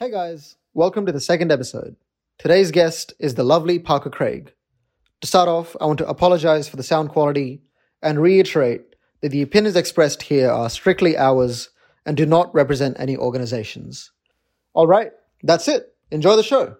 Hey guys, welcome to the second episode. Today's guest is the lovely Parker Craig. To start off, I want to apologize for the sound quality and reiterate that the opinions expressed here are strictly ours and do not represent any organizations. All right, that's it. Enjoy the show.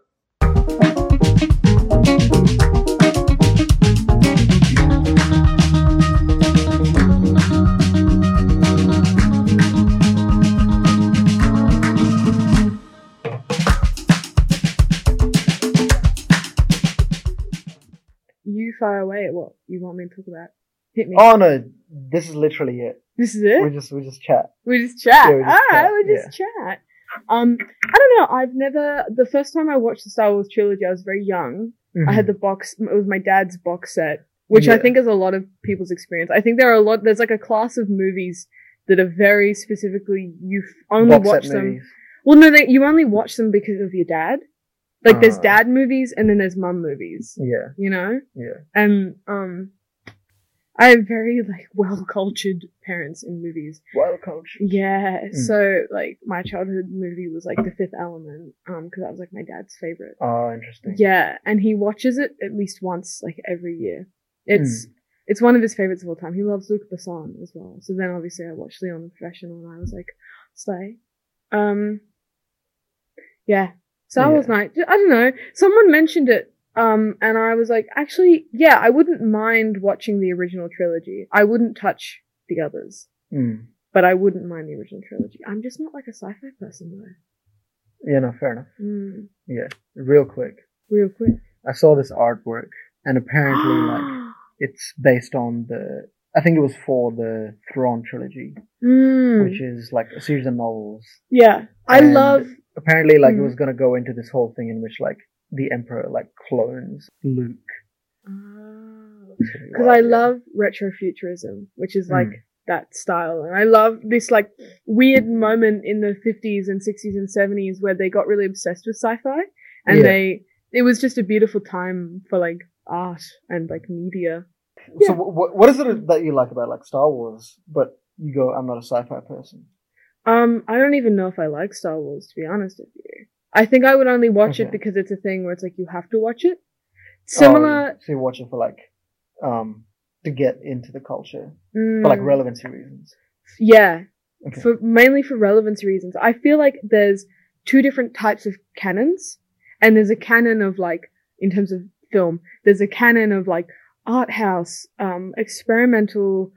Fire away at what you want me to talk about. Hit me. Oh no, this is literally it. this is it. We just we just chat. We just chat. Yeah, we just All right, chat, we just chat. Um, I don't know. I've never. The first time I watched the Star Wars trilogy, I was very young. I had the box. It was my dad's box set, which I think is a lot of people's experience. I think there are a lot. There's like a class of movies that are very specifically you only Box watch them. movies. Well, no, they, you only watch them because of your dad. Like there's Ah. dad movies and then there's mum movies. Yeah, You know. yeah. and um I have very like well cultured parents in movies. Well cultured. Yeah, Mm. so like my childhood movie was like The Fifth Element, um, because that was like my dad's favorite. Oh, interesting. Yeah, and he watches it at least once like every year. It's it's one of his favorites of all time. He loves Luc Besson as well. So then obviously I watched Leon the Professional and I was like, slay. Um, yeah, Star Yeah. Wars Night. I don't know. Someone mentioned it, um, and I was like, actually, yeah, I wouldn't mind watching the original trilogy. I wouldn't touch the others, Mm. but I wouldn't mind the original trilogy. I'm just not like a sci-fi person though. Yeah, no, fair enough. Mm, Yeah, real quick. real quick. I saw this artwork, and apparently, like, it's based on the. I think it was for the Thrawn trilogy, Mm, which is like a series of novels. yeah, I and love. Apparently, like, it Mm. was gonna go into this whole thing in which, like, the Emperor like clones Luke. Because I love retrofuturism, which is like Mm. that style. And I love this like weird moment in the 50s and 60s and 70s where they got really obsessed with sci-fi and Yeah. they, it was just a beautiful time for like art and like media. So, what what is it that you like about like Star Wars? But you go, I'm not a sci-fi person. Um, I don't even know if I like Star Wars, to be honest with you. I think I would only watch it because it's a thing where it's like you have to watch it. Similar, Oh, so you watch it for like, um, to get into the culture mm, for like relevancy reasons. yeah, Okay. for mainly for relevancy reasons. I feel like there's two different types of canons, and there's a canon of like in terms of film. There's a canon of like art house, um, experimental,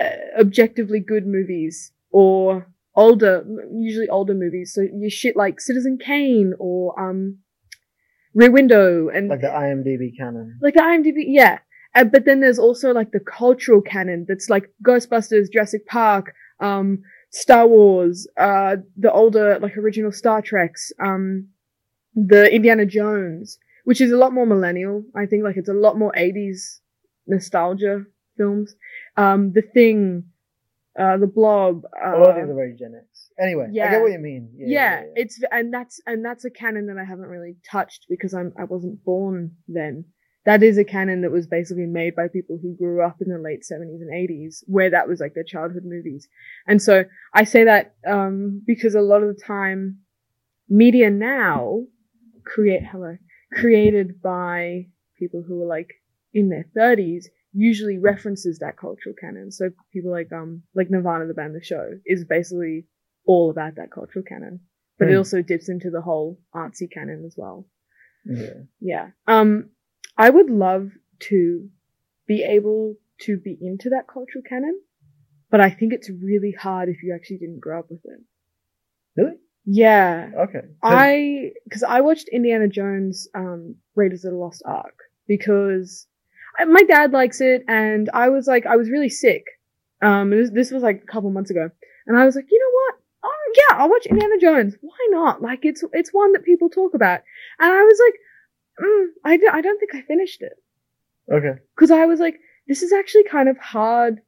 uh, objectively good movies, or older, usually older movies. So you shit like Citizen Kane or um, Rear Window, and like the IMDb canon. like the IMDb, yeah. Uh, but then there's also like the cultural canon that's like Ghostbusters, Jurassic Park, um, Star Wars, uh, the older like original Star Treks, um, the Indiana Jones, which is a lot more millennial. I think like it's a lot more 80s nostalgia films. Um, The Thing, uh, The Blob. Uh, A lot of these are very Gen X. Anyway, I get what you mean. Yeah, yeah, yeah, yeah. it's and that's and that's a canon that I haven't really touched because I'm I wasn't born then. That is a canon that was basically made by people who grew up in the late 70s and 80s, where that was like their childhood movies. And so I say that um, because a lot of the time, media now create hello created by people who are like in their 30s usually references that cultural canon. So people like um like Nirvana the band the show is basically all about that cultural canon. But it Hmm. also dips into the whole artsy canon as well. yeah. Yeah. Um I would love to be able to be into that cultural canon, but I think it's really hard if you actually didn't grow up with it. Really? Yeah. Okay. I because I watched Indiana Jones, um, Raiders of the Lost Ark because my dad likes it, and I was like, I was really sick. Um, this, this was like a couple months ago, and I was like, you know what? Oh yeah, I'll watch Indiana Jones. Why not? Like it's it's one that people talk about, and I was like, mm, I d- I don't think I finished it okay. because I was like, this is actually kind of hard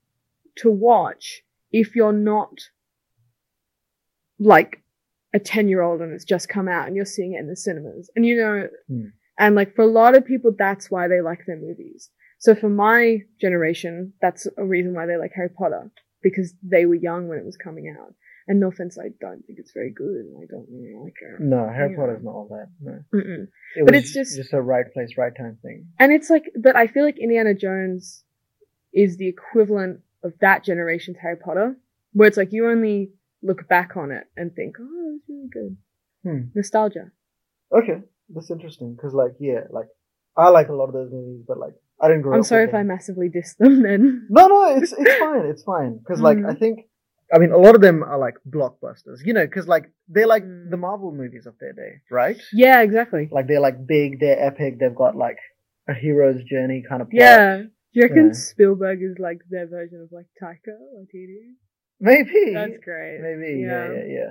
to watch if you're not like a 10 year old and it's just come out and you're seeing it in the cinemas. And you know, Hmm. and like for a lot of people, that's why they like their movies. So for my generation, that's a reason why they like Harry Potter because they were young when it was coming out. And no offense, I don't think it's very good. and I don't really like it. No, Harry Yeah. Potter's not all that. No. It But was it's just- just a right place, right time thing. And it's like, but I feel like Indiana Jones is the equivalent of that generation's Harry Potter, where it's like you only look back on it and think, oh, it's really good. Hmm. Nostalgia. Okay, that's interesting because, like, yeah, like I like a lot of those movies, but like I didn't grow I'm sorry if I massively diss them then. No, no, it's it's fine. It's fine because, like, Mm. I think. I mean, a lot of them are like blockbusters, you know, because like they're like Mm. the Marvel movies of their day, right? yeah, exactly. Like they're like big, they're epic, they've got like a hero's journey kind of plot. Yeah. Do you reckon Yeah. Spielberg is like their version of like Taika Waititi? maybe. That's great. Maybe, yeah, Yeah. yeah, yeah.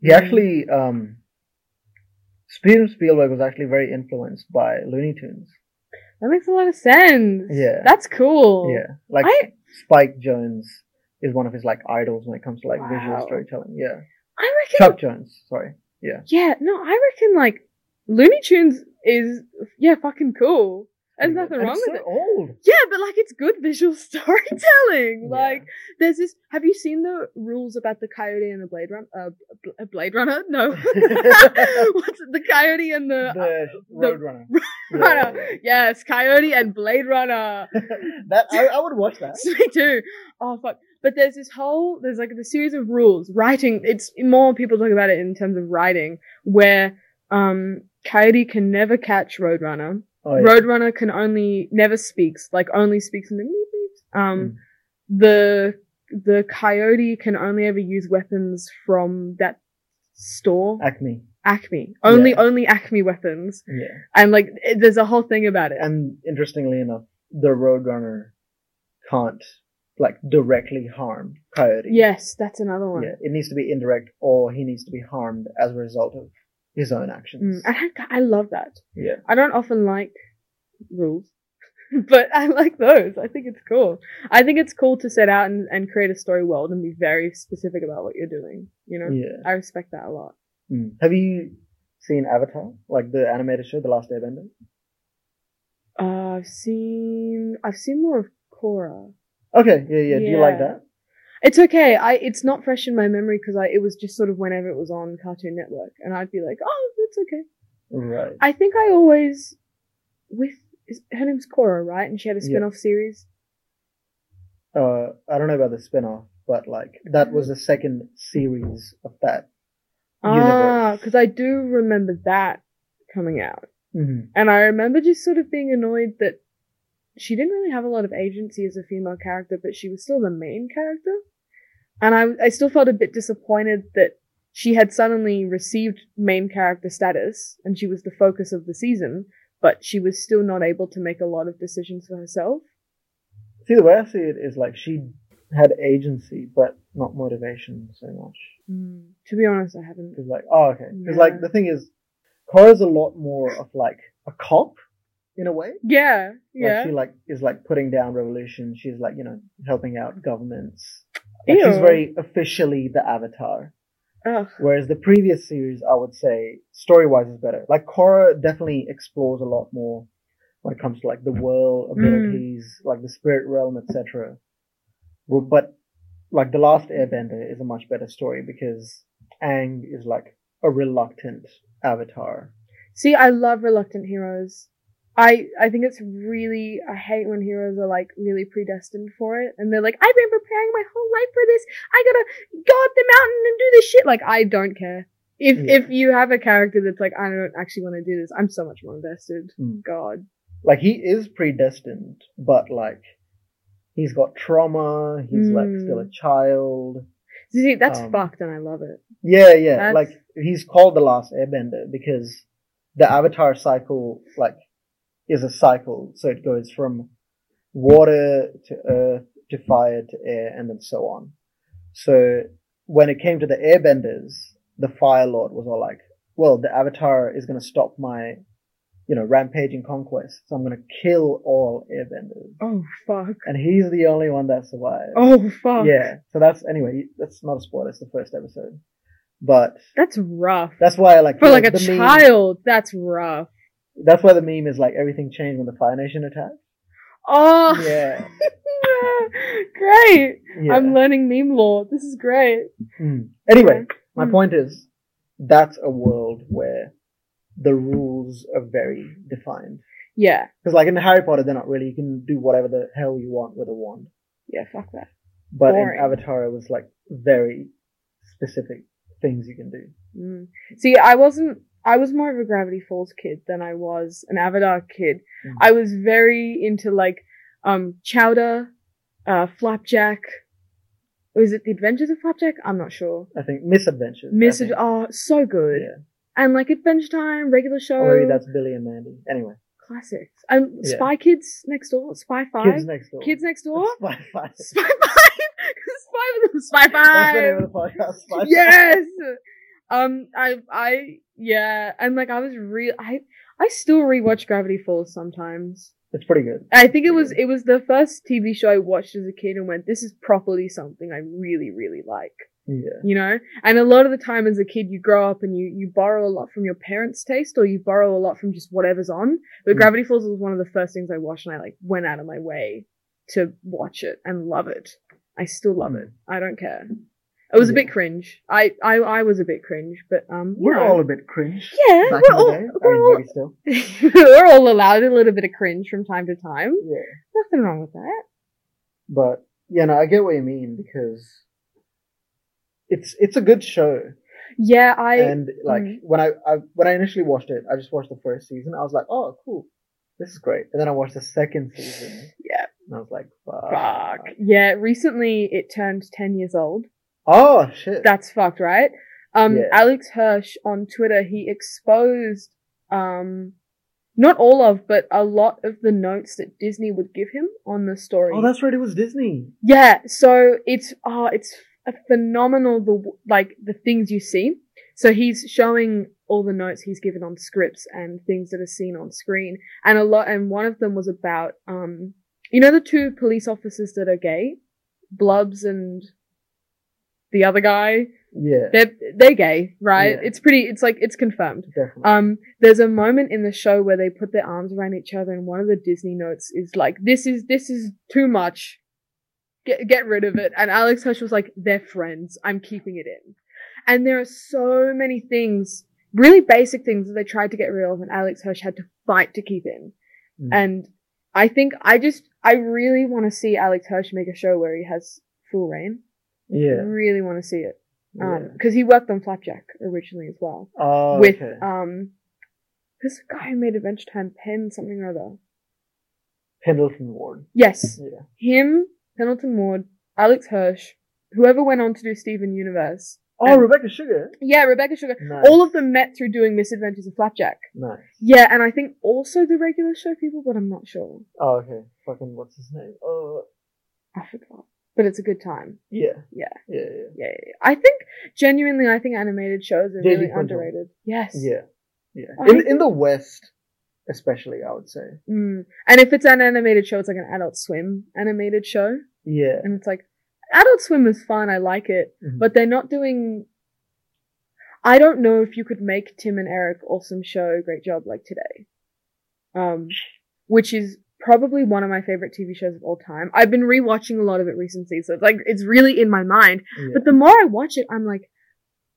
He Mhm. actually, um, Steven Spielberg was actually very influenced by Looney Tunes. That makes a lot of sense. Yeah. That's cool. Yeah, like I Spike Jones is one of his like idols when it comes to like visual storytelling. Yeah, I reckon Chuck Jones. Sorry. Yeah. Yeah, no, I reckon like Looney Tunes is yeah, fucking cool. There's nothing And wrong it's with so it. Old. Yeah, but like it's good visual storytelling. Yeah. Like there's this. Have you seen the rules about the coyote and the blade run? Uh, Bl- uh, Blade Runner? No. What's it? The coyote and the, The Roadrunner. Runner. Yes, coyote and Blade Runner. That I, I would watch that. Me too. Oh fuck. But there's this whole there's like the series of rules. Writing it's more people talk about it in terms of writing, where um Coyote can never catch Roadrunner. Oh, yeah. Roadrunner can only never speaks, like only speaks in the beeps. Um the the coyote can only ever use weapons from that store. Acme. Acme. Only Yeah. only Acme weapons. Yeah. And like it, there's a whole thing about it. And interestingly enough, the Roadrunner can't like directly harm Coyote. yes, that's another one. Yeah. It needs to be indirect, or he needs to be harmed as a result of his own Mm, actions. I, I love that. Yeah. I don't often like rules, but I like those. I think it's cool. I think it's cool to set out and, and create a story world and be very specific about what you're doing. You know, Yeah. I respect that a lot. Mm. Have you seen Avatar, like the animated show, The Last Airbender? Uh, I've seen I've seen more of Korra. Okay, yeah, yeah. Do you like that? It's okay. I it's not fresh in my memory because I it was just sort of whenever it was on Cartoon Network, and I'd be like, oh, that's okay. Right. I think I always with is, her name's Korra, right? And she had a Yeah. spin-off series. Uh, I don't know about the spin-off, but like that was the second series of that. Ah, because I do remember that coming out. hmm And I remember just sort of being annoyed that she didn't really have a lot of agency as a female character, but she was still the main character. And I, I still felt a bit disappointed that she had suddenly received main character status and she was the focus of the season, but she was still not able to make a lot of decisions for herself. See, the way I see it is like she had agency, but not motivation so much. Mm. To be honest, I haven't. Because like, oh, okay. Because Yeah. like the thing is, Korra's a lot more of like a cop in a way. Yeah, yeah. Like yeah. she like is like putting down revolution. She's like you know helping out governments. Like, very officially the Avatar. Ugh. Whereas the previous series, I would say, story wise is better. Like Korra definitely explores a lot more when it comes to like the world mm. abilities, like the spirit realm, etc. But like the last Airbender is a much better story because Aang is like a reluctant Avatar. See, I love reluctant heroes. I I think it's really I hate when heroes are like really predestined for it and they're like I've been preparing my whole life for this. I gotta go up the mountain and do this shit. Like I don't care. If Yeah. if you have a character that's like I don't actually want to do this, I'm so much more invested. Mm. God. Like he is predestined, but like he's got trauma. He's like Mm. still a child. See, that's Um, fucked and I love it. Yeah, yeah. That's- Like he's called the last airbender because the avatar cycle like is a cycle. So it goes from water to earth to fire to air and then so on. So when it came to the airbenders, the fire lord was all like, well, the avatar is going to stop my, you know, rampaging conquest. So I'm going to kill all airbenders. Oh fuck. And he's the only one that survived. Oh fuck. Yeah. So that's, anyway, that's not a spoiler. It's the first episode. But That's rough. that's why I like For like a the meme- child, that's rough. That's why the meme is like everything changed when the Fire Nation attacked. Oh, Yeah. great. yeah. I'm learning meme lore. This is great. Hmm. Anyway, my Hmm. point is that's a world where the rules are very defined. Yeah. Because like in Harry Potter, they're not really. You can do whatever the hell you want with a wand. Yeah, fuck that. But Boring. in Avatar, it was like very specific things you can do. Mm. See, I wasn't. I was more of a Gravity Falls kid than I was an Avatar kid. Mm. I was very into like um Chowder, uh, Flapjack. Was it the Adventures of Flapjack? I'm not sure. I think misadventures. Miss oh, so good. Yeah. And like Adventure Time, regular show, Or maybe that's Billy and Mandy. Anyway, classics. And Yeah. Spy Kids Next Door, Spy Five, Kids Next Door. Kids Next Door, Spy Five. Spy Five, Spy, Spy That's the name Five. of the podcast. Spy Five. yes. Um, I, I, yeah, and like I was real. I, I still rewatch Gravity Falls sometimes. It's pretty good. I think it was it was the first TV show I watched as a kid and went, this is properly something I really really like. Yeah. You know, and a lot of the time as a kid, you grow up and you you borrow a lot from your parents' taste, or you borrow a lot from just whatever's on. But Mm. Gravity Falls was one of the first things I watched, and I like went out of my way to watch it and love it. I still love it. I don't care. It was a bit cringe. I, I I was a bit cringe, but um, We're all a bit cringe. yeah, Back we're in the all, day. We're, mean, all, still. we're all allowed a little bit of cringe from time to time. Yeah. Nothing wrong with that. But yeah, no, I get what you mean because it's it's a good show. Yeah, I and like mm. when I, I when I initially watched it, I just watched the first season. I was like, oh, cool, this is great. And then I watched the second season, yeah, and I was like, fuck. fuck. Yeah, recently it turned ten years old. Oh shit. That's fucked, right? Um, Yeah. Alex Hirsch on Twitter, he exposed, um, not all of, but a lot of the notes that Disney would give him on the story. oh, that's right. It was Disney. Yeah, so it's oh, it's a phenomenal the like the things you see. So he's showing all the notes he's given on scripts and things that are seen on screen, and a lot. And one of them was about um, you know, the two police officers that are gay, Blubs and the other guy. Yeah, They're they're gay, right? Yeah. It's pretty. It's like it's confirmed. definitely. Um, there's a moment in the show where they put their arms around each other, and one of the Disney notes is like, "This is this is too much. Get get rid of it." And Alex Hirsch was like, "They're friends. I'm keeping it in." And there are so many things, really basic things that they tried to get rid of, and Alex Hirsch had to fight to keep in. Mm. And I think I just I really want to see Alex Hirsch make a show where he has full reign. I yeah. really want to see it. Um, because he worked on Flapjack originally as well oh, with okay. um this guy who made Adventure Time Pen something or other. Pendleton Ward. Yes, Yeah. him, Pendleton Ward, Alex Hirsch, whoever went on to do Steven Universe. Oh, And- Rebecca Sugar. Yeah, Rebecca Sugar. Nice. All of them met through doing Misadventures of Flapjack. Nice. Yeah, and I think also the regular show people, but I'm not sure. Oh, okay. Fucking what's his name? Oh, I forgot. But it's a good time. yeah. Yeah. Yeah, yeah. Yeah, yeah. I think genuinely, I think animated shows are really underrated. Yes. Yeah. Yeah. I In in the West, especially, I would say. Mm. And if it's an animated show, it's like an Adult Swim animated show. Yeah. and it's like Adult Swim is fun. I like it, Mhm. but they're not doing. I don't know if you could make Tim and Eric awesome show great job like today, um, which is probably one of my favorite TV shows of all time. I've been rewatching a lot of it recently, so it's like it's really in my mind. yeah. But the more I watch it, I'm like,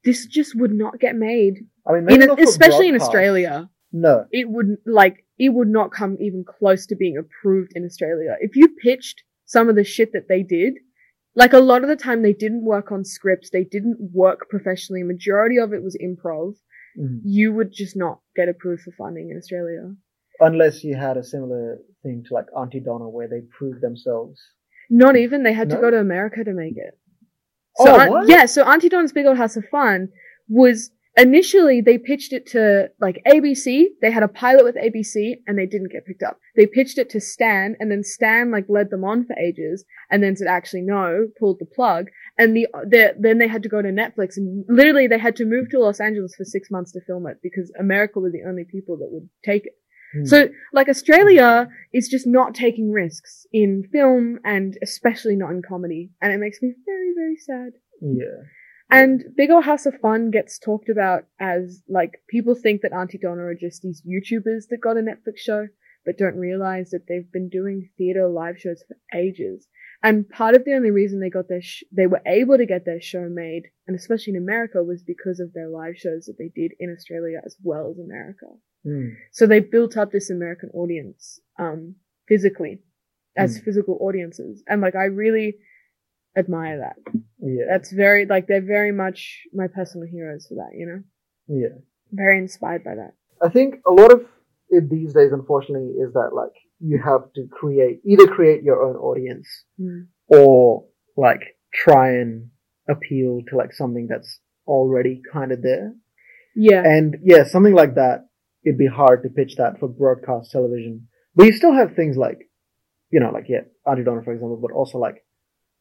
this just would not get made, I mean, in, especially in. Australia. No. It would like it would not come even close to being approved in Australia. If you pitched some of the shit that they did, like a lot of the time they didn't work on scripts, they didn't work professionally. Majority of it was improv. Mhm. You would just not get approved for funding in Australia. Unless you had a similar thing to like Aunty Donna, where they proved themselves. Not even they had to go to America to make it. Oh, So Aunt- what? yeah, so Aunty Donna's Big Old House of Fun was initially they pitched it to like ABC. They had a pilot with ABC and they didn't get picked up. They pitched it to Stan and then Stan like led them on for ages and then said actually no, pulled the plug. And the, the then they had to go to Netflix and literally they had to move to Los Angeles for six months to film it because America were the only people that would take it. Hmm. So, like, Australia is just not taking risks in film and especially not in comedy. And it makes me very, very sad. yeah. And Big Ol' House of Fun gets talked about as, like, people think that Aunty Donna are just these YouTubers that got a Netflix show. but don't realize that they've been doing theater live shows for ages. And part of the only reason they got their sh- they were able to get their show made, and especially in America, was because of their live shows that they did in Australia as well as America. Mm. So they built up this American audience, um, physically, as Mm. physical audiences. And like, I really admire that. Yeah. That's very, like, they're very much my personal heroes for that, you know? yeah. Very inspired by that. I think a lot of it these days, unfortunately, is that like you have to create either create your own audience Mm. or like try and appeal to like something that's already kind of there. Yeah. And yeah, something like that, it'd be hard to pitch that for broadcast television. But you still have things like, you know, like yeah, Aunty Donna, for example, but also like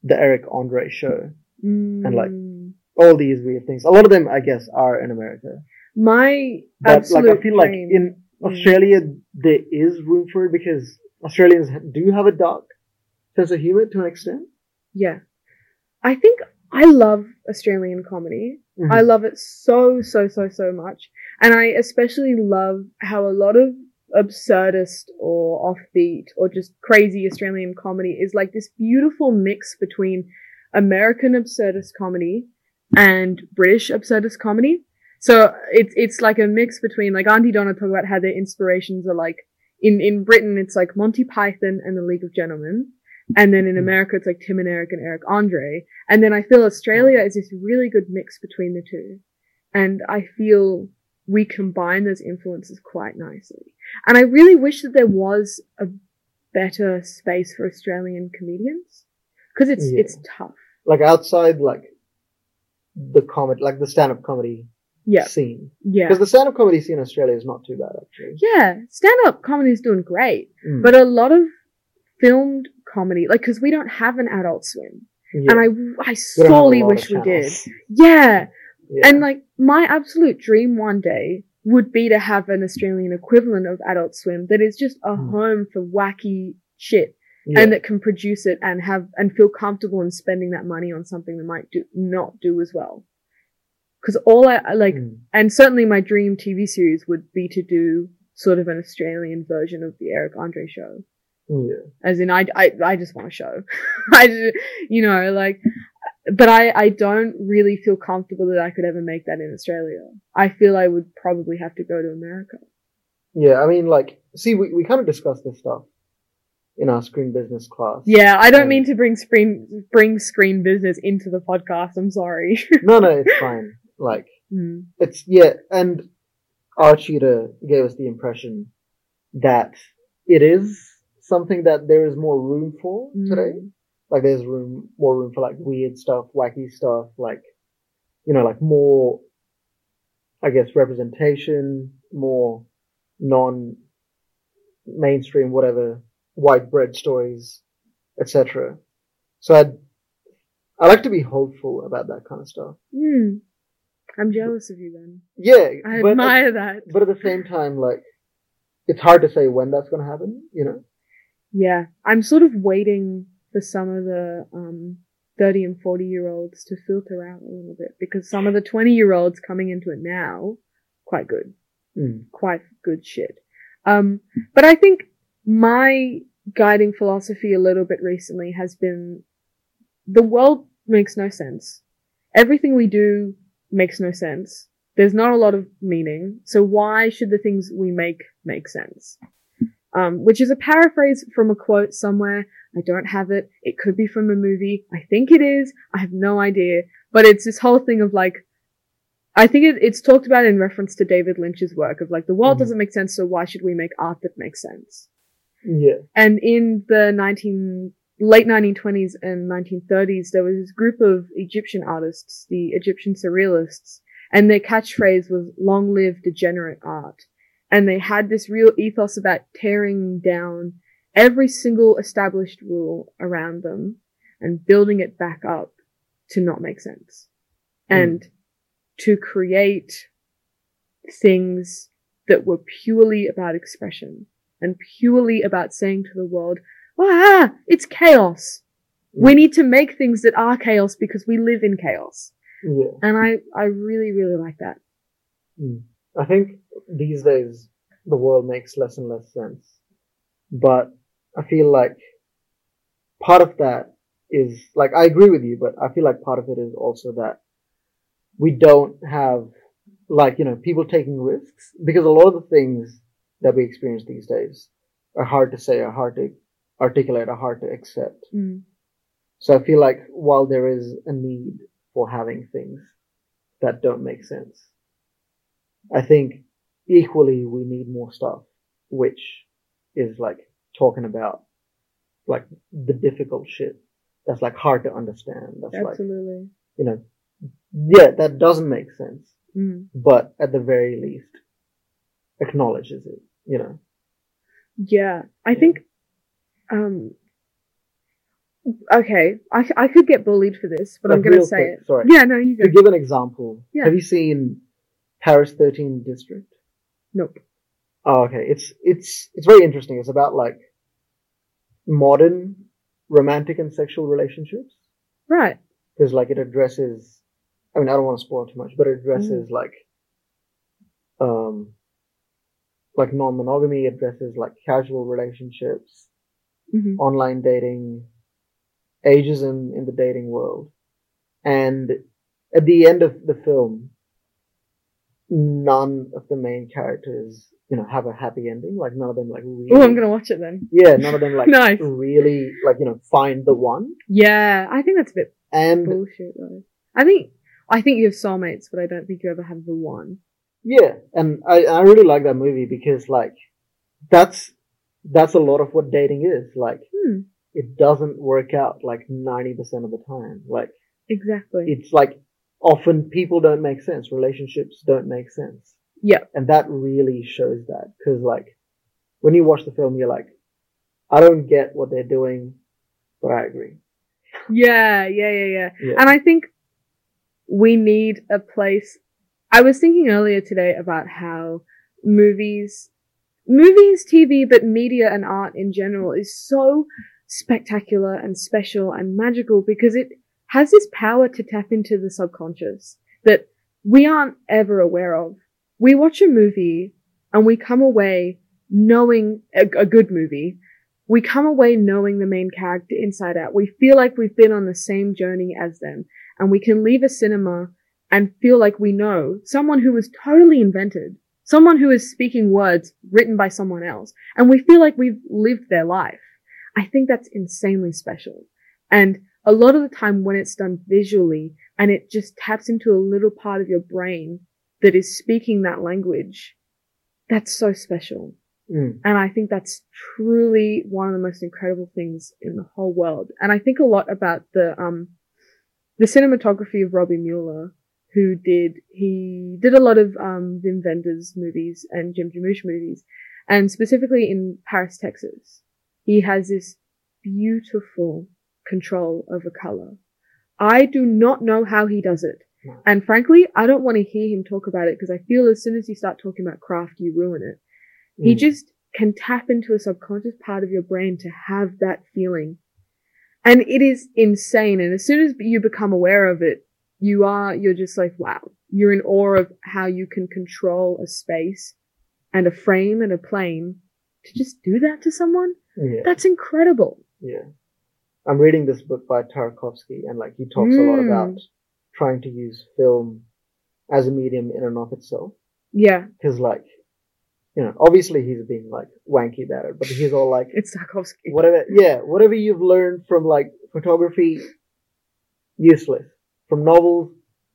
the Eric Andre show, and, like, Mm. all these weird things. A lot of them, I guess, are in America. my But absolute like, I feel like dream- in Mm. Australia, there is room for it because Australians do have a dark sense of humor to an extent. Yeah. I think I love Australian comedy. Mhm. I love it so, so, so, so much. And I especially love how a lot of absurdist or offbeat or just crazy Australian comedy is like this beautiful mix between American absurdist comedy and British absurdist comedy. So it's, it's like a mix between like Aunty Donna talk about how their inspirations are like in, in Britain, it's like Monty Python and the League of Gentlemen. And then in Mhm. America, it's like Tim and Eric and Eric Andre. And then I feel Australia is this really good mix between the two. And I feel we combine those influences quite nicely. And I really wish that there was a better space for Australian comedians. Cause it's, Yeah. it's tough. Like outside, like the comedy, like the stand-up comedy Yeah. scene. Yeah. Because the stand-up comedy scene in Australia is not too bad, actually. Yeah. Stand up comedy is doing great. Mm. But a lot of filmed comedy, like, cause we don't have an adult swim. Yeah. And I, I We don't have a sorely wish we did. Yeah. Yeah. And like my absolute dream one day would be to have an Australian equivalent of Adult Swim that is just a Hmm. home for wacky shit yeah. and that can produce it and have and feel comfortable in spending that money on something that might do not do as well. Cause all I like, Mm. and certainly my dream TV series would be to do sort of an Australian version of the Eric Andre show. yeah. As in, I, I, I just want a show. I, ju- you know, like, but I, I don't really feel comfortable that I could ever make that in Australia. I feel I would probably have to go to America. Yeah, I mean, like, see, we, we kind of discussed this stuff in our screen business class. Yeah, I don't Um, mean to bring screen, bring screen business into the podcast. I'm sorry. No, no, it's fine. Like, Hmm. it's, yeah, and our tutor gave us the impression that it is something that there is more room for today. Mm. Like, there's room, more room for like weird stuff, wacky stuff, like, you know, like more, I guess, representation, more non mainstream, whatever, white bread stories, etc. So I'd, I like to be hopeful about that kind of stuff. Hmm. I'm jealous of you then. Yeah, I admire that. but at the same time, like, it's hard to say when that's going to happen, you know? Yeah, I'm sort of waiting for some of the um 30 and 40 year olds to filter out a little bit because some of the 20 year olds coming into it now, quite good, Mm. quite good shit. Um, but I think my guiding philosophy a little bit recently has been the world makes no sense. Everything we do makes no sense. There's not a lot of meaning. So why should the things we make make sense? Um, which is a paraphrase from a quote somewhere. I don't have it. It could be from a movie. I think it is. I have no idea. But it's this whole thing of like, I think it, it's talked about in reference to David Lynch's work of like, the world Mhm. doesn't make sense, so why should we make art that makes sense? Yeah. And in the 19, late 1920s and 1930s, there was this group of Egyptian artists, the Egyptian Surrealists, and their catchphrase was long live degenerate art. And they had this real ethos about tearing down every single established rule around them and building it back up to not make sense. And to create things that were purely about expression and purely about saying to the world, ah, it's chaos. We Mm. need to make things that are chaos because we live in chaos. Yeah. And I, I really, really like that. I think these days the world makes less and less sense. but I feel like part of that is like I agree with you, but I feel like part of it is also that we don't have like you know people taking risks because a lot of the things that we experience these days are hard to say, are hard to articulate, are hard to accept. Mm. So I feel like while there is a need for having things that don't make sense, I think equally we need more stuff, which is like talking about like the difficult shit that's like hard to understand. That's like, Absolutely. you know, yeah, that doesn't make sense, Mm. but at the very least acknowledges it, you know. Yeah, I Yeah. think. Um. Okay, I, I could get bullied for this, but I'm gonna say quick, it. Sorry. Yeah, no, you go. To give an example, Yeah. have you seen Paris 13 District? Nope. Oh, okay. It's it's it's very interesting. It's about like modern romantic and sexual relationships Right. because like it addresses. I mean, I don't want to spoil too much, but it addresses Mm. like um like non-monogamy. Addresses like casual relationships, hmm online dating, ageism in the dating world, and at the end of the film, none of the main characters, you know, have a happy ending. Like none of them like really. Oh, I'm gonna watch it then. Yeah, none of them like Nice. really like you know find the one. Yeah, I think that's a bit And bullshit though. I think I think you have soulmates, but I don't think you ever have the one. yeah, and I I really like that movie because like that's that's a lot of what dating is. Like Hmm. it doesn't work out like ninety percent of the time. Like Exactly. it's like often people don't make sense. Relationships don't make sense. Yeah. And that really shows that because like when you watch the film, you're like, I don't get what they're doing, but I agree. yeah, yeah, yeah, yeah. Yeah. And I think we need a place. I was thinking earlier today about how movies, movies, TV, but media and art in general is so spectacular and special and magical because it has this power to tap into the subconscious that we aren't ever aware of. We watch a movie and we come away knowing a, a good movie. We come away knowing the main character inside out. We feel like we've been on the same journey as them and we can leave a cinema and feel like we know someone who was totally invented, someone who is speaking words written by someone else, and we feel like we've lived their life. I think that's insanely special. And a lot of the time when it's done visually and it just taps into a little part of your brain that is speaking that language, that's so special. Mm. And I think that's truly one of the most incredible things in the whole world. And I think a lot about the, um, the cinematography of Robby Müller, who did, he did a lot of, um, Wim Wenders movies and Jim Jarmusch movies. And specifically in Paris, Texas, he has this beautiful control over color. I do not know how he does it. And frankly, I don't want to hear him talk about it because I feel as soon as you start talking about craft, you ruin it. He Mm. just can tap into a subconscious part of your brain to have that feeling. And it is insane. And as soon as you become aware of it, you are, you're just like, wow, you're in awe of how you can control a space and a frame and a plane to just do that to someone. yeah. That's incredible. Yeah. I'm reading this book by Tarkovsky and like he talks a lot Mm. about trying to use film as a medium in and of itself. Yeah, Cause like, you know, obviously he's being like wanky about it, but he's all like, it's Tarkovsky. whatever, yeah, whatever you've learned from like photography, useless. From novels,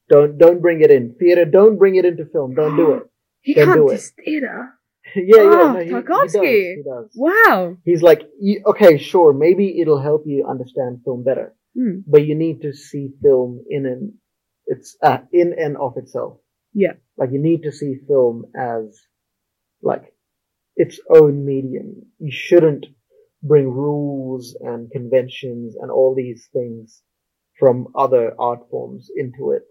don't, don't bring it in. Theater, don't bring it into film. Don't do it. He Don't can't do it. theater. yeah, yeah, Oh, no, he, he does. Tarkovsky. He does. Wow. He's like, okay, sure, maybe it'll help you understand film better. Hmm. but you need to see film in an it's uh, in and of itself. Yeah. Like you need to see film as like its own medium. You shouldn't bring rules and conventions and all these things from other art forms into it.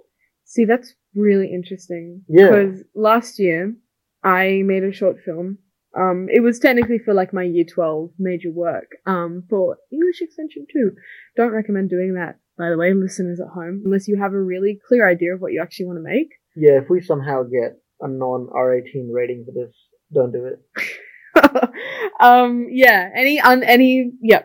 See, that's really interesting. Yeah. Because last year, I made a short film. Um, it was technically for like my year 12 major work, um, for English Extension 2. Don't recommend doing that, by the way, listeners at home, unless you have a really clear idea of what you actually want to make. Yeah, if we somehow get a non R18 rating for this, don't do it. um, yeah, any, un, any, yeah.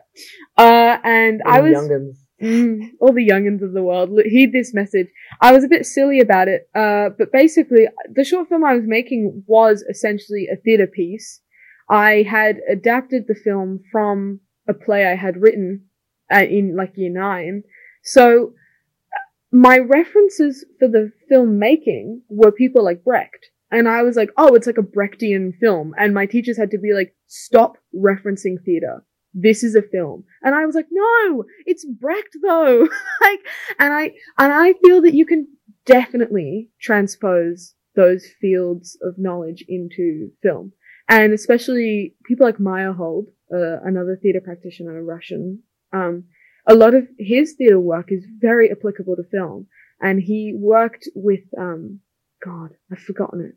Uh, and I was, Youngins. Mm, all the youngins of the world heed this message. I was a bit silly about it, uh, but basically, the short film I was making was essentially a theatre piece. I had adapted the film from a play I had written uh, in like year nine. So my references for the filmmaking were people like Brecht. And I was like, oh, it's like a Brechtian film. And my teachers had to be like, stop referencing theatre this is a film. And I was like, no, it's Brecht though. like, and I, and I feel that you can definitely transpose those fields of knowledge into film. And especially people like Meyerhold, uh, another theater practitioner, a Russian, um, a lot of his theater work is very applicable to film. And he worked with, um, God, I've forgotten it,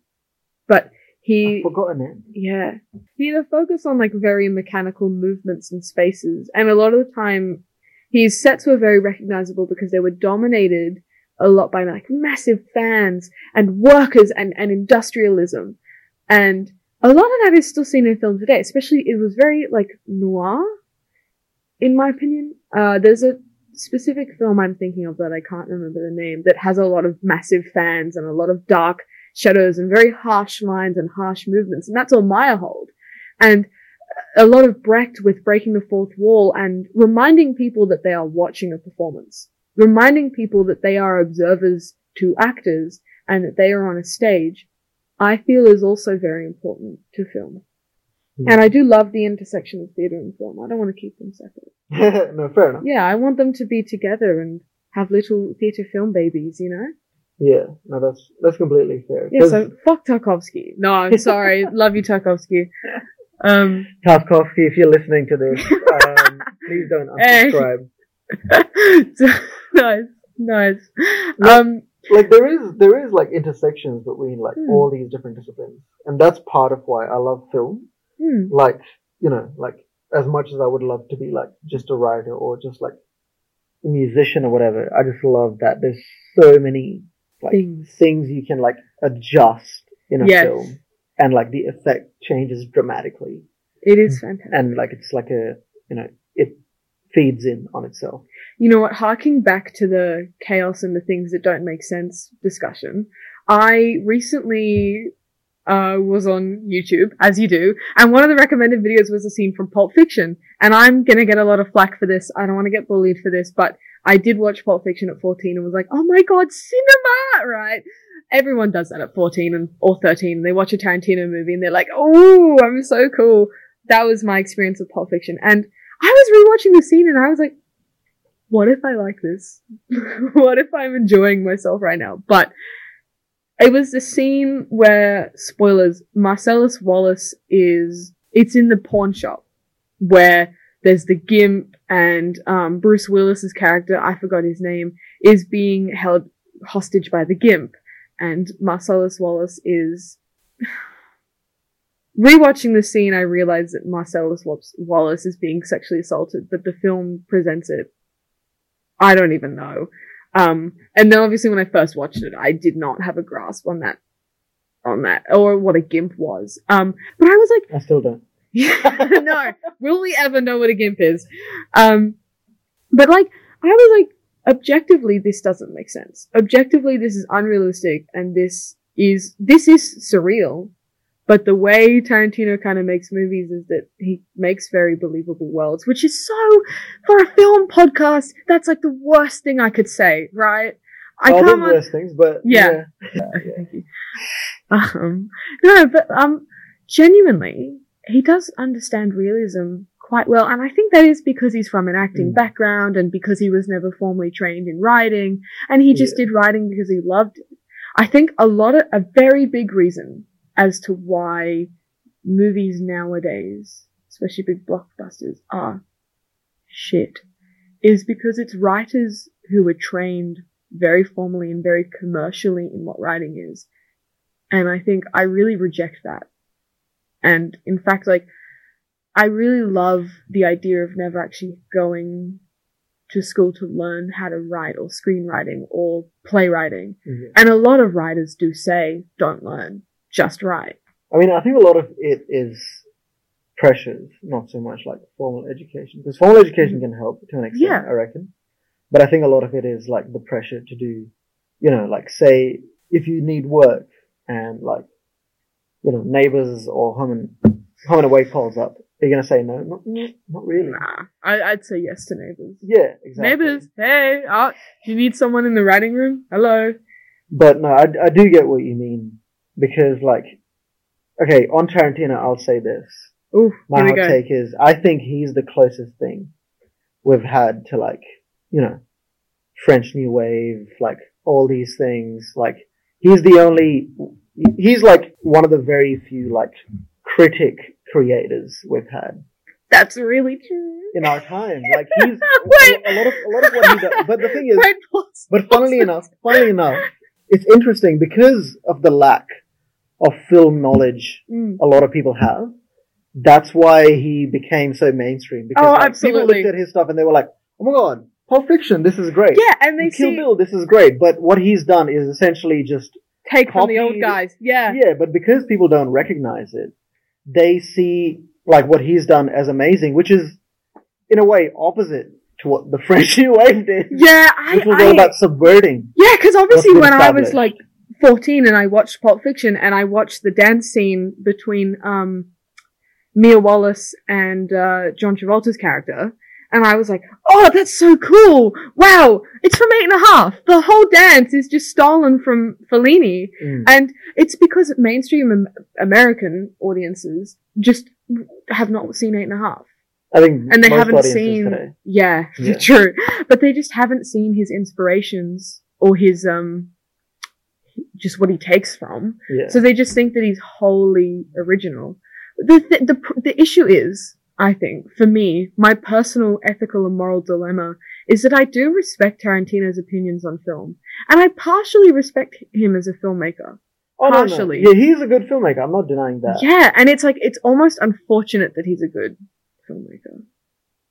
but he, I've forgotten it. yeah. He had a focus on like very mechanical movements and spaces. And a lot of the time, his sets were very recognizable because they were dominated a lot by like massive fans and workers and, and industrialism. And a lot of that is still seen in film today, especially it was very like noir, in my opinion. Uh, there's a specific film I'm thinking of that I can't remember the name that has a lot of massive fans and a lot of dark shadows and very harsh lines and harsh movements. And that's all Meyerhold. And a lot of Brecht with breaking the fourth wall and reminding people that they are watching a performance, reminding people that they are observers to actors and that they are on a stage, I feel is also very important to film. Hmm. And I do love the intersection of theatre and film. I don't want to keep them separate. no, fair enough. Yeah, I want them to be together and have little theatre film babies, you know? Yeah, no, that's that's completely fair. Yeah, so fuck Tarkovsky. No, I'm sorry. Love you, Tarkovsky. Um, Tarkovsky, if you're listening to this, um, please don't unsubscribe. nice, nice. No. Um, Like there is there is like intersections between like Hmm. all these different disciplines, and that's part of why I love film. hmm, Like you know, like as much as I would love to be like just a writer or just like a musician or whatever, I just love that there's so many like things. things you can like adjust in a Yes. film, and like the effect changes dramatically, It is fantastic. and like it's like a you know it feeds in on itself. you know what, harking back to the chaos and the things that don't make sense discussion, I recently uh, was on YouTube, as you do, and one of the recommended videos was a scene from Pulp Fiction. And I'm gonna get a lot of flack for this. I don't want to get bullied for this, but I did watch Pulp Fiction at 14 and was like, oh my god, cinema! Right? Everyone does that at 14 and or 13. They watch a Tarantino movie and they're like, oh, I'm so cool. That was my experience with Pulp Fiction. And I was rewatching the scene and I was like, what if I like this? what if I'm enjoying myself right now? But it was the scene where, spoilers, Marcellus Wallace is, it's in the pawn shop where there's the gimp and, um, Bruce Willis's character, I forgot his name, is being held hostage by the gimp. And Marcellus Wallace is, rewatching the scene, I realized that Marcellus Wallace- is being sexually assaulted, but the film presents it I don't even know. Um, and then obviously when I first watched it, I did not have a grasp on that, on that, or what a gimp was. Um, but I was like, I still don't. no, will we ever know what a gimp is? Um, but like, I was like, objectively, this doesn't make sense. Objectively, this is unrealistic, and this is this is surreal. But the way Tarantino kind of makes movies is that he makes very believable worlds, which is so for a film podcast. That's like the worst thing I could say, right? I oh, can't. there's worse things, but Yeah. Thank you. Um, no, but um, genuinely, he does understand realism quite well, and I think that is because he's from an acting Mm. background and because he was never formally trained in writing, and he just Yeah. did writing because he loved it. I think a lot of a very big reason as to why movies nowadays, especially big blockbusters, are shit, is because it's writers who are trained very formally and very commercially in what writing is. And I think I really reject that. And in fact, like, I really love the idea of never actually going to school to learn how to write or screenwriting or playwriting. Yeah. And a lot of writers do say, don't learn, just write. I mean, I think a lot of it is pressures, not so much like formal education. Because formal education can help to an extent, Yeah. I reckon. But I think a lot of it is like the pressure to do, you know, like say if you need work and like, you know, neighbors or home and home and away calls up, are you gonna say no? Not, not really. Nah, I, I'd say yes to neighbors. Yeah, exactly. Neighbors, hey, uh, do you need someone in the writing room? Hello. But no, I, I do get what you mean because like, okay, on Tarantino, I'll say this. Ooh, My hot go. take is I think he's the closest thing we've had to like, you know, French New Wave, like all these things. Like he's the only, he's like one of the very few like critic creators we've had That's really true. in our time. Like he's a, a lot of a lot of what he does. But the thing is, Wait, but funnily enough, funnily enough, it's interesting because of the lack of film knowledge Mm. a lot of people have. That's why he became so mainstream. Because Oh, like, absolutely. people looked at his stuff and they were like, "Oh my god, Pulp Fiction, this is great." Yeah, and they Kill see Bill, this is great. But what he's done is essentially just take from the old guys. Yeah. yeah. But because people don't recognize it, they see like what he's done as amazing, which is in a way opposite to what the French New Wave did. Yeah, I, Which was I all about subverting. yeah, because obviously when I was like 14 and I watched Pulp Fiction and I watched the dance scene between um Mia Wallace and uh, John Travolta's character, and I was like, "Oh, that's so cool! Wow, it's from Eight and a Half. The whole dance is just stolen from Fellini." Mm. And it's because mainstream American audiences just have not seen Eight and a Half. I think And they haven't seen, today. yeah, Yeah. true. But they just haven't seen his inspirations or his, um, just what he takes from. Yeah. So they just think that he's wholly original. The, th- the, pr- the issue is, I think, for me, my personal ethical and moral dilemma is that I do respect Tarantino's opinions on film. And I partially respect him as a filmmaker. Oh, no, no. partially. Yeah, he's a good filmmaker. I'm not denying that. Yeah, and it's like it's almost unfortunate that he's a good filmmaker.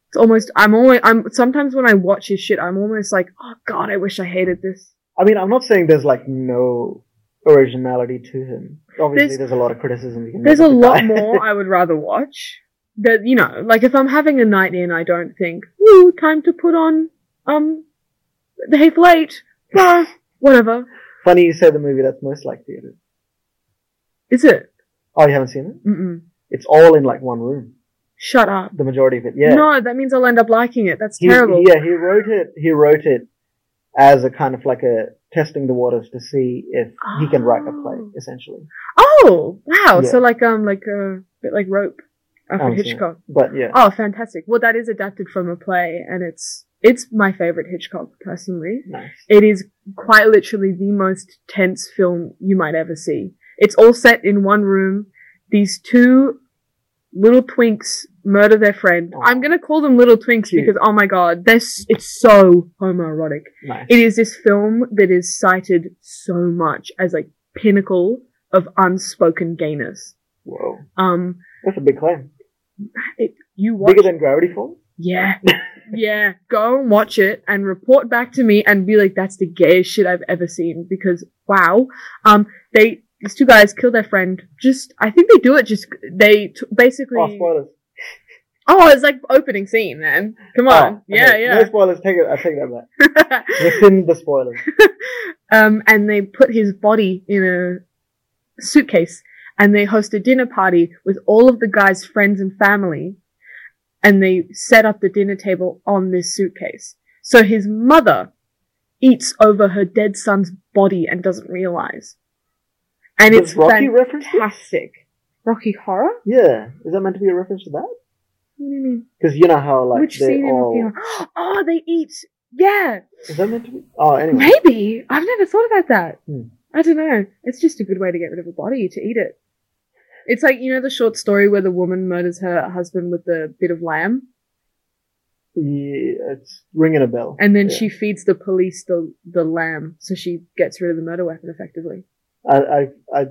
It's almost I'm always I'm sometimes when I watch his shit, I'm almost like, oh god, I wish I hated this. I mean, I'm not saying there's like no originality to him. Obviously, There's- there's, a lot of criticism. You can There's a make of the lot more I would rather watch. That you know, like if I'm having a night in, I don't think, ooh, time to put on um the Hateful Eight. Whatever. Funny you say the movie that's most like theater. Is it? Oh, you haven't seen it? Mm-mm. It's all in like one room. Shut up. The majority of it. Yeah. No, that means I'll end up liking it. That's He- terrible. Yeah, he wrote it. He wrote it as a kind of like a testing the waters to see if he can write a play, Oh. essentially. Oh, wow. Yeah. So like um like a bit like Rope, Alfred it. Hitchcock. But yeah, Oh, fantastic. Well, that is adapted from a play, and it's it's my favorite Hitchcock personally. nice. It is quite literally the most tense film you might ever see. It's all set in one room. These two little twinks murder their friend. Aw. I'm gonna call them little twinks Cute. because oh my god, they're it's so homoerotic. Nice. It is this film that is cited so much as like pinnacle of unspoken gayness. Whoa. Um, That's a big claim. it, you watch Bigger than Gravity Falls? Yeah. yeah. Go and watch it and report back to me and be like, that's the gayest shit I've ever seen because wow. Um, they, these two guys kill their friend. Just, I think they do it just, they t- basically, Oh, spoilers. oh, it's like opening scene, man. Come on. Oh, Yeah, okay. yeah. No spoilers. Take it. I take that back. Within the spoilers. um, and they put his body in a suitcase and they host a dinner party with all of the guy's friends and family and they set up the dinner table on this suitcase. So his mother eats over her dead son's body and doesn't realize. And Does it's Rocky fantastic. Rocky Horror? Yeah. Is that meant to be a reference to that? What do you mean? Because you know how like Which they scene in all. Oh, they eat. Yeah. Is that meant to be? Oh, anyway. Maybe. I've never thought about that. Hmm. I don't know. It's just a good way to get rid of a body, to eat it. It's like, you know, the short story where the woman murders her husband with the bit of lamb, Yeah, it's ringing a bell. and then Yeah. she feeds the police the, the lamb, so she gets rid of the murder weapon effectively. I, I, I,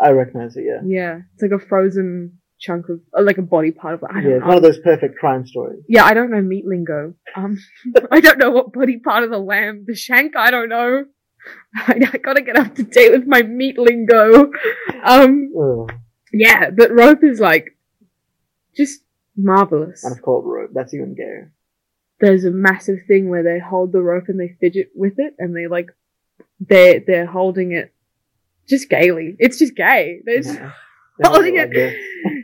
I recognize it. Yeah. Yeah. It's like a frozen chunk of, uh, like a body part of, I don't Yeah, it's know. one of those perfect crime stories. Yeah, I don't know meat lingo. Um, I don't know what body part of the lamb. The shank, I don't know. I, I gotta get up to date with my meat lingo. Um, Ugh. Yeah, but Rope is like just marvelous. And it's called rope. That's even gayer. There's a massive thing where they hold the rope and they fidget with it, and they like they they're holding it just gaily. It's just gay. They're just Yeah. holding Like it.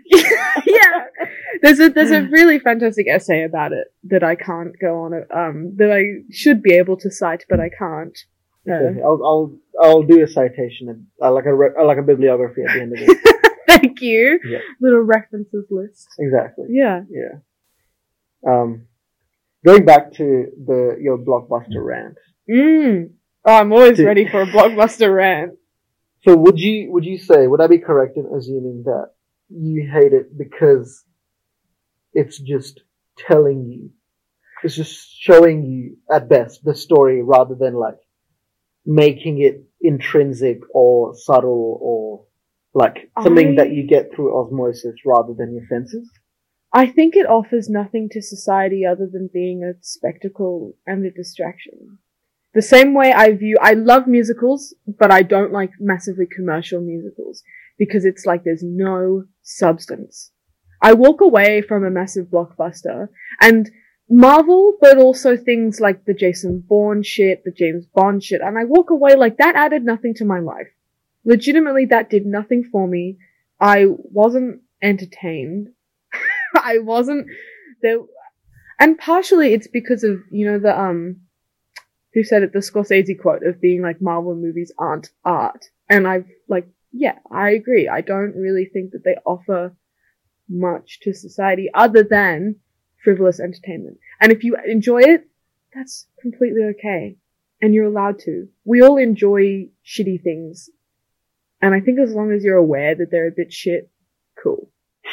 yeah. There's a there's a really fantastic essay about it that I can't go on um that I should be able to cite but I can't. Uh, I'll, I'll, I'll do a citation, and, uh, like a, re- uh, like a bibliography at the end of it. thank you. Yeah. Little references list. exactly. Yeah. Yeah. Um, going back to the your blockbuster rant. Mm. Oh, I'm always ready for a blockbuster rant. So would you would you say would I be correct in assuming that you hate it because it's just telling you, it's just showing you at best the story rather than like making it intrinsic or subtle or like something I- that you get through osmosis rather than your senses? I think it offers nothing to society other than being a spectacle and a distraction. The same way I view, I love musicals, but I don't like massively commercial musicals because it's like there's no substance. I walk away from a massive blockbuster and Marvel, but also things like the Jason Bourne shit, the James Bond shit, and I walk away like that added nothing to my life. Legitimately, that did nothing for me. I wasn't entertained. I wasn't there, and partially it's because of you know the um, who said it the Scorsese quote of being like Marvel movies aren't art, and I've like yeah I agree. I don't really think that they offer much to society other than frivolous entertainment. And if you enjoy it, that's completely okay, and you're allowed to. We all enjoy shitty things, and I think as long as you're aware that they're a bit shit, cool.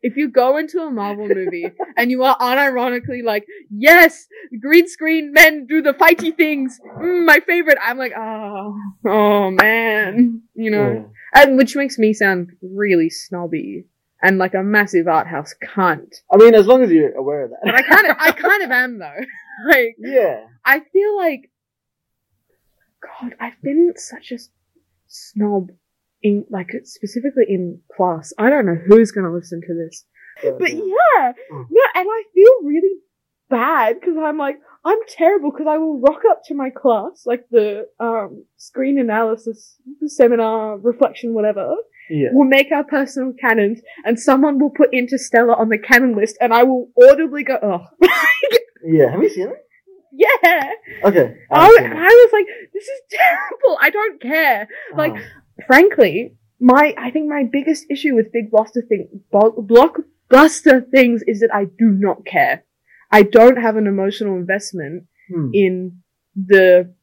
If you go into a Marvel movie and you are unironically like, yes, green screen men do the fighty things, mm, my favorite, I'm like, oh, oh man, you know, Yeah. and which makes me sound really snobby and like a massive art house cunt. I mean, as long as you're aware of But that. I kind of, I kind of am though. like, yeah. I feel like, God, I've been such a snob in, like, specifically in class. I don't know who's gonna listen to this. But yeah, Mm. no, and I feel really bad because I'm like, I'm terrible because I will rock up to my class, like the, um, screen analysis seminar, reflection, whatever. yeah. We'll make our personal canons and someone will put Interstellar on the canon list and I will audibly go, oh, Yeah. Have you seen it? yeah. Okay. I, was- I was like, this is terrible. I don't care. like, Oh. Frankly, my I think my biggest issue with big blockbuster thing, blockbuster things is that I do not care. I don't have an emotional investment Hmm. in the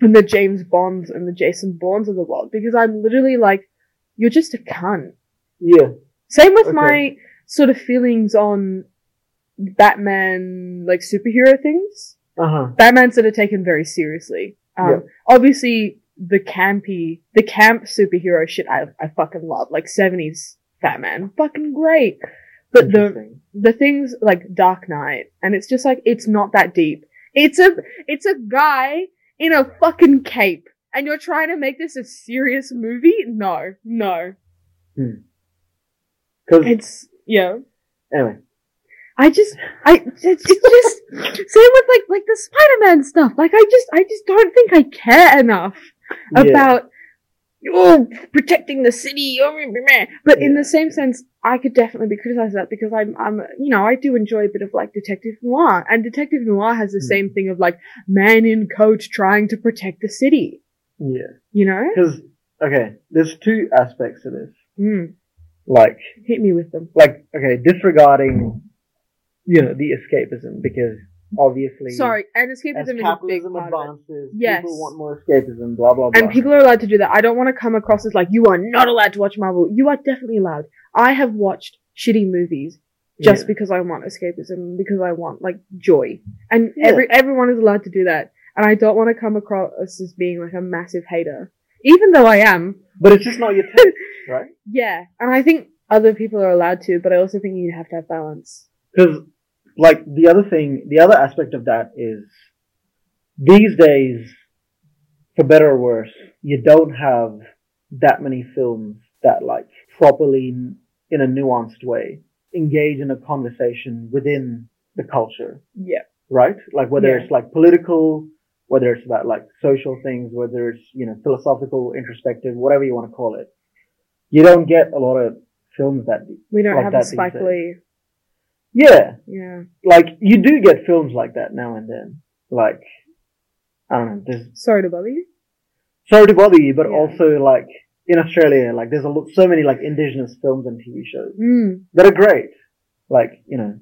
in the James Bonds and the Jason Bournes of the world because I'm literally like, you're just a cunt. Yeah. Same with Okay. my sort of feelings on Batman, like superhero things. Uh huh. Batman's that are taken very seriously. Um, Yeah. obviously the campy, the camp superhero shit I, I fucking love, like 70s Batman. Fucking great. But the, the things like Dark Knight, and it's just like, it's not that deep. It's a, it's a guy in a fucking cape, and you're trying to make this a serious movie? No, no. Hmm. because It's, yeah. anyway, I just, I, it's, it's just, same with like, like the Spider-Man stuff. Like, I just, I just don't think I care enough yeah. about, oh, protecting the city, oh, but in the same sense, I could definitely be criticized for that because I'm, I'm, you know, I do enjoy a bit of like detective noir, and detective noir has the Hmm. same thing of like man in coat trying to protect the city, yeah, you know? because okay, there's two aspects to this. Mm, Like, hit me with them. like okay, disregarding, you know, the escapism because obviously, Sorry, and escapism is a big capitalism part of it. advances, Yes. people want more escapism. Blah blah blah. And people are allowed to do that. I don't want to come across as like, you are not allowed to watch Marvel. You are definitely allowed. I have watched shitty movies just Yeah. because I want escapism, because I want like joy. And Yeah. every, everyone is allowed to do that. And I don't want to come across as being like a massive hater. Even though I am. but it's just not your taste, right? Yeah. And I think other people are allowed to, but I also think you have to have balance. Because, like, the other thing, the other aspect of that is these days, for better or worse, you don't have that many films that, like, properly, in a nuanced way, engage in a conversation within the culture, Yeah. right? Like whether Yeah. it's like political, whether it's about like social things, whether it's, you know, philosophical, introspective, whatever you want to call it. You don't get a lot of films that, We don't Like have that Spike. Lee. Yeah, Yeah. like you do get films like that now and then. Like, I don't know, there's, Sorry to bother you. sorry to bother you, but Yeah. also like in Australia, like there's a lot, so many like indigenous films and TV shows Mm. that are great. Like, you know,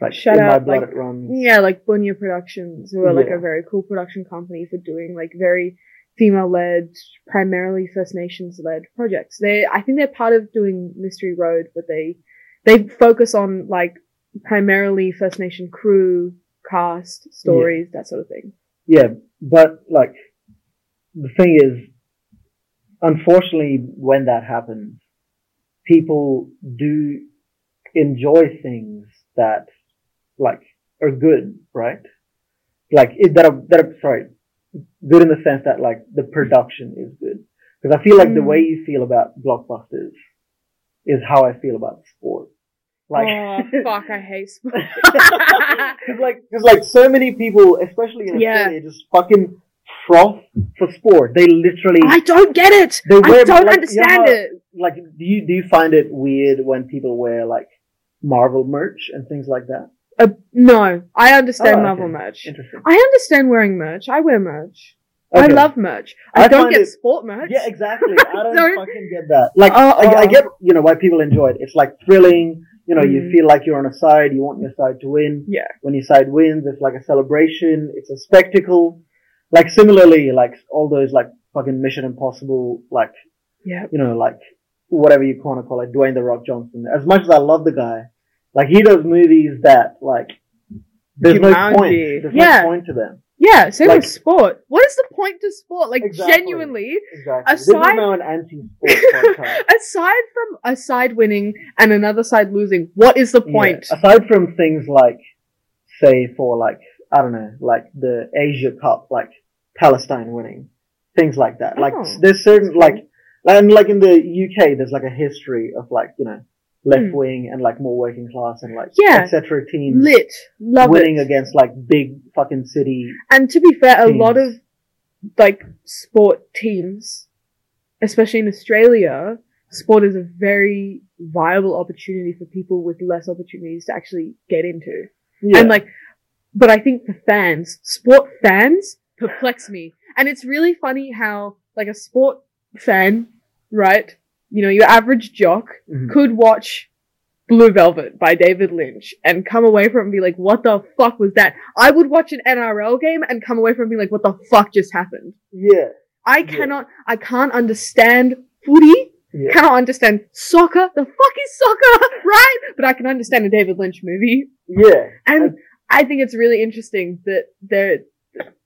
like Shout in my out, blood like-. Yeah, like Bunya Productions, who are like a very cool production company for doing like very female led, primarily First Nations led projects. They, I think they're part of doing Mystery Road, but they, they focus on like primarily First Nation crew, cast, stories, that sort of thing. Yeah, but like the thing is, unfortunately, when that happens, people do enjoy things that like are good, right? Like it, that are that are sorry, good in the sense that like the production is good. Because I feel like the Mm. way you feel about blockbusters is how I feel about sport. Like, oh fuck, I hate sport. Cause like, cause like so many people, especially in Yeah. Just fucking froth for sport. They literally, I don't get it. They wear, I don't like, understand you know it. like, do you, do you find it weird when people wear like Marvel merch and things like that? Uh, no, I understand Oh, okay. Marvel merch. Interesting. I understand wearing merch. I wear merch. I love merch. I, I don't get it- sport merch. Yeah, exactly. I don't, Don't- fucking get that. Like, Oh, I, I oh. get, you know, why people enjoy it. It's like thrilling. You know, you Mm. feel like you're on a side. You want your side to win. Yeah. When your side wins, it's like a celebration. It's a spectacle. Like similarly, like all those like fucking Mission Impossible, like Yeah. you know, like whatever you want to call it, Dwayne the Rock Johnson. As much as I love the guy, like he does movies that like there's no point. There's Yeah. no point to them. Yeah, same Like- with sport. What is the point to sport? Like Exactly. genuinely, Exactly. Aside- an anti-sport aside from a side winning and another side losing, what is the point? Yeah. Aside from things like, say, for like, I don't know, like the Asia Cup, like Palestine winning, things like that. Like, Oh. there's certain, like, and like in the UK, there's like a history of like, you know, left mm. wing and like more working class and like. Yeah. etc. teams Lit, love winning it. against like big fucking city. And to be fair, a lot of like sport teams, especially in Australia, sport is a very viable opportunity for people with less opportunities to actually get into. Yeah. And like, but I think for fans, sport fans perplex me. And it's really funny how like a sport fan, right? You know, your average jock Mhm. could watch Blue Velvet by David Lynch and come away from it and be like, what the fuck was that? I would watch an NRL game and come away from it and be like, what the fuck just happened? yeah. I Yeah. cannot, I can't understand footy, Yeah. cannot understand soccer. The fuck is soccer, right? But I can understand a David Lynch movie. Yeah. And I think it's really interesting that there,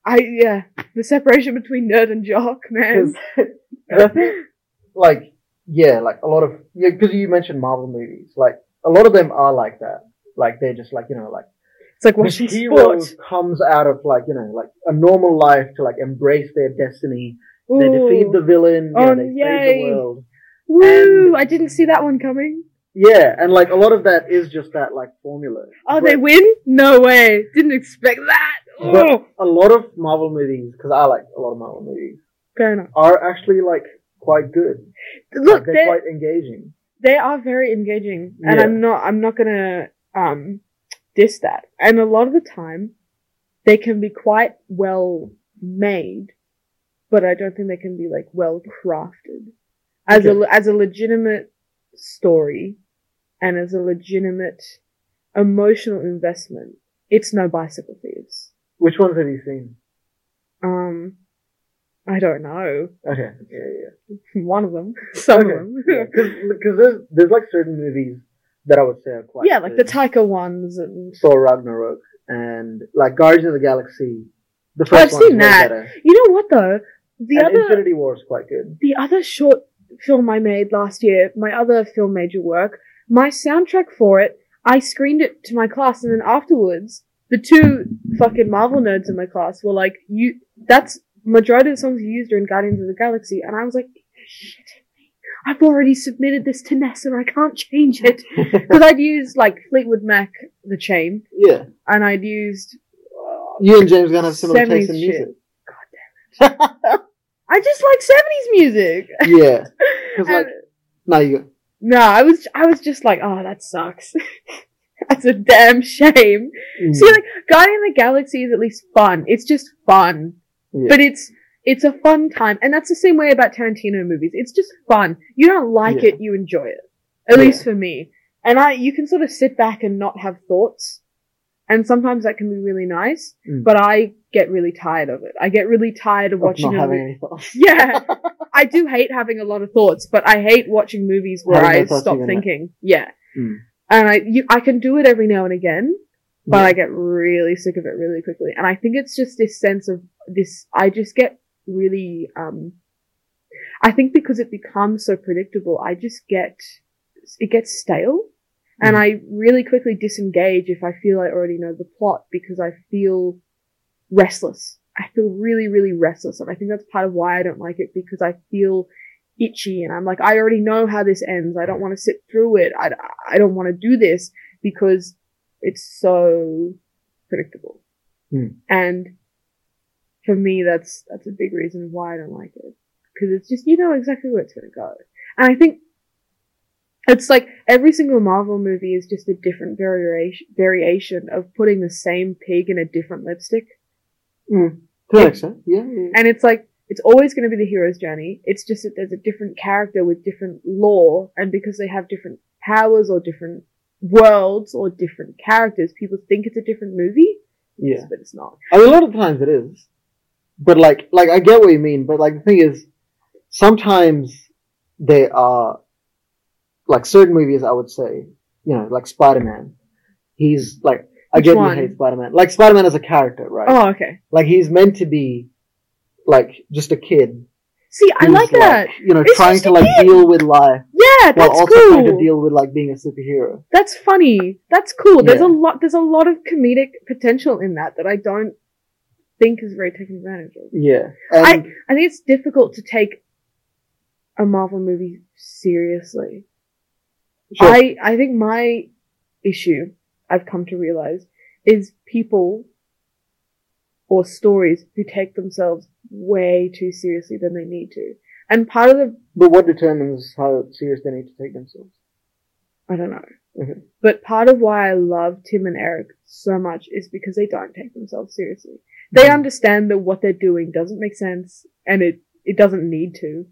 I, yeah, the separation between nerd and jock, man. I think, like, yeah, like a lot of, yeah, because you mentioned Marvel movies, like, a lot of them are like that. Like, they're just like, you know, like, It's like the watching hero sport. comes out of, like, you know, like a normal life to, like, embrace their destiny. They defeat the villain, you Oh, know, they save the world. Woo! and- I didn't see that one coming. Yeah, and, like, a lot of that is just that, like, formula. Oh, But they win? No way. Didn't expect that. But- A lot of Marvel movies, because I like a lot of Marvel movies, fair enough. are actually, like, quite good. Look, like, they're they're, quite engaging. they are very engaging, and Yeah. I'm not. I'm not gonna um diss that. And a lot of the time, they can be quite well made, but I don't think they can be like well crafted as Okay. a as a legitimate story and as a legitimate emotional investment. It's no bicycle thieves. Which ones have you seen? Um, I don't know. Okay, yeah, yeah. One of them, some Okay. of them. Because there's, there's like certain movies that I would say are quite yeah, like the. Taika ones and Thor Ragnarok and like Guardians of the Galaxy. The 1st I've seen that. better. You know what though? The and other Infinity War is quite good. the other short film I made last year, my other film major work, my soundtrack for it, I screened it to my class and then afterwards, the two fucking Marvel nerds in my class were like, you, that's, majority of the songs you used are in Guardians of the Galaxy, and I was like, shit. I've already submitted this to Nessa. I can't change it because I'd used like Fleetwood Mac, the chain, yeah. and I'd used. You and James gonna have similar taste in 70s music. I just like seventies music. yeah. Because like, now you go. no, I was I was just like, oh, that sucks. That's a damn shame. Mm, See, like Guardian of the Galaxy is at least fun. It's just fun, yeah. but it's it's a fun time, and that's the same way about Tarantino movies. It's just fun. You don't like Yeah. it, you enjoy it. At Yeah. least for me. And I, you can sort of sit back and not have thoughts, and sometimes that can be really nice. Mm. But I get really tired of it. I get really tired of Of watching not having any thoughts. Yeah, I do hate having a lot of thoughts, but I hate watching movies where no I stop thinking. Yeah, Mm. and I you, I can do it every now and again, but Yeah. I get really sick of it really quickly. And I think it's just this sense of this. I just get really. um I think because it becomes so predictable, I just get it gets stale, and Mm. I really quickly disengage if I feel I already know the plot because I feel restless. I feel really, really restless, and I think that's part of why I don't like it because I feel itchy, and I'm like, I already know how this ends. I don't want to sit through it. I, I don't want to do this because it's so predictable. Hmm. And for me, that's that's a big reason why I don't like it because it's just you know exactly where it's going to go, and I think it's like every single Marvel movie is just a different variation variation of putting the same pig in a different lipstick. Mm. An yeah. yeah. And it's like, it's always going to be the hero's journey. It's just that there's a different character with different lore, and because they have different powers or different worlds or different characters, people think it's a different movie, yeah. but it's not. I mean, a lot of times it is, but like, like I get what you mean. But like, the thing is, sometimes they are like certain movies. I would say, you know, like Spider Man. He's like, I Which get you hate Spider Man. Like Spider Man as a character, right? Oh, okay. Like he's meant to be like just a kid. See, I like that. You know, It's trying to like kid. deal with life Yeah, that's while also trying to deal with like being a superhero. That's funny. That's cool. There's Yeah. a lot. There's a lot of comedic potential in that that I don't think is very taken advantage of. Yeah, and I think it's difficult to take a Marvel movie seriously. Sure. I I think my issue I've come to realize is people or stories who take themselves way too seriously than they need to. And part of the but what determines how serious they need to take themselves? I don't know. Okay. But part of why I love Tim and Eric so much is because they don't take themselves seriously. They Mhm. understand that what they're doing doesn't make sense and it, it doesn't need to.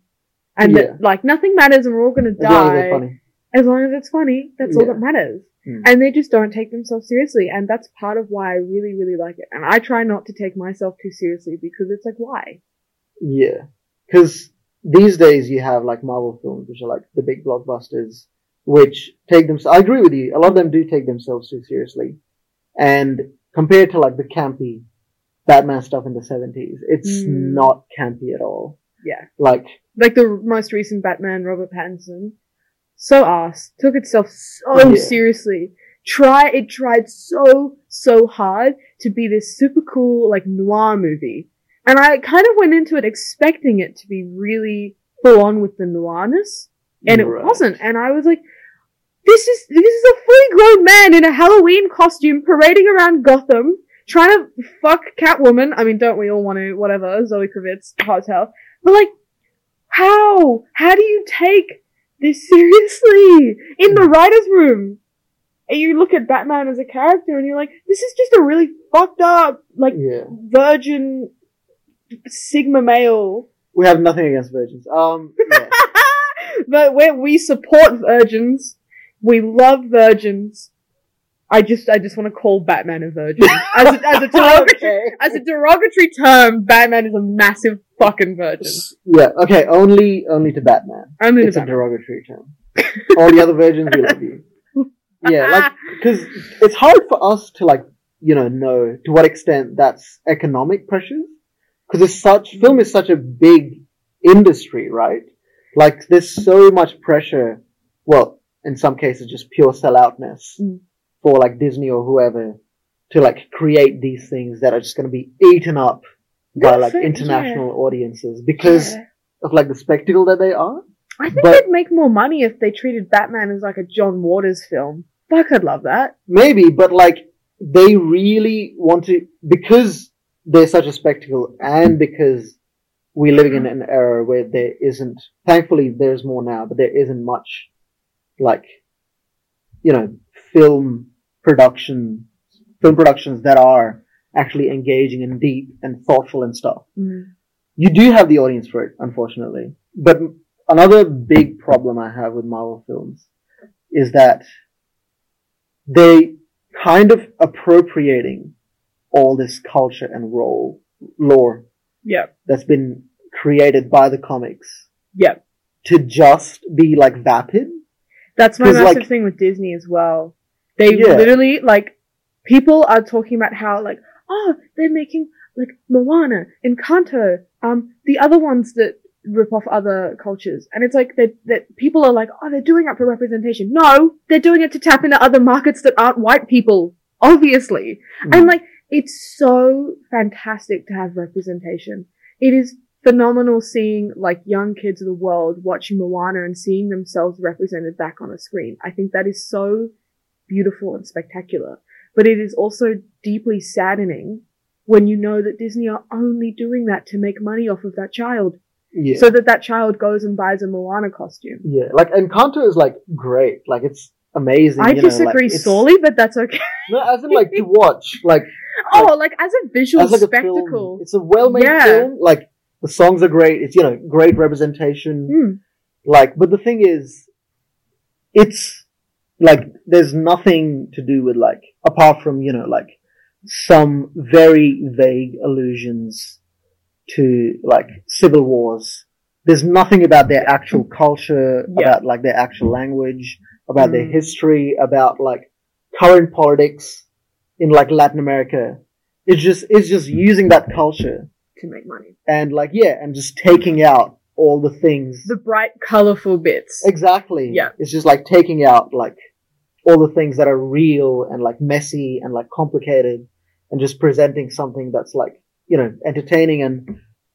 And Yeah. that, like, nothing matters and we're all gonna As long as die. funny. As long as it's funny, that's all that matters. Hmm. And they just don't take themselves seriously. And that's part of why I really, really like it. And I try not to take myself too seriously because it's like, why? Yeah, because these days you have like Marvel films, which are like the big blockbusters, which take them. I agree with you. A lot of them do take themselves too seriously, and compared to like the campy Batman stuff in the seventies, it's Mm. not campy at all. Yeah. Like, Like the most recent Batman, Robert Pattinson. So ass. Took itself so Yeah. seriously. Try, it tried so, so hard to be this super cool, like, noir movie. And I kind of went into it expecting it to be really full on with the noirness. And it wasn't. And I was like, this is, this is a fully grown man in a Halloween costume parading around Gotham, trying to fuck Catwoman. I mean, don't we all want to, whatever, Zoe Kravitz, hot as hell. But like, how? How do you take this seriously? In the hmm. writer's room. And you look at Batman as a character and you're like, this is just a really fucked up, like, yeah, virgin Sigma male. we have nothing against virgins. Um, yeah. but where we support virgins, we love virgins. I just, I just want to call Batman a virgin. As a, as a derogatory, okay. as a derogatory term, Batman is a massive fucking virgin. Yeah, okay. Only, only to Batman. Only It's a Batman. derogatory term. All the other virgins, we love you. Yeah, like because it's hard for us to like you know know to what extent that's economic pressures because it's such film is such a big industry right like there's so much pressure well in some cases just pure selloutness Mm. for like disney or whoever to like create these things that are just going to be eaten up by like fair- international audiences because Yeah. of like the spectacle that they are I think But- they'd make more money if they treated Batman as like a John Waters film. Fuck, I'd love that. Maybe, but like they really want to because they're such a spectacle, and because we're living in an era where there isn't. Thankfully, there's more now, but there isn't much like you know film production, film productions that are actually engaging and deep and thoughtful and stuff. Mm-hmm. You do have the audience for it, unfortunately. But another big problem I have with Marvel films is that they kind of appropriating all this culture and role lore Yeah. that's been created by the comics Yeah. to just be like vapid. That's my massive like- thing with Disney as well. They Yeah. literally like people are talking about how like oh they're making like Moana, Encanto, um the other ones that rip off other cultures, and it's like that that people are like oh they're doing it for representation. No, they're doing it to tap into other markets that aren't white people, obviously. Mm. And like it's so fantastic to have representation. It is phenomenal seeing like young kids of the world watching Moana and seeing themselves represented back on a screen. I think that is so beautiful and spectacular. But it is also deeply saddening when you know that Disney are only doing that to make money off of that child. Yeah. So that that child goes and buys a Moana costume. yeah. Like Encanto is like great. Like it's amazing. I you know, like, disagree sorely, but that's okay. No, as in like to watch. Like oh, like as a visual as like spectacle. film. It's a well-made Yeah. film. Like the songs are great. It's you know great representation. Hmm. Like, but the thing is, it's like there's nothing to do with like apart from you know like some very vague allusions to like civil wars. There's nothing about their actual culture, Yeah. about like their actual language, about their Mm. history, about like current politics in like Latin America. It's just it's just using that culture to make money. and like yeah, and just taking out all the things The bright, colorful bits. Exactly. Yeah. It's just like taking out like all the things that are real and like messy and like complicated and just presenting something that's like, you know, entertaining and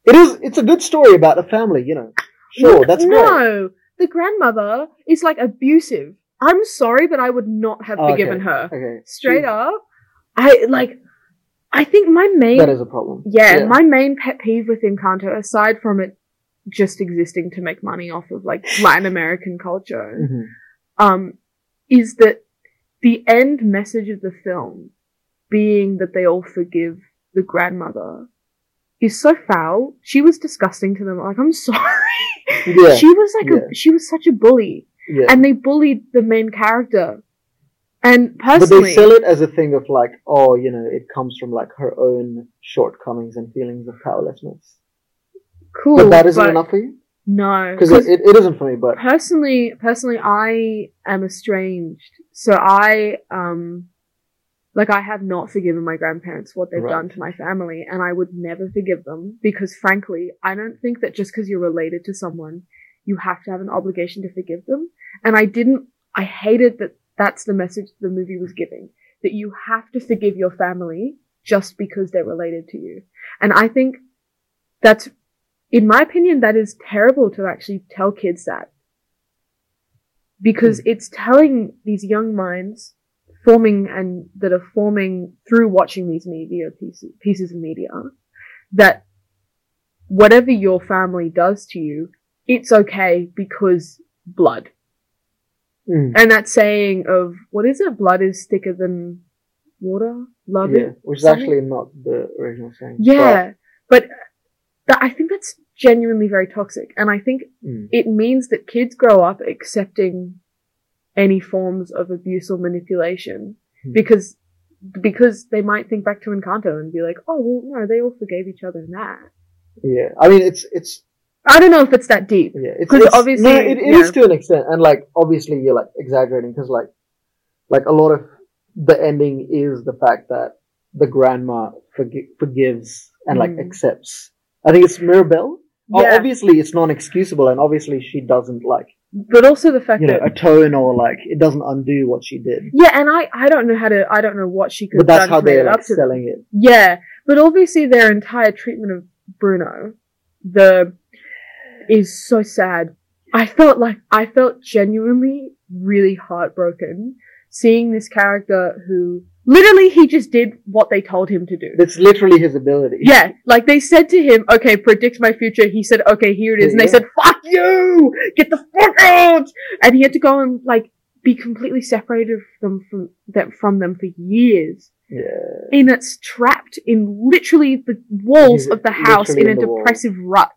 it is, it's a good story about a family, you know. Sure, Look, that's great. No, the grandmother is like abusive. I'm sorry, but I would not have Okay. forgiven her. Okay. Straight She's- up, I like. I think my main That is a problem. yeah, my main pet peeve with Encanto, aside from it just existing to make money off of like Latin American culture, Mhm. um, is that the end message of the film being that they all forgive the grandmother is so foul. She was disgusting to them. Like, I'm sorry. Yeah. She was like Yeah. a, she was such a bully. Yeah. And they bullied the main character. And personally, but they sell it as a thing of like, oh, you know, it comes from like her own shortcomings and feelings of powerlessness. cool. but that isn't but enough for you? No. Because it, it, it isn't for me, but personally personally i am estranged so i um like i have not forgiven my grandparents what they've Right. done to my family and i would never forgive them because frankly i don't think that just because you're related to someone you have to have an obligation to forgive them. And i didn't i hated that that's the message the movie was giving that you have to forgive your family just because they're related to you. And i think that's in my opinion, that is terrible to actually tell kids that. Because hmm. it's telling these young minds forming and that are forming through watching these media pieces, pieces of media that whatever your family does to you, it's okay because blood. Mm. And that saying of, what is it? Blood is thicker than water? Love yeah, it? which is something? actually not the original saying. Yeah, but that, I think that's genuinely very toxic, and I think mm, it means that kids grow up accepting any forms of abuse or manipulation Hmm. because because they might think back to Encanto and be like, oh well, no, they all forgave each other in that. yeah, I mean, it's it's I don't know if it's that deep. yeah, it's it's- obviously, no, it, it yeah. is to an extent, and like obviously you're like exaggerating because like like a lot of the ending is the fact that the grandma forgi- forgives and like Mm. accepts. I think it's Mirabel. Oh, Yeah. obviously it's non-excusable, and obviously she doesn't like But also the fact that you know that atone or like it doesn't undo what she did. yeah, and I I don't know how to I don't know what she could But that's how they're like up to them. selling it. Yeah, but obviously their entire treatment of Bruno, the is so sad. I felt like I felt genuinely really heartbroken seeing this character who literally he just did what they told him to do. That's literally his ability. Yeah, like they said to him, "Okay, predict my future." He said, "Okay, here it is," and they Yeah. said, "Fuck you! Get the fuck out!" And he had to go and like be completely separated from from them from them for years, Yeah. and it's trapped in literally the walls Yeah, of the house in a the wall. depressive rut.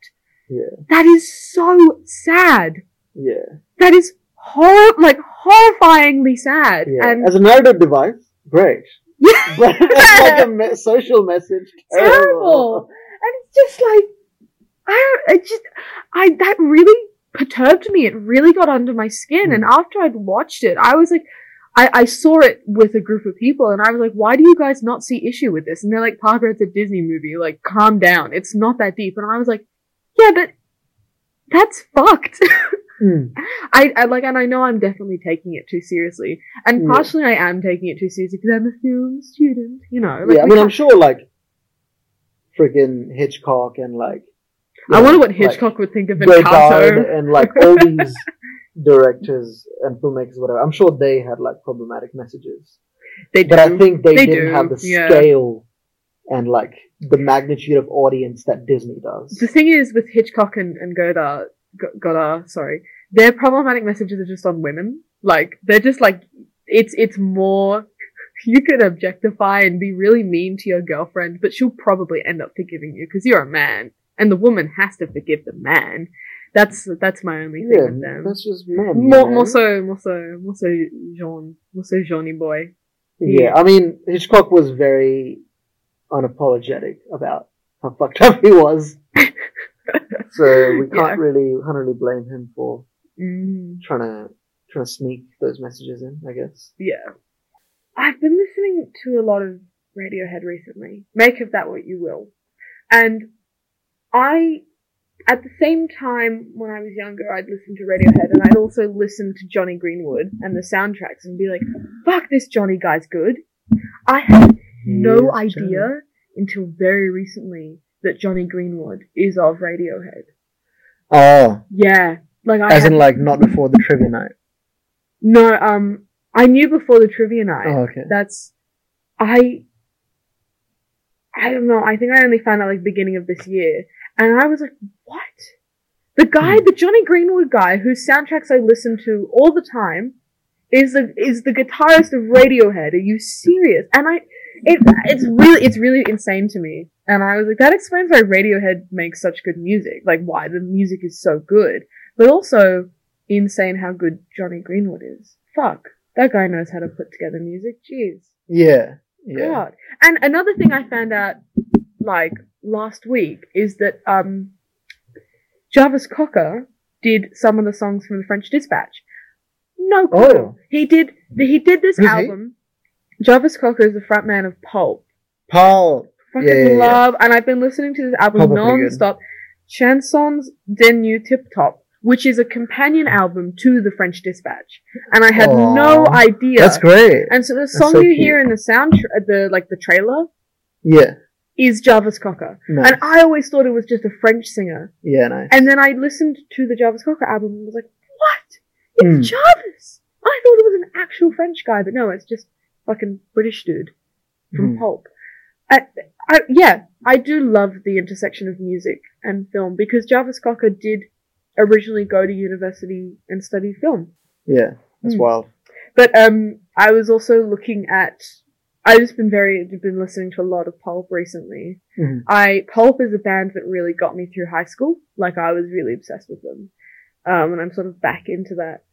Yeah. That is so sad. Yeah. That is hor like horrifyingly sad. Yeah. And As a narrative device, great. yeah, But it's like a me- social message. terrible. And it's just like I don't. It just I that really perturbed me. It really got under my skin. Hmm. And after I'd watched it, I was like. I, I saw it with a group of people and I was like, why do you guys not see issue with this? And they're like, Parker, it's a Disney movie. Like, calm down. It's not that deep. And I was like, yeah, but that's fucked. Mm. I, I like, and I know I'm definitely taking it too seriously, and Yeah. partially I am taking it too seriously because I'm a film student, you know. Like, yeah, I mean, I'm sure like freaking Hitchcock and like. I know, wonder what like, Hitchcock would think of Encanto. and like all these directors and filmmakers, whatever. I'm sure they had like problematic messages, They do. but I think they, They didn't do, have the yeah. scale and like the magnitude of audience that Disney does. the thing is with Hitchcock and, and Godard, Godard, sorry, their problematic messages are just on women. Like they're just like it's it's more. You can objectify and be really mean to your girlfriend, but she'll probably end up forgiving you because you're a man, and the woman has to forgive the man. That's that's my only thing Yeah, with them. that's just men. More, man. more so, more so, more so, Jean, more so, Johnny boy. Yeah, I mean, Hitchcock was very unapologetic about how fucked up he was. so we can't Yeah. really, really blame him for Mm, trying to, trying to sneak those messages in, I guess. yeah. I've been listening to a lot of Radiohead recently. Make of that what you will. And I, at the same time when I was younger, I'd listen to Radiohead and I'd also listen to Jonny Greenwood and the soundtracks and be like, fuck, this Jonny guy's good. I had no idea until very recently that Jonny Greenwood is of Radiohead. Oh, Yeah. Like I as in like not before the trivia night. No, um, I knew before the trivia night. Oh, okay. That's, I, I don't know. I think I only found out like beginning of this year, and I was like, what? The guy, Hmm. the Jonny Greenwood guy, whose soundtracks I listen to all the time, is the is the guitarist of Radiohead. Are you serious? And I, it it's really it's really insane to me. And I was like, that explains why Radiohead makes such good music. Like why the music is so good, but also insane how good Jonny Greenwood is. Fuck, that guy knows how to put together music. Jeez, Yeah, yeah. God. And another thing I found out like last week is that um, Jarvis Cocker did some of the songs from the French Dispatch. No clue. Oh. He did. He did this Who's he? Jarvis Cocker is the frontman of Pulp. Paul. Fucking Yeah, yeah, yeah. love, and I've been listening to this album Pulp are pretty good. non-stop. Chansons d'Ennui Tip-Top, which is a companion album to the French Dispatch, and I had Aw. no idea. That's great. And so the song so you cute. hear in the sound, the like the trailer, Yeah. is Jarvis Cocker, Nice. and I always thought it was just a French singer. yeah, nice. And then I listened to the Jarvis Cocker album and was like, "What? It's Hmm. Jarvis!" I thought it was an actual French guy, but no, it's just fucking British dude from Hmm. Pulp. I, I, yeah, I do love the intersection of music and film because Jarvis Cocker did originally go to university and study film. Yeah, that's Hmm. wild. But um, I was also looking at. I've just been very been listening to a lot of Pulp recently. Mhm. I Pulp is a band that really got me through high school. Like I was really obsessed with them, um, and I'm sort of back into that.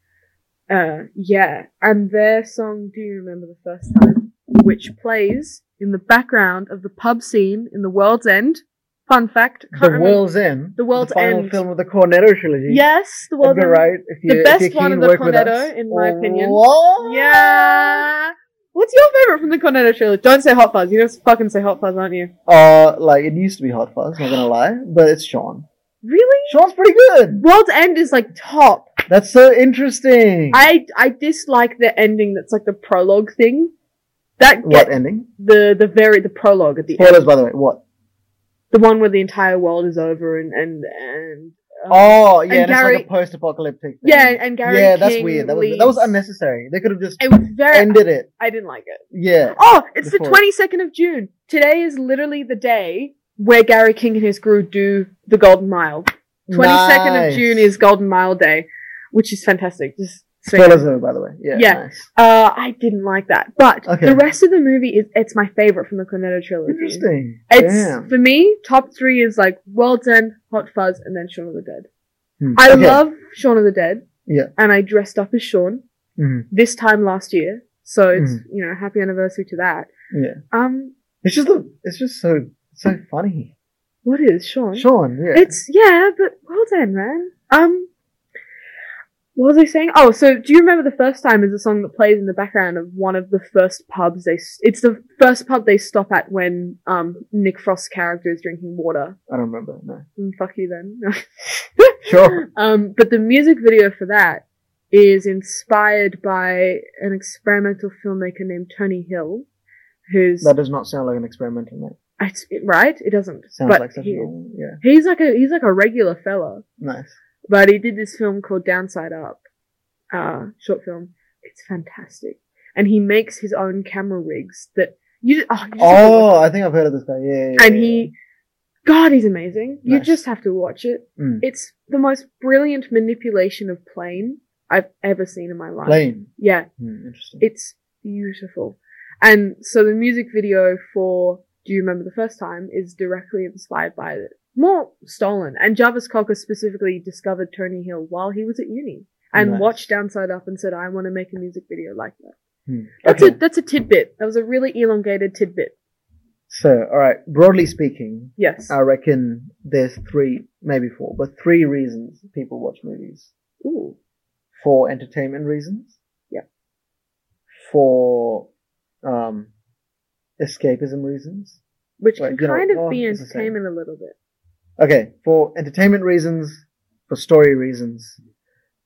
Uh, yeah, and their song "Do You Remember the First Time," which plays in the background of the pub scene in The World's End. Fun fact: The remember- World's End. The World's final End. film of the Cornetto trilogy. Yes, The World's End. Wright. If you, The best one of the Cornetto, in my opinion. What? Yeah. What's your favorite from the Cornetto trilogy? Don't say Hot Fuzz. You're gonna fucking say Hot Fuzz, aren't you? Uh, like it used to be Hot Fuzz. Not gonna lie, but it's Shaun. Really? Shaun's pretty good. World's End is like top. That's so interesting. I I dislike the ending. That's like the prologue thing. That what ending? the the very the prologue at the Spoilers, end. by the way. What? The one where the entire world is over and and and Um, Oh yeah, and Gary- like a post-apocalyptic. Thing. yeah, and Gary. yeah, that's weird. That was that was unnecessary. They could have just It was very. ended it. I didn't like it. Yeah. Oh, it's the twenty second of June. Today is literally the day where Gary King and his crew do the Golden Mile. Twenty second Nice. of June is Golden Mile Day, which is fantastic. Just. Spoilers though, by the way. Yeah. Yeah. Nice. Uh, I didn't like that, but Okay. the rest of the movie is it's my favorite from the Cornetto trilogy. Interesting. It's Damn. for me top three is like World's End, Hot Fuzz, and then Shaun of the Dead. Hmm. I Okay. love Shaun of the Dead. Yeah. and I dressed up as Shaun Mhm. this time last year, so it's Mhm. you know happy anniversary to that. Yeah. Um, It's just the, it's just so so funny. what is Shaun? Shaun. Yeah. It's yeah, but well done, man. Um, what was I saying? Oh, so do you remember the first time is the song that plays in the background of one of the first pubs they? It's the first pub they stop at when um Nick Frost's character is drinking water. I don't remember. No. Mm, fuck you then. Sure. um, but the music video for that is inspired by an experimental filmmaker named Tony Hill, who's That does not sound like an experimental name. It's, right. It doesn't. Sounds but like such he- a normal. Yeah. he's like a he's like a regular fella. Nice. But he did this film called Downside Up, uh, short film. It's fantastic, and he makes his own camera rigs that you. Oh, you just Oh, I think I've heard of this guy. Yeah. yeah, and yeah, he, God, he's amazing. You just have to watch it. Mm. It's the most brilliant manipulation of plane I've ever seen in my life. Plane. Yeah, Hmm, interesting. it's beautiful. And so the music video for Do You Remember the First Time is directly inspired by it. More stolen. And Jarvis Cocker specifically discovered Tony Hill while he was at uni and Nice. watched Downside Up and said, I want to make a music video like that. Hmm. That's Okay. a that's a tidbit. That was a really elongated tidbit. So, all right. Broadly speaking, Yes. I reckon there's three, maybe four, but three reasons people watch movies. Ooh. For entertainment reasons. Yeah. For um, escapism reasons. Which Like, can you know, kind of be entertainment a little bit. Okay, for entertainment reasons, for story reasons,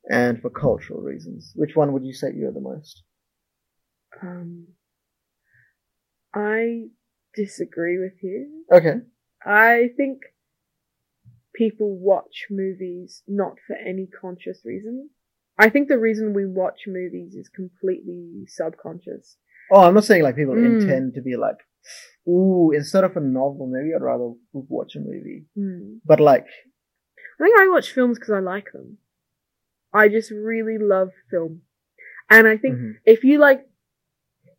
and for cultural reasons. Which one would you say you're the most? Um, I disagree with you. Okay. I think people watch movies not for any conscious reason. I think the reason we watch movies is completely subconscious. Oh, I'm not saying like people Mm. intend to be like, ooh, instead of a novel, maybe I'd rather watch a movie. Hmm. But like, I think I watch films because I like them. I just really love film. And I think mhm. if you like,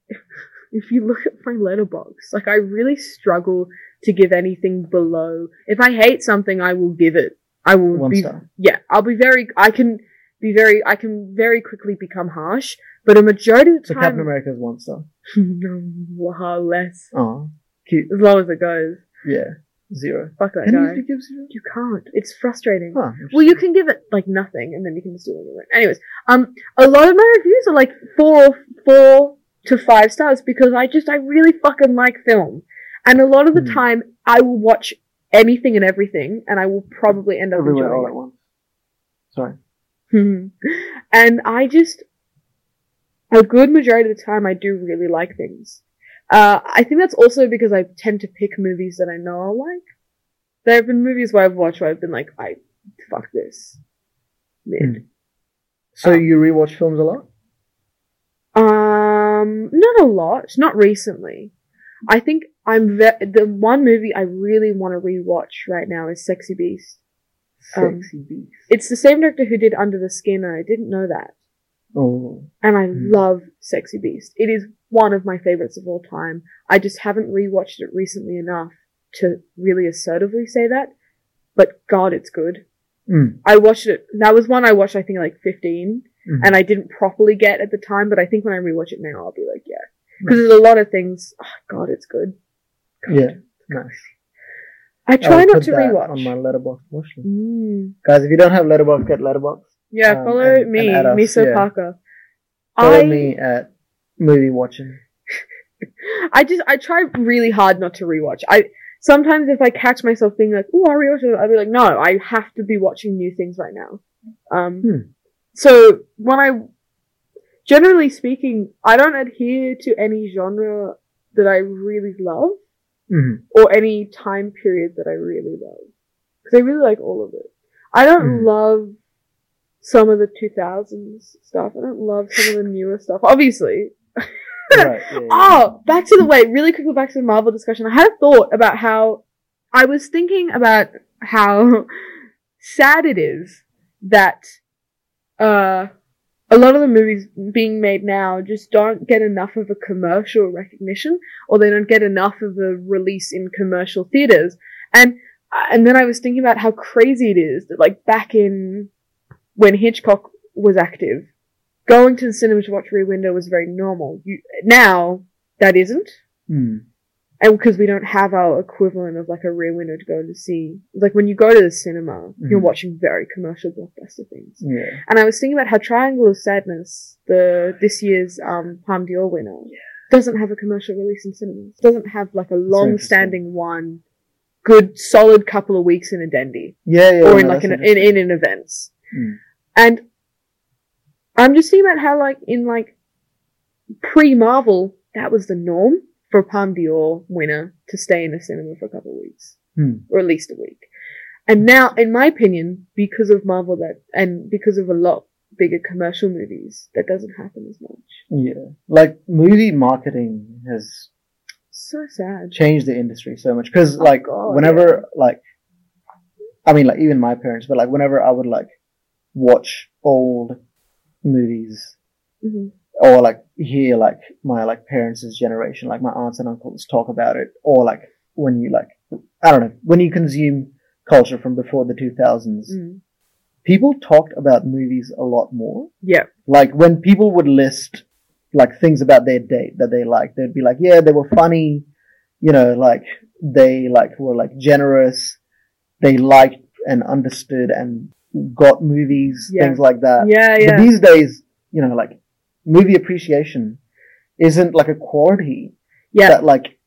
if you look at my Letterboxd, like I really struggle to give anything below. If I hate something, I will give it. I will one be star. yeah, I'll be very, I can be very, I can very quickly become harsh, but a majority of the So time, Captain America is one star. no, wow, less. Oh, cute. As long as it goes. Yeah, zero. Fuck that Can guy. you give zero? You can't. It's frustrating. Huh, Well, you can give it like nothing, and then you can just do it anyway. Anyways, um, a lot of my reviews are like four, four to five stars because I just, I really fucking like film. And a lot of the Hmm. time, I will watch anything and everything, and I will probably end up Everywhere all enjoying at once. Sorry. and I just, a good majority of the time, I do really like things. Uh, I think that's also because I tend to pick movies that I know I'll like. There have been movies where I've watched where I've been like, I, fuck this. Mid. Hmm. So Oh. you rewatch films a lot? Um, not a lot. Not recently. I think I'm ve- the one movie I really want to rewatch right now is Sexy Beast. Um, Sexy Beast. It's the same director who did Under the Skin, and I didn't know that. Oh. And I Hmm. love Sexy Beast. It is one of my favorites of all time. I just haven't rewatched it recently enough to really assertively say that. But God, it's good. Mm. I watched it. That was one I watched. I think like 15, Mhm. and I didn't properly get at the time. But I think when I rewatch it now, I'll be like, yeah, because there's a lot of things. Oh, God, it's good. God. Yeah. Nice. I try I'll not to rewatch. on my Letterboxd watch list. Mm. Guys, if you don't have Letterboxd, get Letterboxd. Yeah, Um, follow and- me, and us, Miso yeah. Parker. Follow I me at movie watching. I just I try really hard not to rewatch. I sometimes if I catch myself being like, "Oh, I'll rewatch it," I'll be like, "No, I have to be watching new things right now." Um, Hmm. so when I, generally speaking, I don't adhere to any genre that I really love hmm or any time period that I really love because I really like all of it. I don't Hmm. love some of the 2000s stuff. I don't love some of the newer stuff. Obviously. right, yeah, yeah. Oh, back to the wait, really quickly back to the Marvel discussion. I had a thought about how I was thinking about how sad it is that uh a lot of the movies being made now just don't get enough of a commercial recognition or they don't get enough of a release in commercial theaters. And and then I was thinking about how crazy it is that like back in when Hitchcock was active, going to the cinema to watch Rear Window was very normal. You, now that isn't, Hmm. and because we don't have our equivalent of like a Rear Window to go to see. Like when you go to the cinema, you're Mhm. watching very commercial blockbuster things. Yeah. And I was thinking about how Triangle of Sadness, the this year's um, Palme d'Or winner, doesn't have a commercial release in cinemas. Doesn't have like a long-standing one, good solid couple of weeks in a Dendy Yeah, yeah. or no, in like an, in in an events. Mm. And I'm just thinking about how like in like pre Marvel that was the norm for a Palme d'Or winner to stay in the cinema for a couple of weeks Hmm. or at least a week. And now, in my opinion, because of Marvel that and because of a lot bigger commercial movies, that doesn't happen as much. Yeah. Like movie marketing has So sad. changed the industry so much because Oh, like God, whenever like I mean like even my parents, but like whenever I would like watch old movies hmm or like hear like my like parents' generation, like my aunts and uncles talk about it, or like when you like I don't know when you consume culture from before the two thousands, Mm. people talked about movies a lot more. Yeah. Like when people would list like things about their date that they liked, they'd be like, yeah, they were funny, you know, like they like were like generous, they liked and understood and got movies, Yeah. things like that. Yeah, yeah. But these days, you know, like movie appreciation isn't like a quality yeah. that like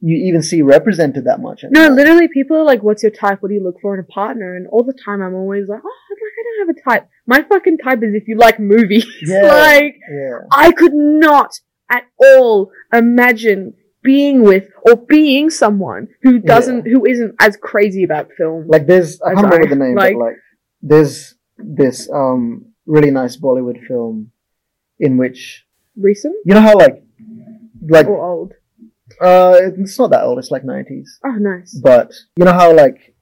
you even see represented that much. No, literally, people are like, "What's your type? What do you look for in a partner?" And all the time, I'm always like, "Oh, I don't have a type. My fucking type is if you like movies. Yeah. like Yeah. I could not at all imagine being with or being someone who doesn't, who isn't as crazy about film. Like there's I can't remember the name, like- but like there's this um really nice Bollywood film in which Recent you know how like like or old? uh it's not that old, it's like nineties. Oh, nice. But you know how like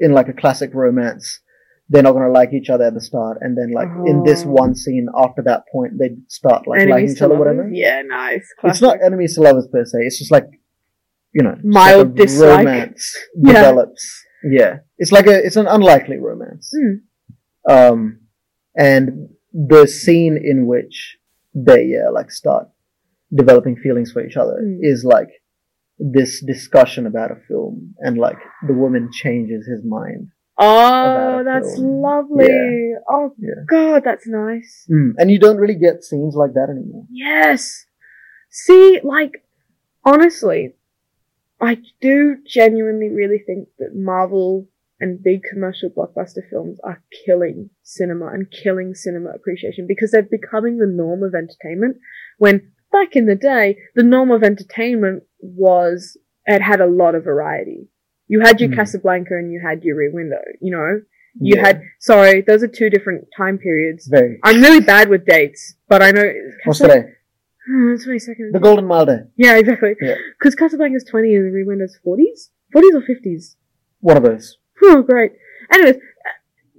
in like a classic romance they're not gonna like each other at the start and then like in this Oh. one scene after that point they start like liking each other lovers? whatever. Yeah, nice. It's not enemies to lovers per se, it's just like you know Mild like dislike. romance Yeah. develops. Yeah. It's like a it's an unlikely romance. Mm. Um and the scene in which they yeah like start developing feelings for each other Mm. is like this discussion about a film and like the woman changes his mind Oh, that's film. lovely. Oh Yeah. God, that's nice. mm. and you don't really get scenes like that anymore Yes. See, like, honestly, I do genuinely really think that Marvel and big commercial blockbuster films are killing cinema and killing cinema appreciation because they're becoming the norm of entertainment. When back in the day, the norm of entertainment was it had a lot of variety. You had your Hmm. Casablanca and you had your Rear Window. You know, you Yeah. had sorry, those are two different time periods. very I'm really bad with dates, but I know what's Casab- today Hmm, Twenty seconds. the golden mile day Yeah, exactly. Yeah. Because Casablanca's twenty and Rear Window's forties, forties or fifties. one of those Oh, great. Anyways, uh,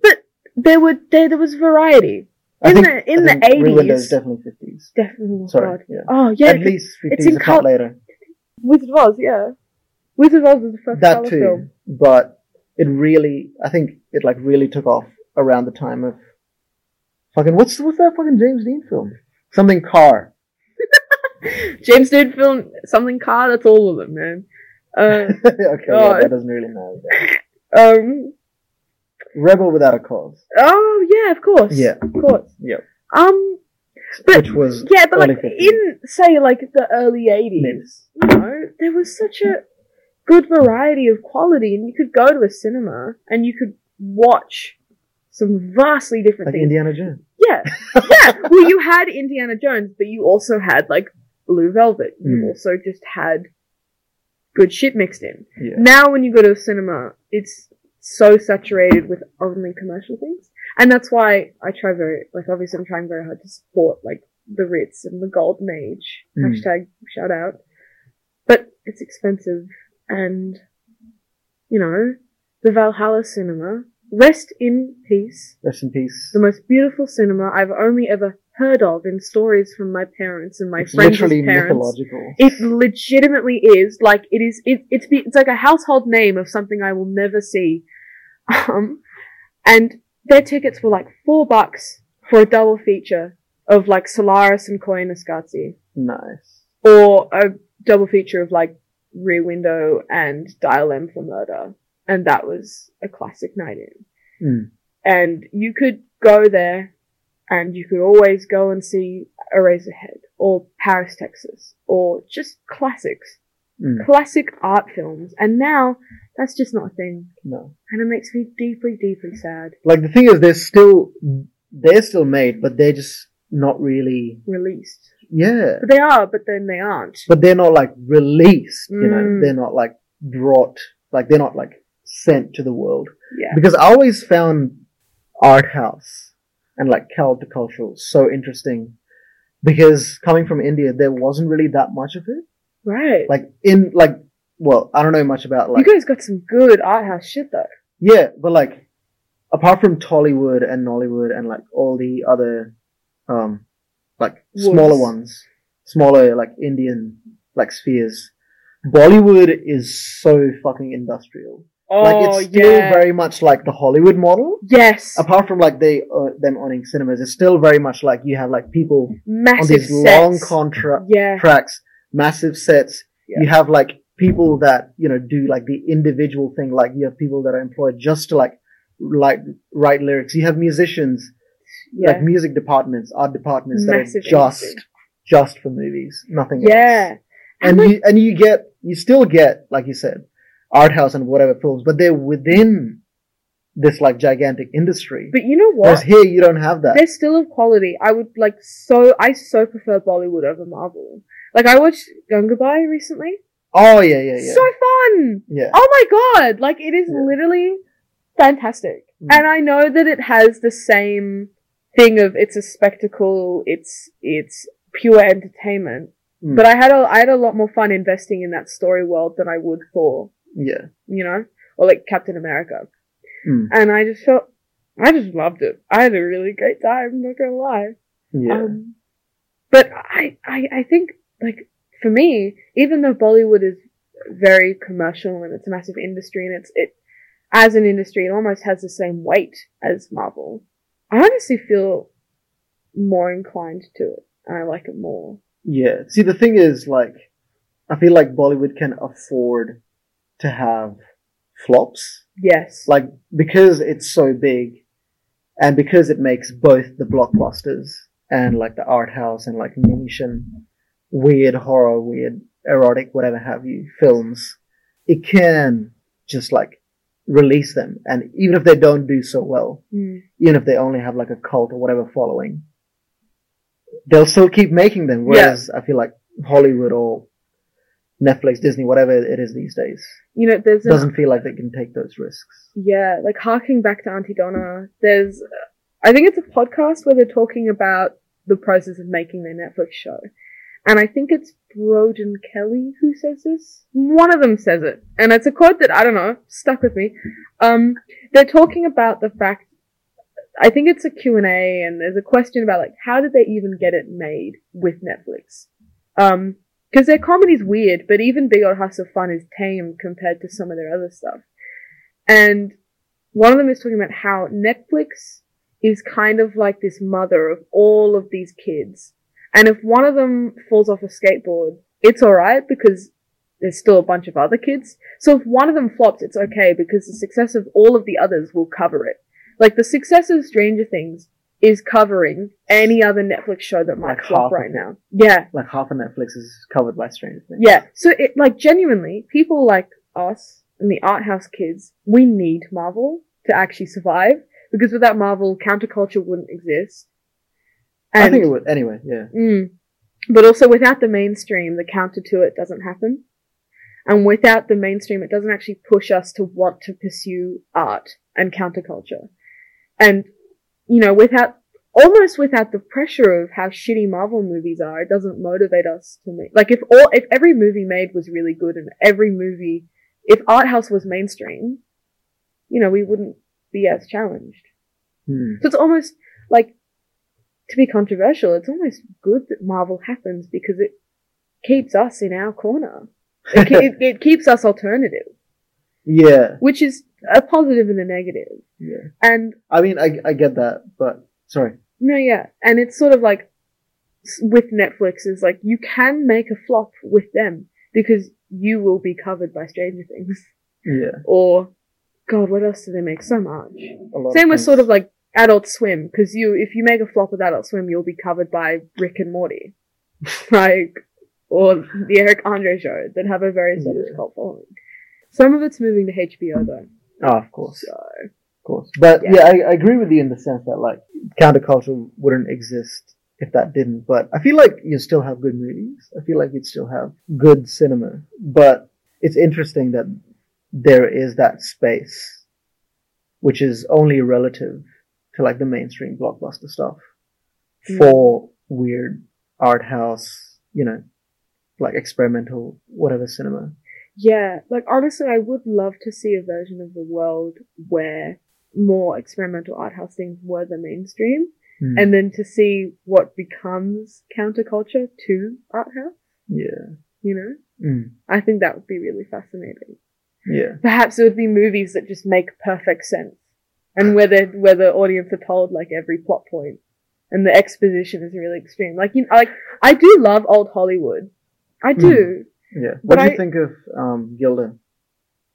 but there were there there was variety. In think, the- in I the think Rear Window 80s. definitely 50s Definitely. Oh, sorry yeah Oh yeah, at least 50s it's in later Wizard of Oz. Yeah, Wizard of Oz was the first that too film. but it really i think it like really took off around the time of fucking what's what's that fucking james dean film something car James did film something car. That's all of them, man. Uh, okay Oh. yeah, that doesn't really matter um. rebel without a cause Oh yeah, of course. Yeah. of course. Yeah. Um. But- which was Yeah, but like 50s. in say like the early eighties, you know, there was such a good variety of quality, and you could go to a cinema and you could watch some vastly different things. like things. indiana jones Yeah, yeah. well, you had Indiana Jones, but you also had like Blue Velvet. You Mm. also just had good shit mixed in. yeah Now, when you go to a cinema, it's so saturated with only commercial things. And that's why I try very, like, obviously I'm trying very hard to support, like, the Ritz and the Golden Age. Mm. Hashtag shout out. But it's expensive and, you know, the Valhalla cinema, rest in peace, Rest in peace. the most beautiful cinema I've only ever heard of in stories from my parents and my It's friends' literally parents. mythological. It legitimately is like it is. It, it's be- it's like a household name of something I will never see. Um, and their tickets were like four bucks for a double feature of like Solaris and Koyaanisqatsi, nice. or a double feature of like Rear Window and Dial M for Murder, and that was a classic night in. Mm. And you could go there, and you could always go and see Eraserhead or Paris, Texas, or just classics Mm. classic art films, and now that's just not a thing, No. and it makes me deeply, deeply sad. Like the thing is, they're still they're still made, but they're just not really. Released, Yeah, but they are, but then they aren't. but they're not like released. You know, Mm. they're not like brought. Like they're not like sent to the world. Yeah, Because I always found art house and like countercultural so interesting. Because coming from India, there wasn't really that much of it. right. Like in like, well, I don't know much about like you guys got some good art house shit though. Yeah, but like, apart from Tollywood and Nollywood and like all the other, um, like smaller ones, smaller like Indian like spheres, Bollywood is so fucking industrial. Oh like it's still yeah, very much like the Hollywood model. yes, Apart from like they uh, them owning cinemas, it's still very much like you have like people on massive these sets. long contract yeah, tracks, massive sets. Yeah. You have like people that you know do like the individual thing. Like you have people that are employed just to like like write lyrics. You have musicians, yeah, like music departments, art departments that are just industry. just for movies, nothing else. yeah. And like- you and you get you still get like you said, art house and whatever films, but they're within this like gigantic industry. But you know Whereas what? here you don't have that. They're still of quality. I would like so. I so prefer Bollywood over Marvel. Like I watched Gangubai recently. oh yeah, yeah, yeah, So fun. yeah. Oh my god! Like it is Yeah. literally fantastic. Mm. And I know that it has the same thing of it's a spectacle, it's it's pure entertainment. Mm. But I had a I had a lot more fun investing in that story world than I would for, yeah. you know, or like Captain America. Mm. And I just felt I just loved it. I had a really great time, I'm not gonna lie. Yeah. Um, but I, I, I think, like, for me, even though Bollywood is very commercial and it's a massive industry and it's, it, as an industry, it almost has the same weight as Marvel. I honestly feel more inclined to it. And I like it more. Yeah. See, the thing is, like, I feel like Bollywood can afford to have flops. Yes. Like, because it's so big, and because it makes both the blockbusters and, like, the art house and, like, niche and weird horror, weird erotic, whatever have you, films, it can just, like, release them. And even if they don't do so well, Mm. even if they only have, like, a cult or whatever following, they'll still keep making them. Whereas I feel like Hollywood or Netflix, Disney, whatever it is these days, You know, there's doesn't feel like they can take those risks. Yeah, like harking back to Aunty Donna, there's, I think it's a podcast where they're talking about the process of making their Netflix show. And I think it's Broden Kelly who says this. One of them says it. And it's a quote that, I don't know, stuck with me. Um, they're talking about the fact, I think it's a Q&A and there's a question about like, how did they even get it made with Netflix? Um, cause their comedy's weird, but even Big Old House of Fun is tame compared to some of their other stuff. And one of them is talking about how Netflix is kind of like this mother of all of these kids. And if one of them falls off a skateboard, it's alright because there's still a bunch of other kids. So if one of them flops, it's okay because the success of all of the others will cover it. Like the success of Stranger Things is covering any other Netflix show that might Like flop right now. Yeah. Like half of Netflix is covered by Stranger Things. Yeah. So it, like genuinely, people like us and the art house kids, we need Marvel to actually survive because without Marvel, counterculture wouldn't exist. I think it would. Anyway, yeah. Mm. But also without the mainstream, the counter to it doesn't happen. And without the mainstream, it doesn't actually push us to want to pursue art and counterculture. And, you know, without, almost without the pressure of how shitty Marvel movies are, it doesn't motivate us to make, like if all, if every movie made was really good and every movie, if art house was mainstream, you know, we wouldn't be as challenged. Hmm. So it's almost like, to be controversial, it's almost good that Marvel happens because it keeps us in our corner. It, it keeps us alternative, Yeah. which is a positive and a negative. Yeah. And I mean, I I get that, but sorry. no, yeah, and it's sort of like with Netflix is like you can make a flop with them because you will be covered by Stranger Things Yeah. or God, what else do they make? So much. Same with things. sort of like Adult Swim, because you, if you make a flop with Adult Swim, you'll be covered by Rick and Morty, like, or the Eric Andre show that have a very Yeah. cult following. Some of it's moving to HBO though, Oh, of course, so of course. But Yeah. yeah, I, I agree with you in the sense that like counterculture wouldn't exist if that didn't. But I feel like you still have good movies. I feel like you'd still have good cinema. But it's interesting that there is that space, which is only relative to like the mainstream blockbuster stuff Mm. for weird art house, you know, like experimental whatever cinema. Yeah, like honestly, I would love to see a version of the world where more experimental art house things were the mainstream, Hmm. and then to see what becomes counterculture to art house. yeah, You know, Mm. I think that would be really fascinating. yeah, perhaps it would be movies that just make perfect sense and where the where the audience are told like every plot point and the exposition is really extreme like you know like i do love old hollywood i do yeah. But What do you I- think of um, Gilda?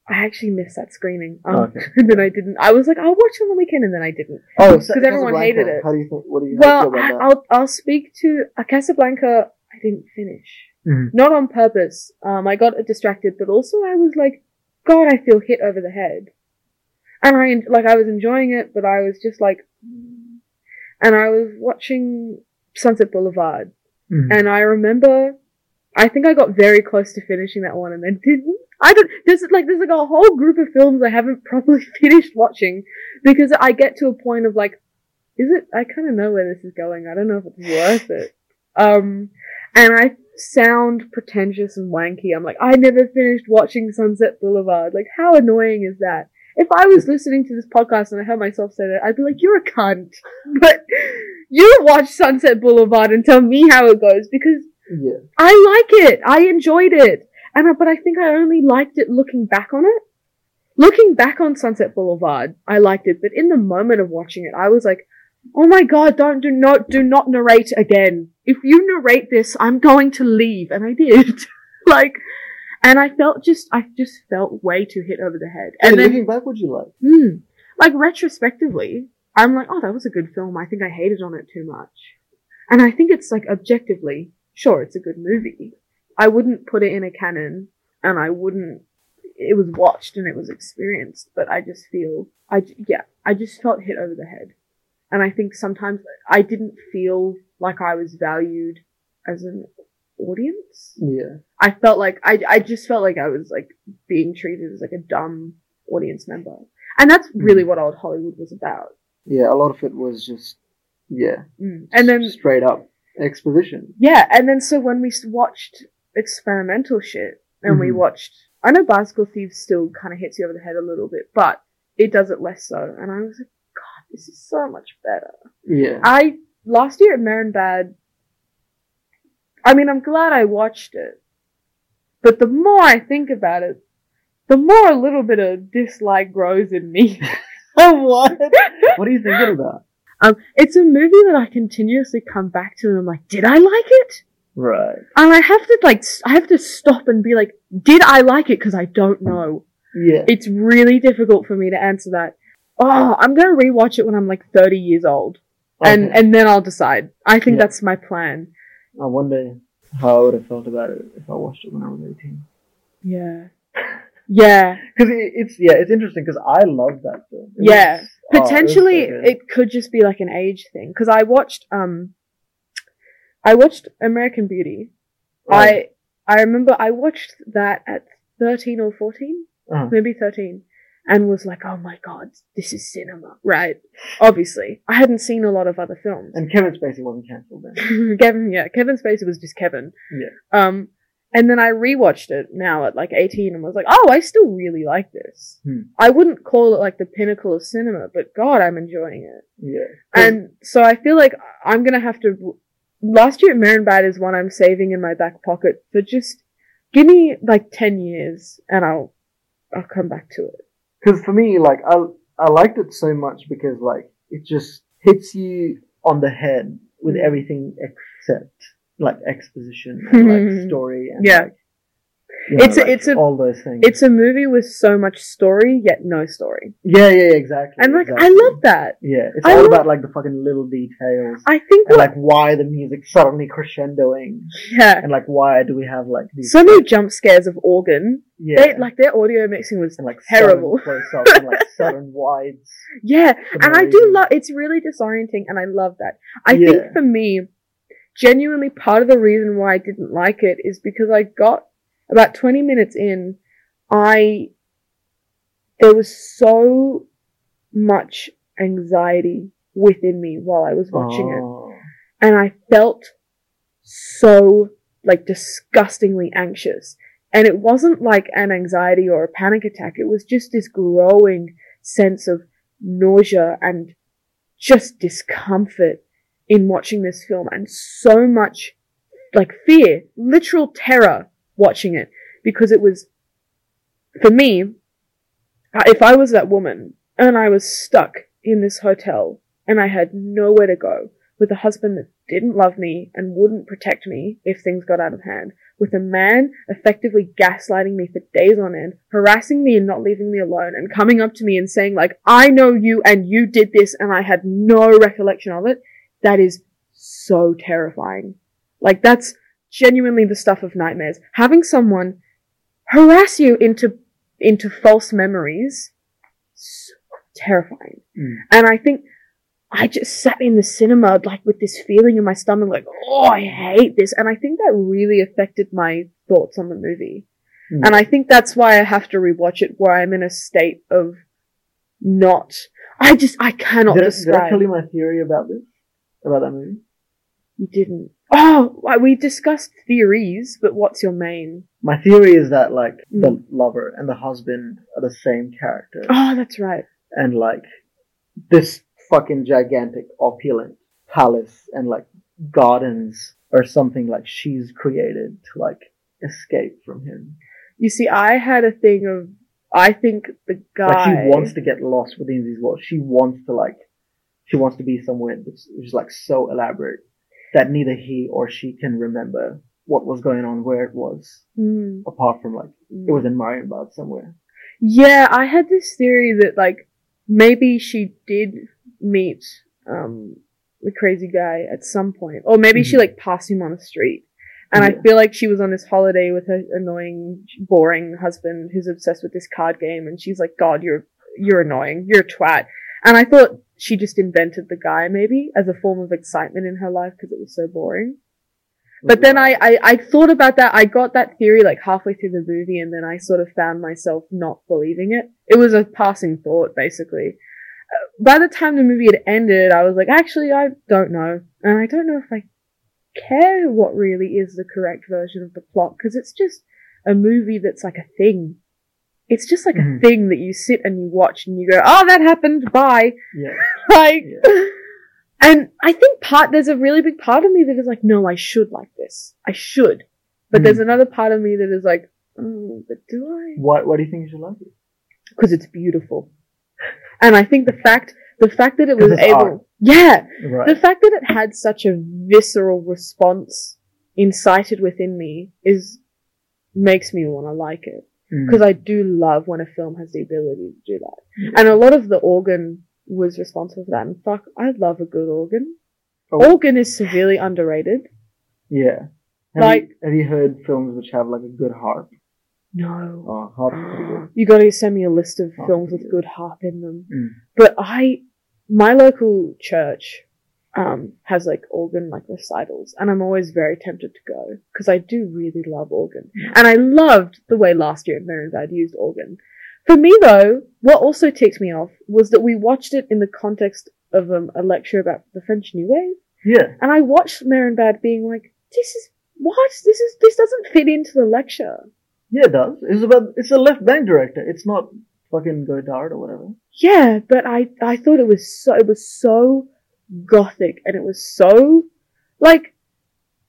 i actually missed that screening um, Oh, okay. and then i didn't i was like i'll watch it on the weekend and then i didn't Oh, Because everyone hated it. How do you think? What do you how do you well feel I, about i'll i'll speak to uh, casablanca i didn't finish Mhm. not on purpose um i got distracted but also i was like god i feel hit over the head and i like i was enjoying it but i was just like and i was watching sunset boulevard? Mhm. and i remember i think i got very close to finishing that one and then didn't. I don't there's like there's like a whole group of films i haven't properly finished watching because i get to a point of like is it i kind of know where this is going. I don't know if it's worth it. Um and i sound pretentious and wanky. I'm like i never finished watching sunset boulevard. Like how annoying is that? If I was listening to this podcast and I heard myself say that, I'd be like, you're a cunt. But you watch Sunset Boulevard and tell me how it goes because yeah, I like it. I enjoyed it. And I- but I think I only liked it looking back on it. Looking back on Sunset Boulevard, I liked it, but in the moment of watching it, I was like, "Oh my god, don't do not do not narrate again. If you narrate this, I'm going to leave." And I did. like and I felt just I just felt way too hit over the head. And then looking back, what you like? Hmm. Like retrospectively, I'm like, oh, that was a good film. I think I hated on it too much. And I think it's like objectively, sure, it's a good movie. I wouldn't put it in a canon and I wouldn't, it was watched and it was experienced, but I just feel, I, yeah, I just felt hit over the head. And I think sometimes I didn't feel like I was valued as an audience. Yeah, I felt like I I just felt like I was like being treated as like a dumb audience member, and that's really what old Hollywood was about. yeah. A lot of it was just yeah, Mm. And then straight up exposition. yeah, and then so when we watched experimental shit and we Mhm. watched, I know Bicycle Thieves still kind of hits you over the head a little bit, but it does it less so. And I was like, God, this is so much better. Yeah, I last year at Bad. I mean, I'm glad I watched it, but the more I think about it, the more a little bit of dislike grows in me. what? What are you thinking about? Um, it's a movie that I continuously come back to, and I'm like, did I like it? Right. And I have to like, I have to stop and be like, did I like it? Because I don't know. Yeah. It's really difficult for me to answer that. Oh, I'm gonna rewatch it when I'm like 30 years old, and and then I'll decide. I think Yeah. that's my plan. I wonder how I would have felt about it if I watched it when I was eighteen. Yeah. Yeah. Because it, it's yeah, it's interesting because I love that film. It Yeah. was- oh, it so Potentially, it could just be like an age thing. Because I watched, um, I watched American Beauty. Right. I I remember I watched that at 13 or 14, Uh-huh. maybe 13, and was like, oh my god, this is cinema, right? Obviously. I hadn't seen a lot of other films. And Kevin Spacey wasn't cancelled then. Kevin, yeah, Kevin Spacey was just Kevin. Yeah. Um, and then I rewatched it now at like 18 and was like, oh, I still really like this. Hmm. I wouldn't call it like the pinnacle of cinema, but God, I'm enjoying it. Yeah. And so I feel like I'm gonna have to. Last year, Bad is one I'm saving in my back pocket for just give me like 10 years and I'll, I'll come back to it. Because for me, like I I liked it so much because like it just hits you on the head with Mm. everything except like exposition and like story and Yeah. like, you know, It's a- like, it's a- all those things. It's a movie with so much story, yet no story. yeah, yeah, exactly. And like, exactly. I love that. Yeah, it's I all love- about like the fucking little details I think and what, like why the music suddenly crescendoing yeah. and like why do we have like these So many jump scares of organ. yeah They, like their audio mixing was and like terrible. close ups and like sudden wides. Yeah, and I do love. It's really disorienting, and I love that. I Yeah. think for me, genuinely, part of the reason why I didn't like it is because I got about twenty minutes in, I there was so much anxiety within me while I was watching it, Oh. and I felt so like disgustingly anxious. And it wasn't like an anxiety or a panic attack. It was just this growing sense of nausea and just discomfort in watching this film and so much like fear, literal terror watching it. Because it was, for me, if I was that woman and I was stuck in this hotel and I had nowhere to go with a husband that didn't love me and wouldn't protect me if things got out of hand, with a man effectively gaslighting me for days on end, harassing me and not leaving me alone, and coming up to me and saying like, I know you and you did this and I had no recollection of it, that is so terrifying. Like that's genuinely the stuff of nightmares. Having someone harass you into, into false memories, so terrifying. Mm. And I think I just sat in the cinema like with this feeling in my stomach, like, oh, I hate this. And I think that really affected my thoughts on the movie. Mm. And I think that's why I have to rewatch it where I'm in a state of not, I just, I cannot Did, I- did I describe. tell you my theory about this? About that movie? you didn't. Oh, well, we discussed theories, but what's your main? My theory is that like the Mm. lover and the husband are the same character, Oh, that's right. and like this fucking gigantic opulent palace and like gardens or something like she's created to like escape from him. You see, I had a thing of, I think the guy. Like she wants to get lost within these walls. She wants to like, she wants to be somewhere that's which is like so elaborate that neither he or she can remember what was going on, where it was, Mm, apart from like it was in Marienbad somewhere. Yeah, I had this theory that like maybe she did meet um the crazy guy at some point, or maybe she Mhm. like passed him on the street. And Yeah. I feel like she was on this holiday with her annoying, boring husband who's obsessed with this card game, and she's like, "God, you're you're annoying, you're a twat." And I thought she just invented the guy maybe as a form of excitement in her life because it was so boring. But then I, I, I thought about that. I got that theory like halfway through the movie and then I sort of found myself not believing it. It was a passing thought, basically. Uh, By the time the movie had ended, I was like, actually, I don't know. And I don't know if I care what really is the correct version of the plot because it's just a movie that's like a thing. It's just like a Mhm. thing that you sit and you watch and you go, oh, that happened, bye. yeah. like, Yeah. and I think part there's a really big part of me that is like, no, I should like this. I should. But Hmm. there's another part of me that is like, oh, but do I? Why? Why do you think you should like it? Because it's beautiful. And I think the fact, the fact that it was able, art. yeah, the fact that it had such a visceral response incited within me is makes me want to like it Mm. because I do love when a film has the ability to do that. And a lot of the organ was responsible for that. And fuck, I love a good organ. Oh. Organ is severely underrated. Yeah. Have Like- you, have you heard films which have like a good harp? No. Oh, harp is pretty good. You gotta send me a list of Oh, films with good harp in them. Mm. But I, my local church um, has like organ like recitals, and I'm always very tempted to go because I do really love organ, and I loved the way last year Marienbad used organ. For me though, what also ticked me off was that we watched it in the context of um, a lecture about the French New Wave, Yeah. and I watched Marienbad being like, "This is what? This is this doesn't fit into the lecture." Yeah, it does. It's about, it's a left bank director. It's not fucking Godard or whatever. Yeah, but I I thought it was so it was so gothic and it was so like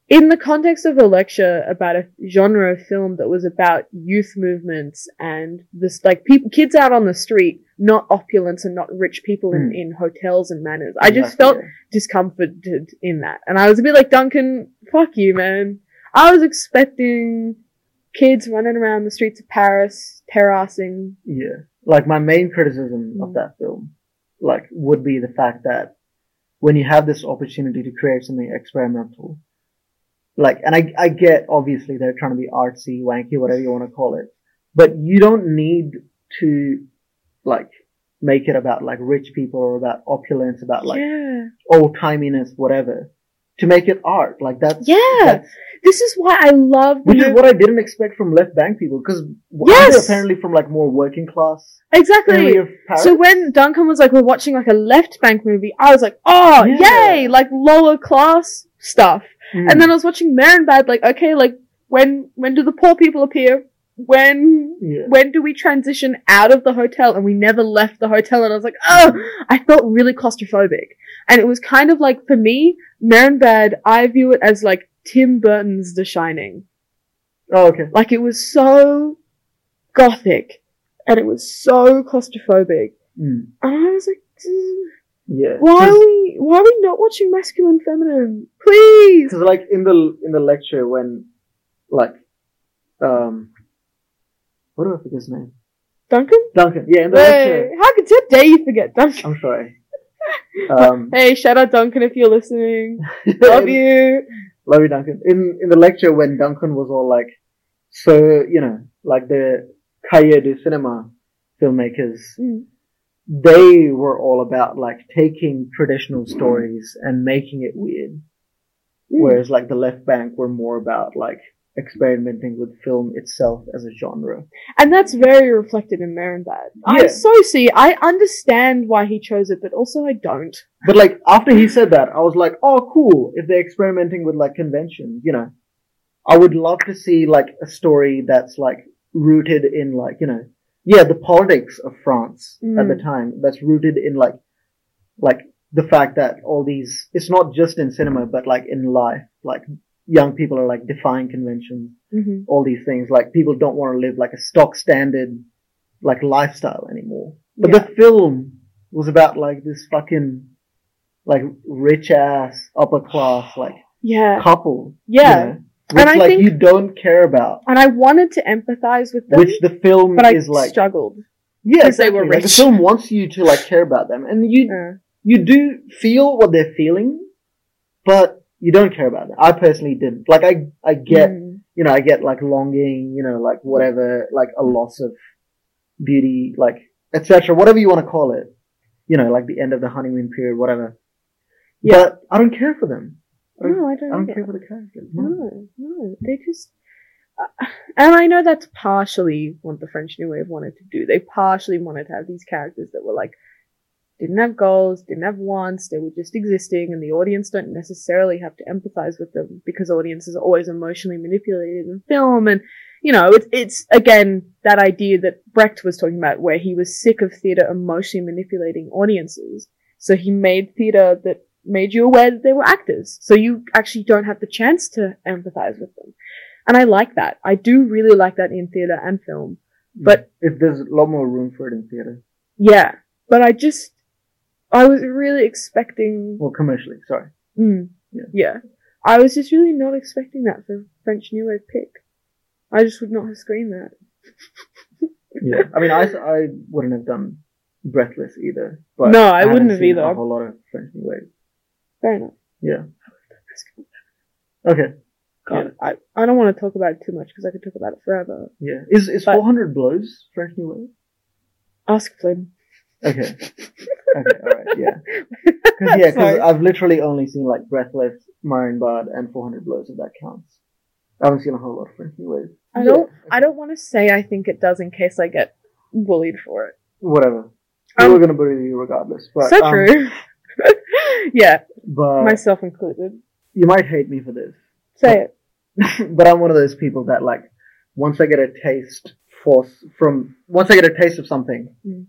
in the context of a lecture about a genre of film that was about youth movements and this like people kids out on the street, not opulence and not rich people in, Hmm. in hotels and manors I just felt yeah. discomforted in that. And I was a bit like, Duncan, fuck you, man. I was expecting kids running around the streets of Paris, terracing. Yeah. Like my main criticism of Mm. that film, like, would be the fact that when you have this opportunity to create something experimental, like, and I, I get obviously they're trying to be artsy, wanky, whatever you want to call it, but you don't need to, like, make it about like rich people or about opulence, about like yeah. old timiness, whatever, to make it art. Like that's, Yeah. that's This is why I love which is what I didn't expect from left bank people, because Yes! apparently from like more working class exactly. area of Paris. So when Duncan was like, we're watching like a left bank movie, I was like, oh, Yeah. yay, like lower class stuff. Mm. And then I was watching Marienbad, like, okay, like when, when do the poor people appear? When, yeah. when do we transition out of the hotel? And we never left the hotel. And I was like, oh, I felt really claustrophobic. And it was kind of like, for me, Marienbad, I view it as like Tim Burton's The Shining. Oh, okay. Like it was so gothic and it was so claustrophobic. Mm. And I was like, "Mm, Yeah. why are we, why are we not watching masculine feminine? Please! Because like in the in the lecture when like um what do I forget his name? Duncan? Duncan. Yeah, in the Hey, lecture. how could, dare you forget Duncan? I'm sorry. Um, Hey, shout out Duncan if you're listening. Love you. Love you, Duncan. In in the lecture when Duncan was all like, so you know, like the Cahiers du Cinema filmmakers, Mm. they were all about like taking traditional stories and making it weird. Mm. Whereas like the left bank were more about like experimenting with film itself as a genre. And that's very reflected in Marienbad. I so see, I understand why he chose it, but also I don't. But like after he said that, I was like, oh cool, if they're experimenting with like conventions, you know. I would love to see like a story that's like rooted in like, you know, yeah, the politics of France at the Mm. time that's rooted in like like the fact that all these it's not just in cinema but like in life, like young people are like defying conventions hmm all these things. Like people don't want to live like a stock standard like lifestyle anymore. But Yeah. the film was about like this fucking like rich ass upper class like Yeah. couple. Yeah. You know, which And I like think- you don't care about. And I wanted to empathize with them, Which the film but I is like struggled. yeah, 'cause they were exactly. Like, the film wants you to like care about them, and you Uh, you do feel what they're feeling, but you don't care about them. I personally didn't. Like I I get mm. you know, I get like longing, you know, like whatever, like a loss of beauty, like etc. Whatever you want to call it, you know, like the end of the honeymoon period, whatever. Yeah. But I don't care for them. I don't, No, I don't. I don't care for the characters. No. No, no, they just. Uh, and I know that's partially what the French New Wave wanted to do. They partially wanted to have these characters that were like, didn't have goals, didn't have wants, they were just existing, and the audience don't necessarily have to empathize with them because audiences are always emotionally manipulated in film. And, you know, it's, it's again that idea that Brecht was talking about where he was sick of theatre emotionally manipulating audiences. So he made theatre that made you aware that they were actors. So you actually don't have the chance to empathize with them. And I like that. I do really like that in theatre and film. Mm. But- if there's a lot more room for it in theater, Yeah. But I just, I was really expecting, well, commercially, sorry. mm, Yeah. yeah. I was just really not expecting that for French New Wave pick. I just would not have screened that. Yeah, I mean, I, I wouldn't have done Breathless either. But No, I haven't wouldn't have either. A whole lot of French New Wave. Fair enough. Yeah. Okay. God, I, I don't want to talk about it too much because I could talk about it forever. Yeah. Is is 400 blows French New Wave? Ask Flynn. Okay. Okay. All right. Yeah. Cause, yeah. Because I've literally only seen like Breathless, Marienbad, and 400 Blows. If that counts. I haven't seen a whole lot of French New Wave. I don't. I don't want to say I think it does in case I get bullied for it. Whatever. We Um, were gonna bully you regardless. But, so um, true. yeah, But myself included. you might hate me for this. Say it. but I'm one of those people that like once I get a taste for from once I get a taste of something, Mm.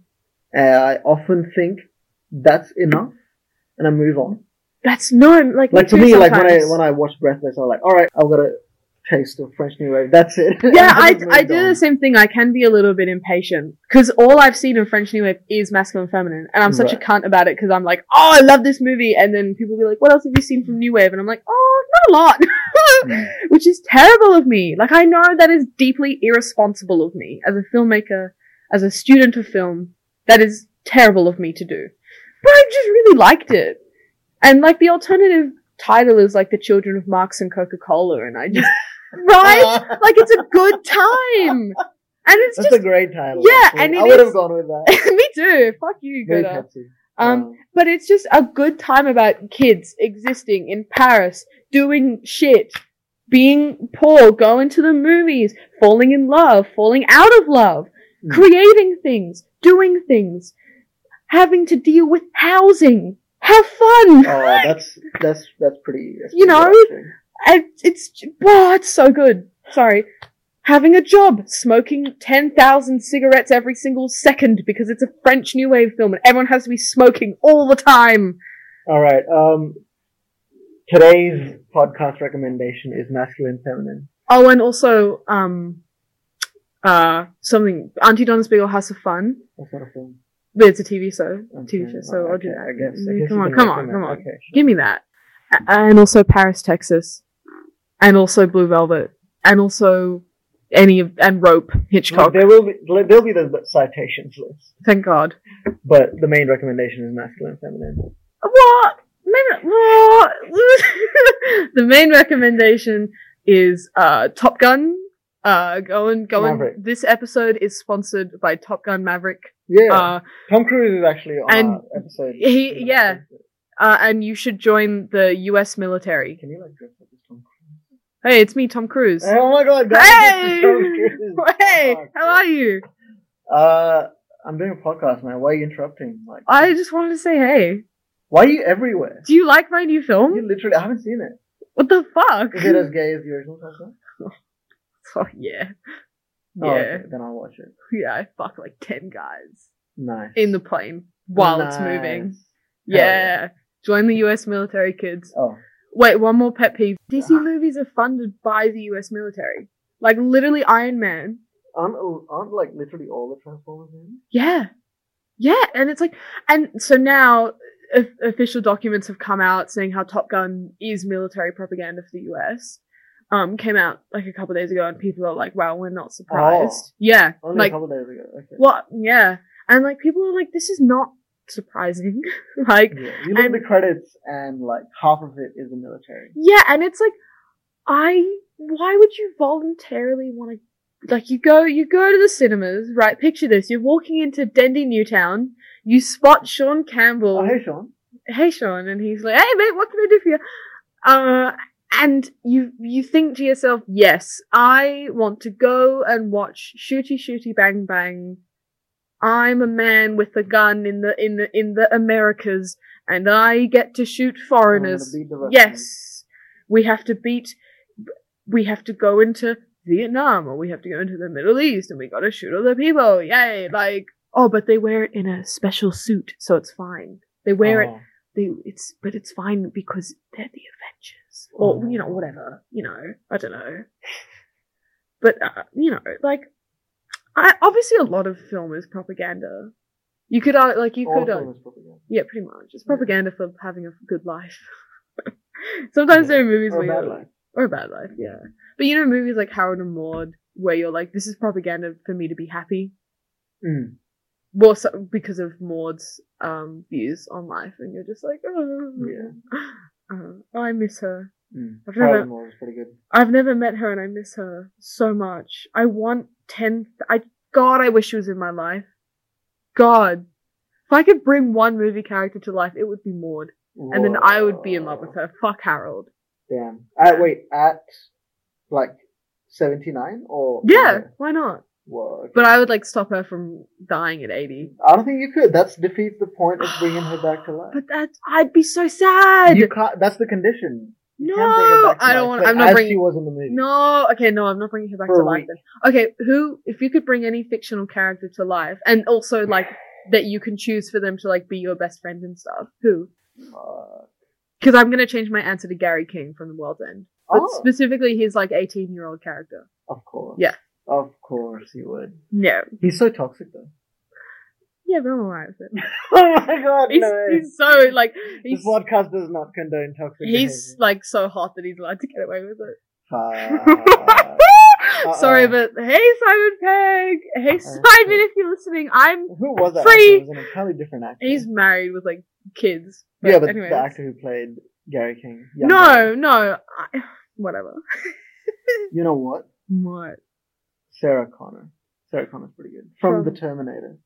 I often think that's enough, and I move on. That's no like. Like to me, like when I sometimes. when I watch Breathless, I'm like, all right, I've got a taste of French New Wave. That's it. yeah, I, I do on. the same thing. I can be a little bit impatient because all I've seen in French New Wave is masculine, and feminine, and I'm such a cunt about it because I'm like, oh, I love this movie, and then people be like, what else have you seen from New Wave? And I'm like, oh, not a lot, Mm. which is terrible of me. Like I know that is deeply irresponsible of me as a filmmaker, as a student of film. That is terrible of me to do, but I just really liked it, and like the alternative title is like the Children of Marx and Coca Cola, and I just right like it's a good time. And it's That's just a great title. Yeah, actually. and it I would have gone with that. me too. Fuck you, Very catchy. Um, but it's just a good time about kids existing in Paris, doing shit, being poor, going to the movies, falling in love, falling out of love, Mm. creating things, doing things, having to deal with housing. Have fun. oh, that's that's that's pretty. That's You pretty know? it's wow, it's so good. Sorry. Having a job, smoking 10,000 cigarettes every single second because it's a French New Wave film and everyone has to be smoking all the time. All right. Um, today's podcast recommendation is masculine, feminine. Oh, and also, um, uh, something, Aunty Donna's Big Ol' House of Fun. That's not a film. But it's a TV show. Okay, TV show, so well, I'll do that. I guess. I guess come on, come on, come on. Okay. sure. Give me that. And also Paris, Texas. And also Blue Velvet. And also any of, and Rope, Hitchcock. there will be there'll be the citations list, Thank God. but the main recommendation is masculine, feminine. What? Main, what? the main recommendation is uh, Top Gun. Uh, going, going. Maverick. This episode is sponsored by Top Gun Maverick. Yeah, Uh, Tom Cruise is actually on and episode. he- yeah. uh, and you should join the U.S. military. Can you like dress up as Tom Cruise? Hey, it's me, Tom Cruise. Cruise? Oh my god, guys! Hey! Hey, Fuck. how are you? Uh, I'm doing a podcast, man. Why are you interrupting? Like, I just wanted to say hey. why are you everywhere? Do you like my new film? You literally, I haven't seen it. What the fuck? Is it as gay as the original oh yeah, Oh, yeah, okay, then I'll watch it. yeah. I fuck like ten guys Nice. in the plane while it's moving. Hell Yeah. Join the US military kids. Oh, Wait, one more pet peeve. DC movies are funded by the US military. Like literally Iron Man. aren't aren't like literally all the Transformers in? Yeah. Yeah, and it's like and so now official documents have come out saying how Top Gun is military propaganda for the US. Um came out like a couple days ago and people are like, "Wow, we're not surprised." Yeah. Only like a couple days ago. Okay. what? Yeah. And like people are like, "This is not surprising." like Yeah. You look at the credits and like half of it is the military. Yeah, and it's like, I, why would you voluntarily want to, like, you go, you go to the cinemas, right? Picture this, you're walking into Dendy Newtown, you spot Shaun Campbell. Oh, hey Shaun. hey, Shaun, and he's like, hey mate, what can I do for you? Uh, and you, you think to yourself, yes, I want to go and watch Shooty Shooty Bang Bang. I'm a man with a gun in the, in the, in the Americas, and I get to shoot foreigners. gonna beat the Russians. Yes, we have to beat. We have to go into Vietnam, or we have to go into the Middle East, and we gotta shoot other people. Yay! Like, oh, but they wear it in a special suit, so it's fine. They wear it. Oh. They it's, but it's fine because they're the Avengers, or you know, whatever. You know, I don't know. But uh, you know, like, I obviously a lot of film is propaganda. You could uh, like you All could uh, film is propaganda. yeah, pretty much. It's propaganda for having a good life. Sometimes Yeah. there are movies Or a where life. or a bad life, yeah. But you know, movies like Harold and Maude, where you're like, this is propaganda for me to be happy. Mm. Well, so, because of Maud's um, views on life, and you're just like, oh, Yeah. uh, I miss her. Mm. I've never- Moore is pretty good. I've never met her, and I miss her so much. I want ten. I God, I wish she was in my life. God, If I could bring one movie character to life, it would be Maud. And then I would be in love with her. Fuck Harold. Damn. Uh, wait, at like 79 or? Yeah, why not? Whoa, okay. But I would like stop her from dying at 80. I don't think you could. That's defeats the point of bringing her back to life. But that, I'd be so sad. You can't. That's the condition. No, can't bring her back to I don't want, I'm not bringing, she was in the movie. No, okay, no, I'm not bringing her back For to life then. Okay, who, if you could bring any fictional character to life, and also like that you can choose for them to like be your best friend and stuff, who? Because I'm gonna change my answer to Gary King from The World's End, but oh, specifically his like 18 year old character. of course. Yeah. Of course he would. No, He's so toxic though. Yeah, but I'm alright with it. oh my god, He's, no. he's so like this he's podcast does not condone toxic he's like so hot that he's allowed to get away with it. behavior. Fuck. Sorry, but hey Simon Pegg, hey Simon, if you're listening, I'm Who was that? Free. Actor? It was an entirely different actor. he's married with like kids. yeah, but anyways. the actor who played Gary King. No, Gary. no, I, whatever. You know what? What? Sarah Connor. Sarah Connor's pretty good. From, From- The Terminator.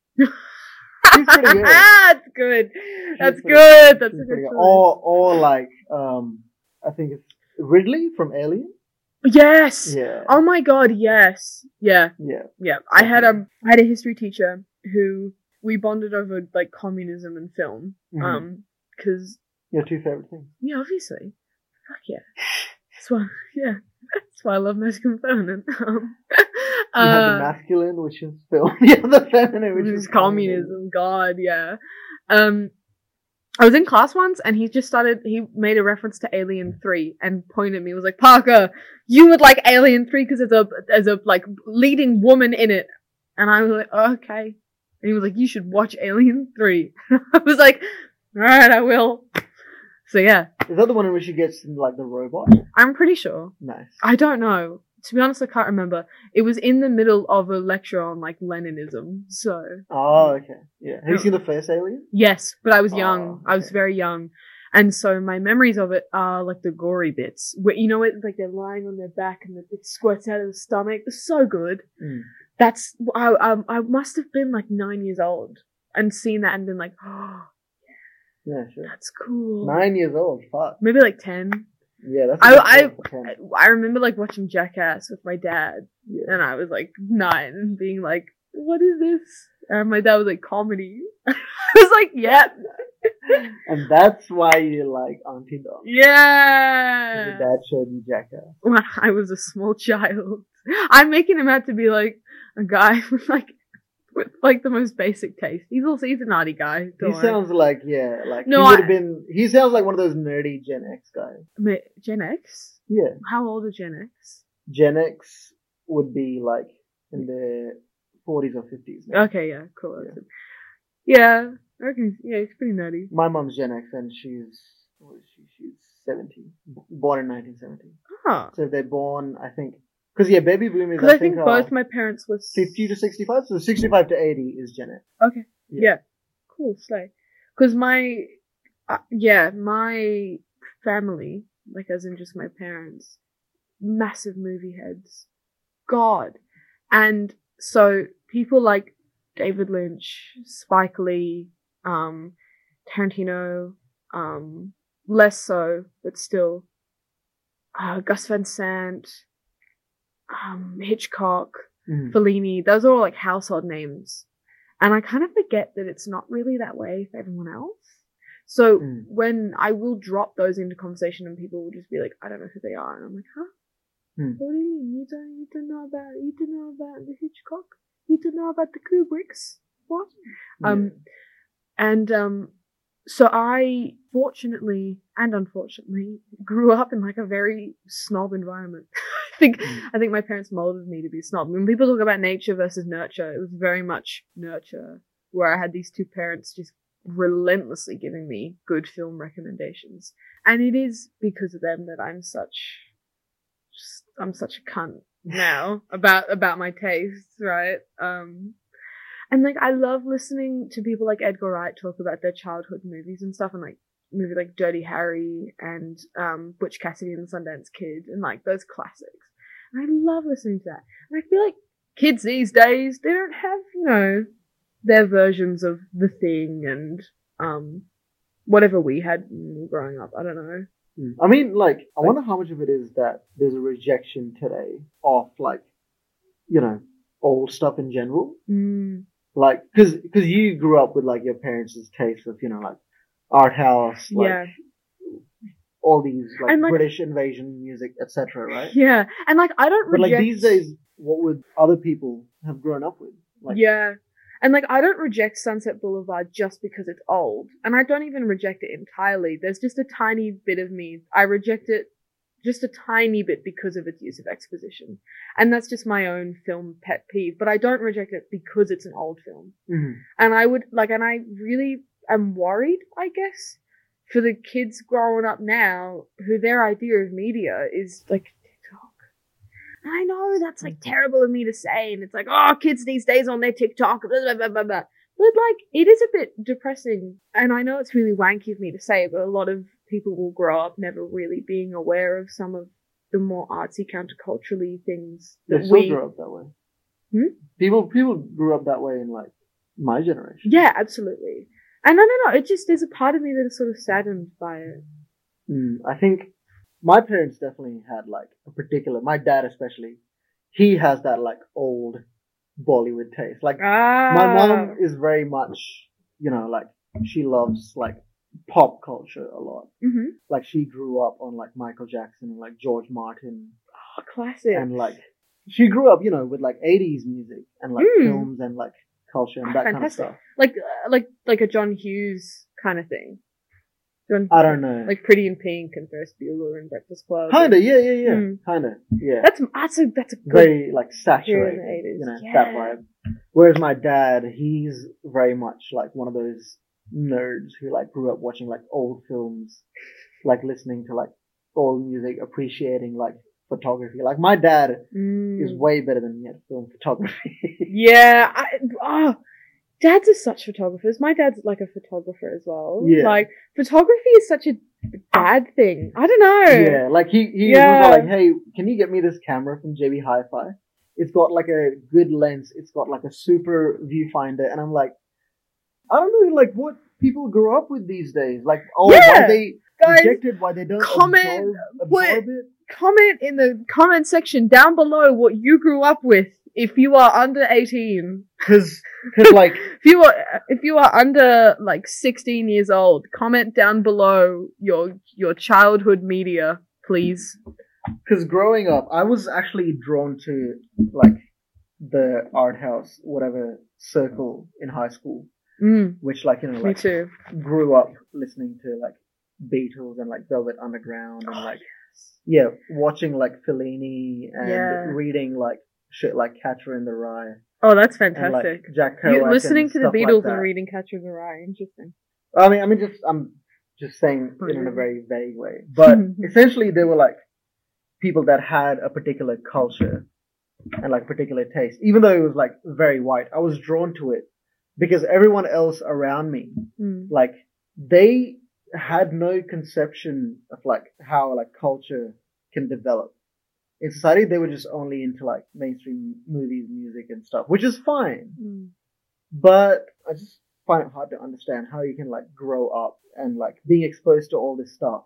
She's pretty good. That's good. That's pretty- good. That's a good good. Or, or like, um, I think it's Ripley from Alien. Yes. Yeah. Oh my god, yes. Yeah, Yeah. yeah. I had um I had a history teacher who we bonded over like communism and film. Mhm. Um, because Your two favorite things. yeah, obviously. Fuck yeah. That's why yeah. That's why I love Mexican feminine. Um, You have the uh, masculine, which is film. Yeah, the other feminine, which which is is communism. God, yeah. Um, I was in class once, and he just started. He made a reference to Alien Three and pointed at me. Was like, Parker, you would like Alien Three because there's a there's a like leading woman in it. And I was like, oh, okay. And he was like, you should watch Alien Three. I was like, all right, I will. So yeah, Is that the one in which she gets like the robot? I'm pretty sure. Nice. I don't know. To be honest, I can't remember. It was in the middle of a lecture on like Leninism, so. Oh, okay. Yeah. Have you seen the first Alien? Yes, but I was young. Oh, I was very young. And so my memories of it are like the gory bits. Where, you know, it like they're lying on their back and it squirts out of the stomach. It's so good. Mm. That's, I, I, I must have been like nine years old and seen that and been like, oh, Yeah, sure. that's cool. Nine years old. Fuck. Maybe like 10. Yeah, that's. I- I- score for 10. I remember like watching Jackass with my dad Yeah. and I was like nine and being like, what is this? And my dad was like, comedy. I was like, yeah. And that's why you like Auntie Dog. Yeah. Your dad showed you Jackass. when I was a small child. I'm making him out to be like a guy with like with like the most basic taste. He's also he's a naughty guy. He sounds like yeah, like No, he would have been. He sounds like one of those nerdy Gen X guys. Gen X. Yeah, How old are Gen X? Gen X would be like in their forties or fifties. Okay, yeah, cool. it. Yeah, I reckon. Yeah, he's pretty nerdy. My mom's Gen X, and she's what is she? She's seventy, born in nineteen seventy. Huh. Ah. So they're born, I think, because yeah, baby boomers. Because I, I think are both my parents were fifty to sixty-five. So sixty-five to eighty is Gen X. Okay. Yeah. Yeah. Cool. Slay. Because my, uh, yeah, my family, like as in just my parents, massive movie heads. God. And so people like David Lynch, Spike Lee, um, Tarantino, um, less so, but still, uh, Gus Van Sant, um, Hitchcock, Mhm. Fellini, those are all like household names. And I kind of forget that it's not really that way for everyone else. So Mm. when I will drop those into conversation and people will just be like, I don't know who they are. And I'm like, huh? Mm. What do you mean? You don't, you don't know about, you don't know about the Hitchcock? You don't know about the Kubricks? What? Um, and, um, so I fortunately and unfortunately grew up in like a very snob environment. I think Mm. I think my parents molded me to be a snob. When people talk about nature versus nurture, it was very much nurture, where I had these two parents just relentlessly giving me good film recommendations. And it is because of them that I'm such, just, I'm such a cunt now about, about my tastes, right? Um, and like, I love listening to people like Edgar Wright talk about their childhood movies and stuff and like, movie like Dirty Harry and, um, Butch Cassidy and the Sundance Kid and like those classics. And I love listening to that. And I feel like kids these days, they don't have, you know, their versions of the thing and um whatever we had when we were growing up. I don't know. Mm. I mean, like, I wonder how much of it is that there's a rejection today of like, you know, old stuff in general. Mm. Like, cause, cause you grew up with like your parents' taste of, you know, like art house, like Yeah. All these like, And, like- British invasion music, etc. Right? Yeah. And like I don't But reject like these days, what would other people have grown up with? Like, yeah. And like I don't reject Sunset Boulevard just because it's old. And I don't even reject it entirely. There's just a tiny bit of me. I reject it just a tiny bit because of its use of exposition. And that's just my own film pet peeve. But I don't reject it because it's an old film. Mhm. And I would like and I really am worried, I guess, for the kids growing up now who their idea of media is like TikTok. And I know that's like terrible of me to say, and it's like, oh, kids these days on their TikTok, blah, blah, blah, blah, blah. But like, it is a bit depressing. And I know it's really wanky of me to say, but a lot of people will grow up never really being aware of some of the more artsy counterculturally things They that still we grew up that way. Hmm? People, people grew up that way in like my generation. Yeah, absolutely. And no, no, no. It just there's a part of me that is sort of saddened by it. Mm, I think my parents definitely had like a particular, my dad especially, he has that like old Bollywood taste. Like Ah, my mom is very much, you know, like she loves like pop culture a lot. hmm Like she grew up on like Michael Jackson, and like George Martin, Oh, classic. and like she grew up, you know, with like 80s music and like Mm. films and like culture and that kind of stuff. like uh, like like a John Hughes kind of thing. John, I don't know. like Pretty in Pink and Ferris Bueller and Breakfast Club. kinda, yeah, yeah, yeah. Mm. Kinda, yeah. That's that's a that's a good. very like saturated, you know, yeah. that vibe. Whereas my dad, he's very much like one of those nerds who like grew up watching like old films, like listening to like old music, appreciating like photography. Like my dad Mm. is way better than me at film photography. Yeah, I, oh, dads are such photographers. My dad's like a photographer as well. Yeah. Like photography is such a bad thing. I don't know. yeah, like he he Yeah. was like, hey, can you get me this camera from JB Hi-Fi? It's got like a good lens. It's got like a super viewfinder, and I'm like, I don't know, like what people grow up with these days. Like, oh, Yeah. why they Guys, rejected, why they don't comment, absorb, put- absorb it. Comment in the comment section down below what you grew up with if you are under 18. Because, like, If you are if you are under like 16 years old, comment down below your your childhood media, please. because growing up, I was actually drawn to like the art house, whatever circle in high school, Mm, which like you know me too. grew up listening to like Beatles and like Velvet Underground and like yeah, watching like Fellini and Yeah. reading like shit like Catcher in the Rye Oh, that's and like fantastic. Jack You Kerouac listening and to the like Beatles that. and reading Catcher in the Rye. Interesting. I mean, I mean, just I'm just saying it in a very vague way, but essentially they were like people that had a particular culture and like particular taste. Even though it was like very white, I was drawn to it because everyone else around me, Mm. like they had no conception of like how like culture can develop. In society, they were just only into like mainstream movies, music, and stuff, which is fine. Mm. But I just find it hard to understand how you can like grow up and like being exposed to all this stuff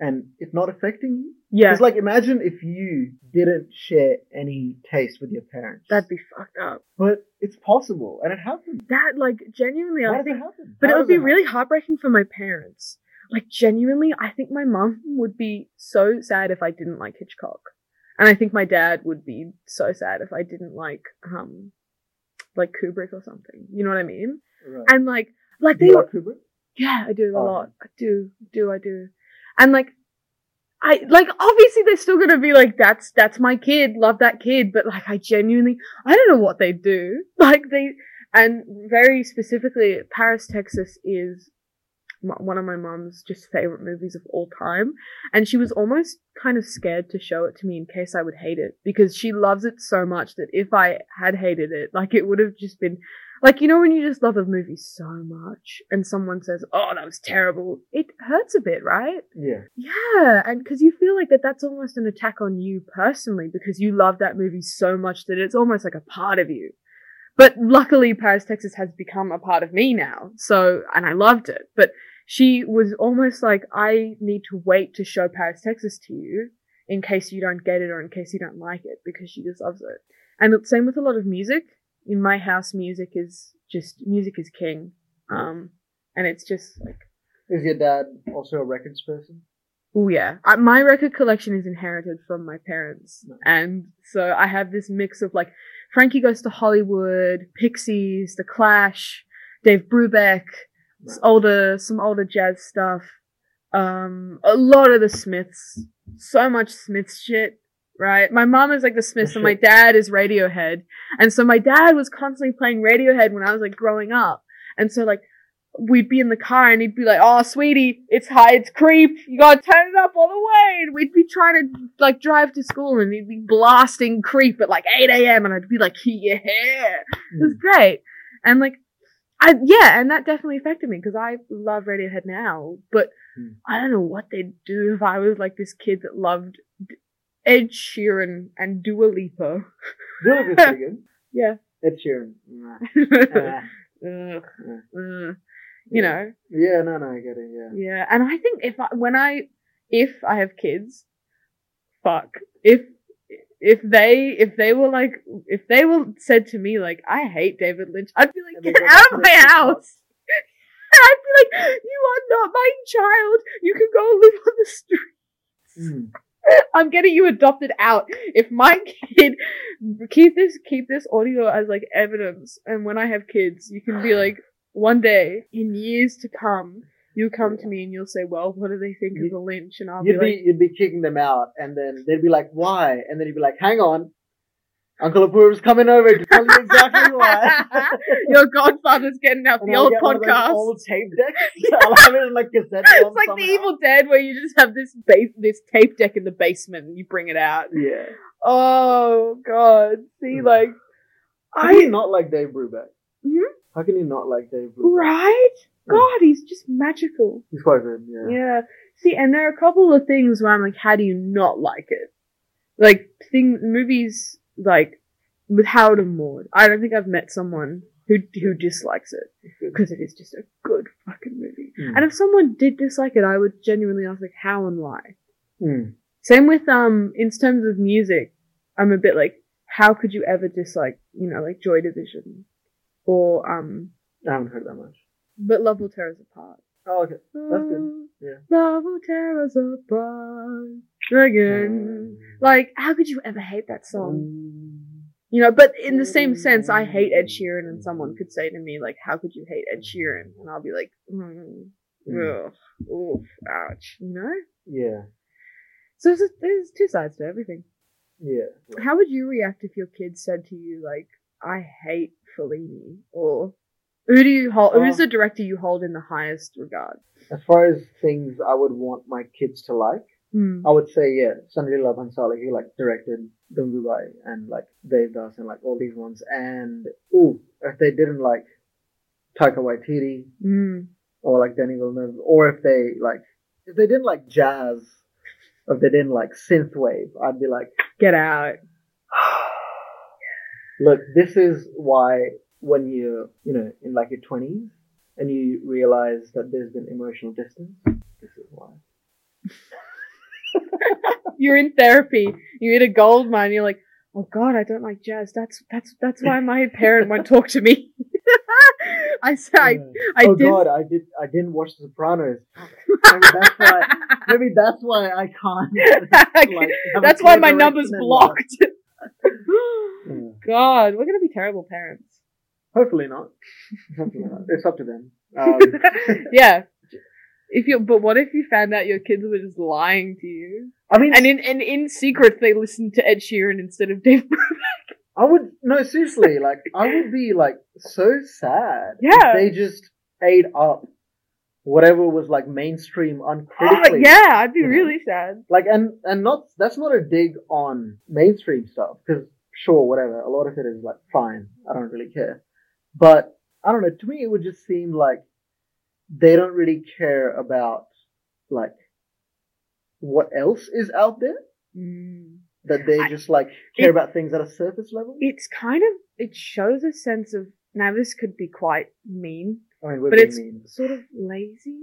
and it not affecting you. Yeah, It's like imagine if you didn't share any taste with your parents. that'd be fucked up. but it's possible and it happens. That like genuinely, Why I does think it happen? But How it would be happen? really heartbreaking for my parents. Like genuinely, I think my mum would be so sad if I didn't like Hitchcock. And I think my dad would be so sad if I didn't like um like Kubrick or something. You know what I mean? Right. And like like Do they you like Kubrick? yeah, I do a Oh. lot. I do, do, I do. And like, I, like, obviously they're still gonna be like, that's, that's my kid, love that kid, but like, I genuinely, I don't know what they do. Like, they, and very specifically, Paris, Texas is one of my mom's just favorite movies of all time. And she was almost kind of scared to show it to me in case I would hate it because she loves it so much that if I had hated it, like, it would have just been, like, you know, when you just love a movie so much and someone says, oh, that was terrible, it hurts a bit, right? Yeah. Yeah. And because you feel like that that's almost an attack on you personally because you love that movie so much that it's almost like a part of you. But luckily, Paris, Texas has become a part of me now. So, and I loved it. But she was almost like, I need to wait to show Paris, Texas to you in case you don't get it or in case you don't like it because she just loves it. And the same with a lot of music. In my house, music is just, music is king. Um, and it's just like, Is your dad also a records person? Oh yeah, I, my record collection is inherited from my parents, Nice. and so I have this mix of like Frankie Goes to Hollywood, Pixies, The Clash, Dave Brubeck, s- older some older jazz stuff, um, a lot of the Smiths, so much Smiths shit. Right, my mom is like the Smiths, and my dad is Radiohead, and so my dad was constantly playing Radiohead when I was like growing up, and so like we'd be in the car and he'd be like, "Oh, sweetie, it's high, it's creep. You gotta turn it up all the way." And we'd be trying to like drive to school and he'd be blasting creep at like 8 a.m. and I'd be like, "Yeah, it was great." And like, I yeah, and that definitely affected me because I love Radiohead now, but Hmm. I don't know what they'd do if I was like this kid that loved Ed Sheeran and Dua Lipa. Is pretty good. Yeah. Ed Sheeran. Nah. Yeah. ugh. You know, Yeah, no, no, I get it. Yeah. Yeah, and I think if I, when I if I have kids, fuck if if they if they were like if they were said to me like I hate David Lynch, I'd be like get out of my house. I'd be like, you are not my child. You can go live on the street. Mm. I'm getting you adopted out. If my kid keep this keep this audio as like evidence, and when I have kids, you can be like, one day in years to come, you'll come to me and you'll say, "Well, what do they think of the lynch?" And I'll You'd be be like, you'd be kicking them out, and then they'd be like, "Why?" And then you'd be like, "Hang on, Uncle Apur's coming over to tell you exactly why." "Your godfather's getting out And the I'll old get one of those podcast." old tape decks. I'll have it in like cassette it's like the. Evil Dead, where you just have this base, this tape deck in the basement, and you bring it out. Yeah. Oh God! See, Hmm. like, How can you I not like Dave Brubeck? Mhm. How can you not like Dave Brubeck? right? Hmm. God, he's just magical. He's quite good. Yeah. Yeah. See, and there are a couple of things where I'm like, how do you not like it? Like thing movies like with Harold and Maude. I don't think I've met someone who who dislikes it because it is just a good fucking movie. Mm. And if someone did dislike it, I would genuinely ask like how and why. Mm. Same with um in terms of music, I'm a bit like, how could you ever dislike you know like Joy Division or um I haven't heard that much. But Love Will Tear Us Apart. Oh, okay. That's good. Yeah. Love will tear us apart again. Like, how could you ever hate that song? Mm. You know, but in the same sense, I hate Ed Sheeran, and someone could say to me, like, how could you hate Ed Sheeran? And I'll be like, mm, Mm. ugh, oof, ouch, you know? Yeah. So there's, there's two sides to everything. Yeah. How would you react if your kid said to you, like, I hate Fellini? Or who do you hold, who's Uh, the director you hold in the highest regard? As far as things I would want my kids to like, Hmm. I would say yeah, Sanjay Leela Bhansali, he like directed Gangubai and like Devdas and like all these ones. And ooh, if they didn't like Taika Waititi Mm. or like Denis Villeneuve, or if they like if they didn't like jazz, or if they didn't like synthwave, I'd be like, Get out. look, this is why when you're, you know in like your twenties and you realize that there's been emotional distance, this is why. you're in therapy. You hit a gold mine. You're like, oh god, I don't like jazz. That's that's that's why my parent won't talk to me. I said, I, I oh did. god, I did. I didn't watch The Sopranos. Maybe that's why. Maybe that's why I can't. like, that's why my number's blocked. God, we're gonna be terrible parents. Hopefully not. Hopefully not. It's up to them. Um, yeah. If you, but what if you found out your kids were just lying to you, I mean, and in and in secret they listened to Ed Sheeran instead of Dave? I would no seriously. Like, I would be like so sad. if Yeah. they just ate up whatever was like mainstream oh uncritically. yeah, I'd be you know. really sad. Like, and and not that's not a dig on mainstream stuff because sure, whatever. A lot of it is like fine. I don't really care. But I don't know. To me, it would just seem like they don't really care about like what else is out there. Mm. that they I- just like care it- about things at a surface level. It's kind of it shows a sense of now this could be quite mean, I mean, but it's mean. sort of lazy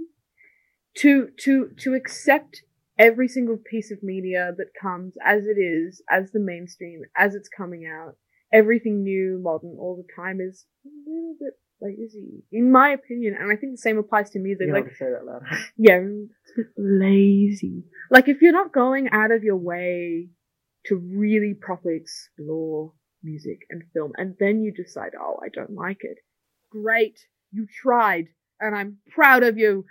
to to to accept every single piece of media that comes as it is, as the mainstream, as it's coming out. Everything new, modern, all the time is a little bit lazy, in my opinion. And I think the same applies to music. You Like, to say that loud. yeah, it's a bit lazy. Like if you're not going out of your way to really properly explore music and film, and then you decide, oh, I don't like it. Great, you tried, and I'm proud of you.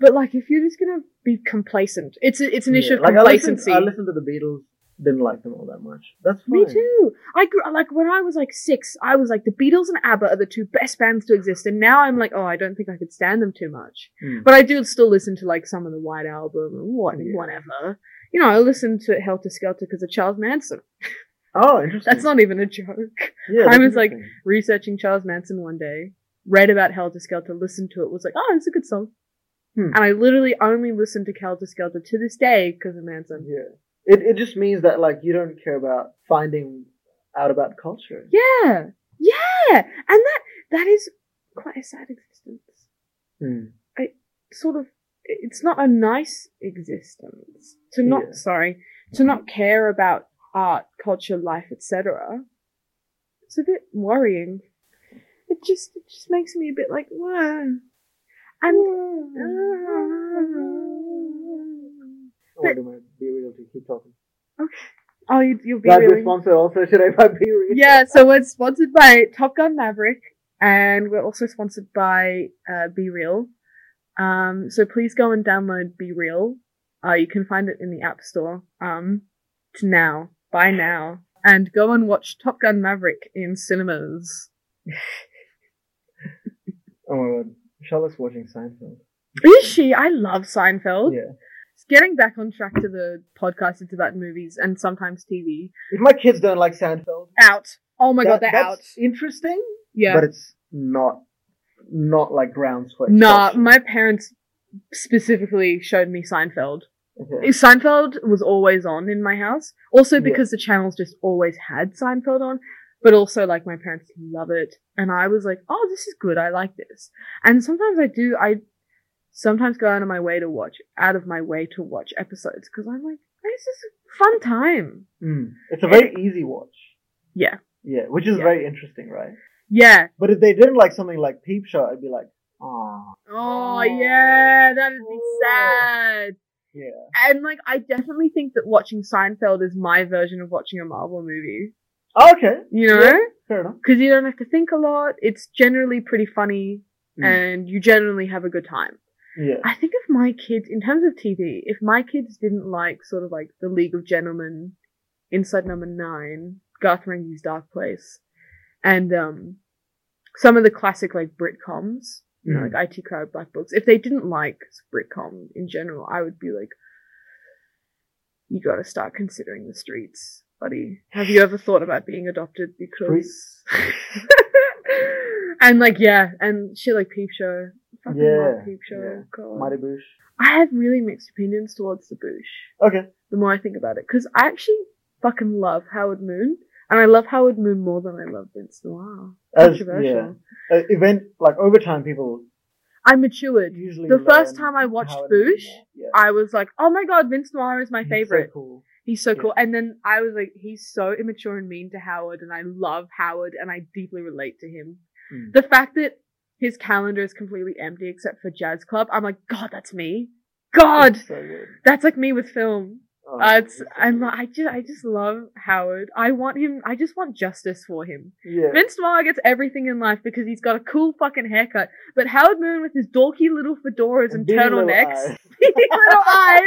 But like, if you're just gonna be complacent, it's a, it's an issue Yeah, of like, complacency. I listened, I listened to the Beatles. Didn't like them all that much. That's fine. Me too. I grew like when I was like six, I was like the Beatles and ABBA are the two best bands to exist, and now I'm like, oh, I don't think I could stand them too much. Mm. But I do still listen to like some of the White Album and what, Yeah. whatever. You know, I listen to Helter Skelter because of Charles Manson. Oh, interesting. That's not even a joke. Yeah, I was like- Researching Charles Manson one day, read about Helter Skelter, listened to it, was like, oh, it's a good song. Hmm. And I literally only listen to Helter Skelter to this day because of Manson. yeah. It it just means that like you don't care about finding out about culture. Yeah, yeah, and that that is quite a sad existence. Mm. Sort of, it's not a nice existence to not Yeah. sorry to not care about art, culture, life, etc. It's a bit worrying. It just it just makes me a bit like whoa. And I want to do BeReal to keep talking. oh, you, you'll be That's really the sponsor also today by BeReal. yeah, so we're sponsored by Top Gun Maverick, and we're also sponsored by uh, BeReal. Um, so please go and download BeReal. Uh, you can find it in the App Store. Um, to now, buy now, and go and watch Top Gun Maverick in cinemas. Oh my god. Charlotte's watching Seinfeld. Is she? I love Seinfeld. Yeah. Getting back on track to the podcast, it's about movies and sometimes TV. If my kids don't like Seinfeld, Out. Oh my god, they're that's out. Interesting, Yeah. but it's not not like grounds for Nah, my parents specifically showed me Seinfeld. Okay. Seinfeld was always on in my house. Also Yeah. because the channels just always had Seinfeld on. But also like my parents love it. And I was like, oh, this is good. I like this. And sometimes I do, I sometimes go out of my way to watch, out of my way to watch episodes because I'm like, this is a fun time. Mm. It's a very easy watch. Yeah. Yeah, which is Yeah. very interesting, right? Yeah. But if they didn't like something like Peep Show, I'd be like, ah, Oh, yeah. That'd be Oh. sad. yeah. And like, I definitely think that watching Seinfeld is my version of watching a Marvel movie. Oh, okay, You know? Yeah. fair enough. because you don't have to think a lot. It's generally pretty funny, Mm. and you generally have a good time. Yeah. I think if my kids, in terms of TV, if my kids didn't like sort of like The League of Gentlemen, Inside Number Nine, Garth Marenghi's Dark Place, and um, some of the classic like Britcoms, you know, Mm. like IT Crowd, Black Books. If they didn't like Britcom in general, I would be like, you got to start considering the streets, buddy. Have you ever thought about being adopted? Because and like yeah, and shit like Peep Show. Fucking love Yeah, Peep Show. yeah. God. Mighty Boosh. I have really mixed opinions towards the Boosh. Okay. The more I think about it, because I actually fucking love Howard Moon, and I love Howard Moon more than I love Vince Noir. As, Controversial. yeah. Uh, event like over time, people I matured. usually The first time I watched how it Boosh. Yeah. I was like, oh my god, Vince Noir is my He's so favorite. cool. He's so Yeah. cool. And then I was like, he's so immature and mean to Howard, and I love Howard, and I deeply relate to him. Mm. The fact that his calendar is completely empty except for Jazz Club, I'm like, God, that's me. God, It's so that's like me with film. Oh, Uh, it's, so I, lo- I just, I just love Howard. I want him. I just want justice for him. yeah. Vince Noir gets everything in life because he's got a cool fucking haircut, but Howard Moon with his dorky little fedoras and, little turtlenecks, eyes. little eyes.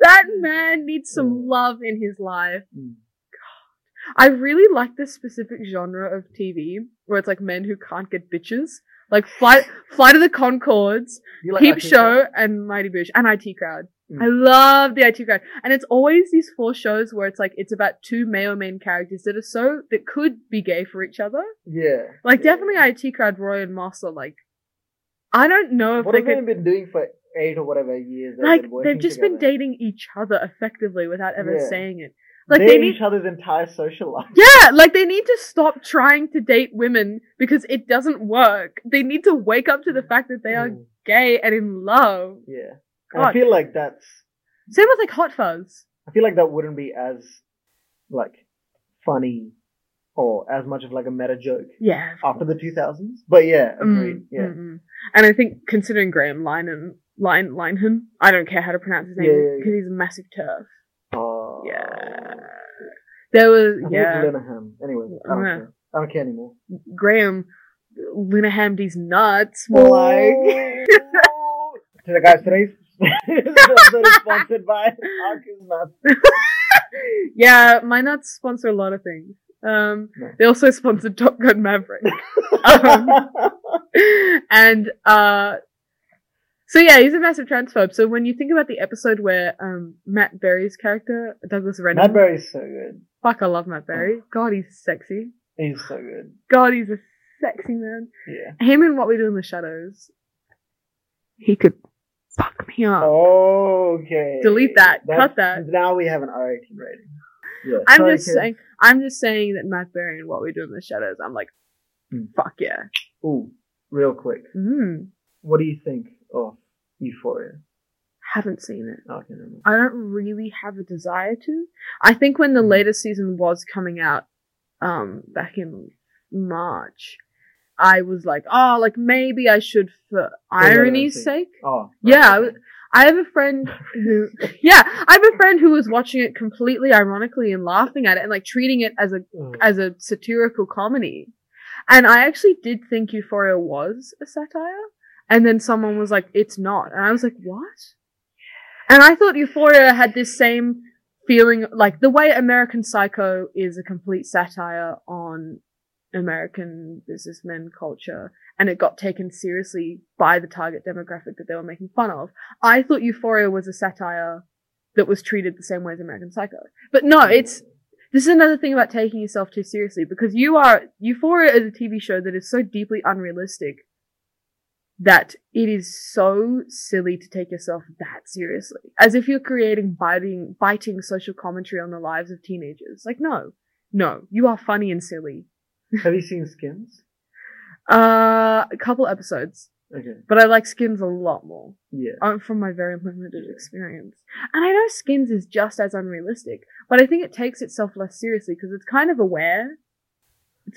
That man needs some love in his life. Mm. I really like this specific genre of TV where it's like men who can't get bitches. Like Flight, Flight of the Conchords, like Peep IT Show, and Mighty Boosh, and IT Crowd. Mm. I love the IT Crowd. And it's always these four shows where it's like, it's about two male main characters that are so, that could be gay for each other. Yeah. Like yeah. definitely IT Crowd, Roy and Moss are like, I don't know if What they have they been doing for eight or whatever years? like, they've just been dating each other effectively without ever Yeah. saying it. Like They're they need each other's entire social life. Yeah, like they need to stop trying to date women because it doesn't work. They need to wake up to the fact that they are Mm, gay and in love. yeah. And I feel like that's Same with like Hot Fuzz. I feel like that wouldn't be as like funny or as much of like a meta joke Yeah. after the 2000s. But yeah, agreed. Mm, yeah. mm, mm. And I think considering Graham Linehan, Line Linehan, I don't care how to pronounce his name Yeah, yeah, yeah. because he's a massive TERF. Oh. Yeah. There was I yeah Linehan. Anyway, I don't Yeah. care. I don't care anymore. Graham Linehan these nuts more like to the guys today's episode is sponsored by Arcus Nuts. yeah, my nuts sponsor a lot of things. Um, No. they also sponsor Top Gun Maverick. Um, and uh, so yeah, he's a massive transphobe. So when you think about the episode where um Matt Berry's character Douglas Reynholm, Matt Berry's so good. fuck, I love Matt Berry. God, he's sexy. He's so good. God, he's a sexy man. Yeah. Him and What We Do in the Shadows. He could fuck me up. Okay. Delete that. That's- Cut that. Now we have an R18 rating. Yeah. I'm Sorry, just kids. saying. I'm just saying that Matt Berry and What We Do in the Shadows. I'm like, Hmm. fuck yeah. Ooh, real quick. Mm, What do you think of Euphoria? haven't seen it. Okay, mind. I don't really have a desire to. I think when the Hmm. latest season was coming out, um, back in March, I was like, oh, like maybe I should for I irony's sake. Oh. Yeah, I okay. w- I have a friend who, yeah, I have a friend who was watching it completely ironically and laughing at it and like treating it as a Mm. as a satirical comedy. And I actually did think Euphoria was a satire. And then someone was like, it's not. And I was like, what? And I thought Euphoria had this same feeling, like the way American Psycho is a complete satire on American businessmen culture. And it got taken seriously by the target demographic that they were making fun of. I thought Euphoria was a satire that was treated the same way as American Psycho. But no, it's, this is another thing about taking yourself too seriously because you are Euphoria is a TV show that is so deeply unrealistic that it is so silly to take yourself that seriously. As if you're creating biting biting social commentary on the lives of teenagers. Like no. No, you are funny and silly. Have you seen Skins? Uh a couple episodes, Okay. but I like Skins a lot more. Yeah. um, from my very limited experience. And I know Skins is just as unrealistic, but I think it takes itself less seriously because it's kind of aware.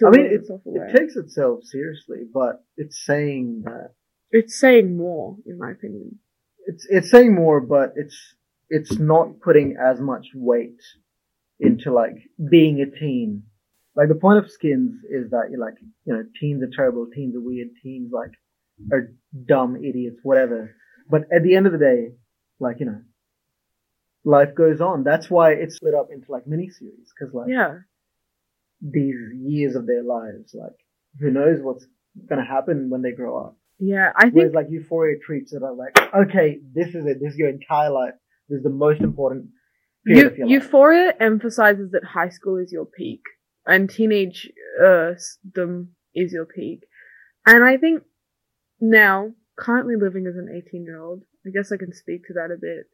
I mean, it, it takes itself seriously, but it's saying that it's saying more, in my opinion. it's it's saying more, but it's it's not putting as much weight into like being a teen. Like the point of Skins is that you're like you know teens are terrible, teens are weird, teens like are dumb idiots, whatever. But at the end of the day, like you know, life goes on. That's why it's split up into like miniseries because like Yeah. these years of their lives, like who knows what's gonna happen when they grow up. Yeah, I think. Whereas like Euphoria treats it as like, okay, this is it. This is your entire life. This is the most important Eu- your life. Euphoria emphasizes that high school is your peak and teenage uh, is your peak. And I think now, currently living as an 18 year old, I guess I can speak to that a bit.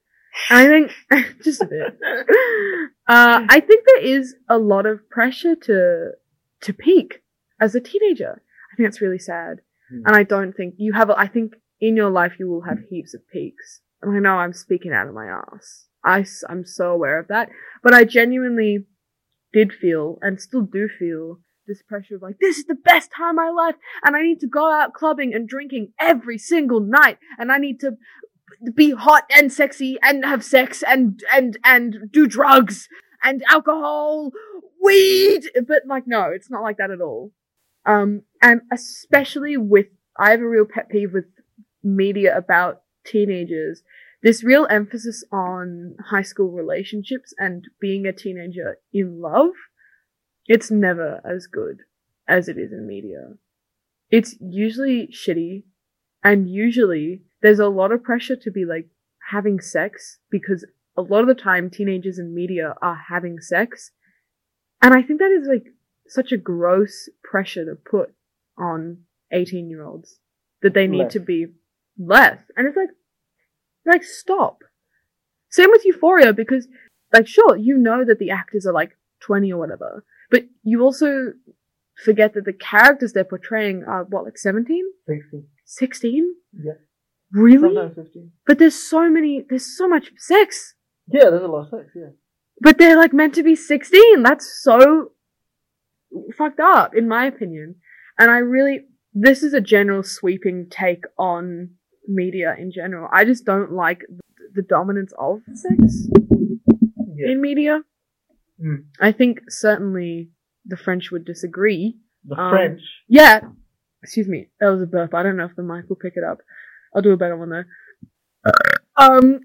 I think, just a bit. Uh, I think there is a lot of pressure to, to peak as a teenager. I think that's really sad. Hmm. And I don't think you have, I think in your life you will have heaps of peaks. And I know I'm speaking out of my ass. I, I, am so aware of that. But I genuinely did feel and still do feel this pressure of like, this is the best time of my life and I need to go out clubbing and drinking every single night and I need to be hot and sexy and have sex and, and, and do drugs and alcohol, weed. But like, no, it's not like that at all. Um, and especially with, I have a real pet peeve with media about teenagers. This real emphasis on high school relationships and being a teenager in love. It's never as good as it is in media. It's usually shitty and usually there's a lot of pressure to be like having sex because a lot of the time teenagers in media are having sex. And I think that is like such a gross pressure to put on 18 year olds that they need Less. to be less. And it's like, like stop. Same with Euphoria because like sure, you know that the actors are like 20 or whatever, but you also forget that the characters they're portraying are what, like 17? 60. 16? Yeah. Really? Sometimes 15. But there's so many, there's so much sex. Yeah, there's a lot of sex, yeah. But they're like meant to be 16. That's so fucked up, in my opinion. And I really, this is a general sweeping take on media in general. I just don't like the dominance of sex Yeah. in media. Mm. I think certainly the French would disagree. The Um, French. Yeah. Excuse me. That was a burp. I don't know if the mic will pick it up. I'll do a better one though. Um,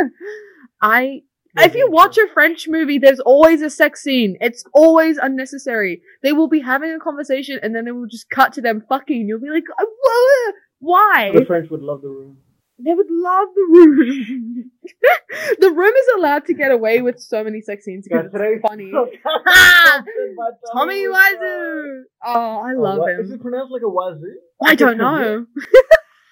I if you watch a French movie, there's always a sex scene. It's always unnecessary. They will be having a conversation and then they will just cut to them fucking. You'll be like, "Uh, why? The French would love the room. They would love the room. the room is allowed to get away with so many sex scenes because it's funny. Tommy Wiseau. Oh, I love Is him. Is it pronounced like a wazoo? I don't know.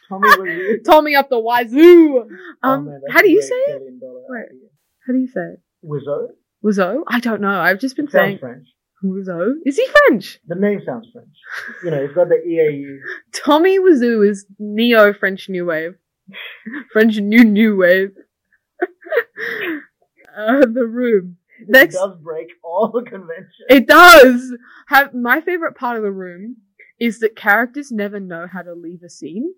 Tommy. Tommy up the wazoo. Oh, Um, man, how do you say it? Wait. How do you say it? Wiseau? Wiseau? I don't know. I've just been Sounds saying French. Wiseau. Is he French? The name sounds French. You know, he's got the EAU. Tommy Wiseau is neo French New Wave. French New New Wave. uh, the room. Next, It does break all the conventions. it does. Have my favorite part of the room is that characters never know how to leave a scene.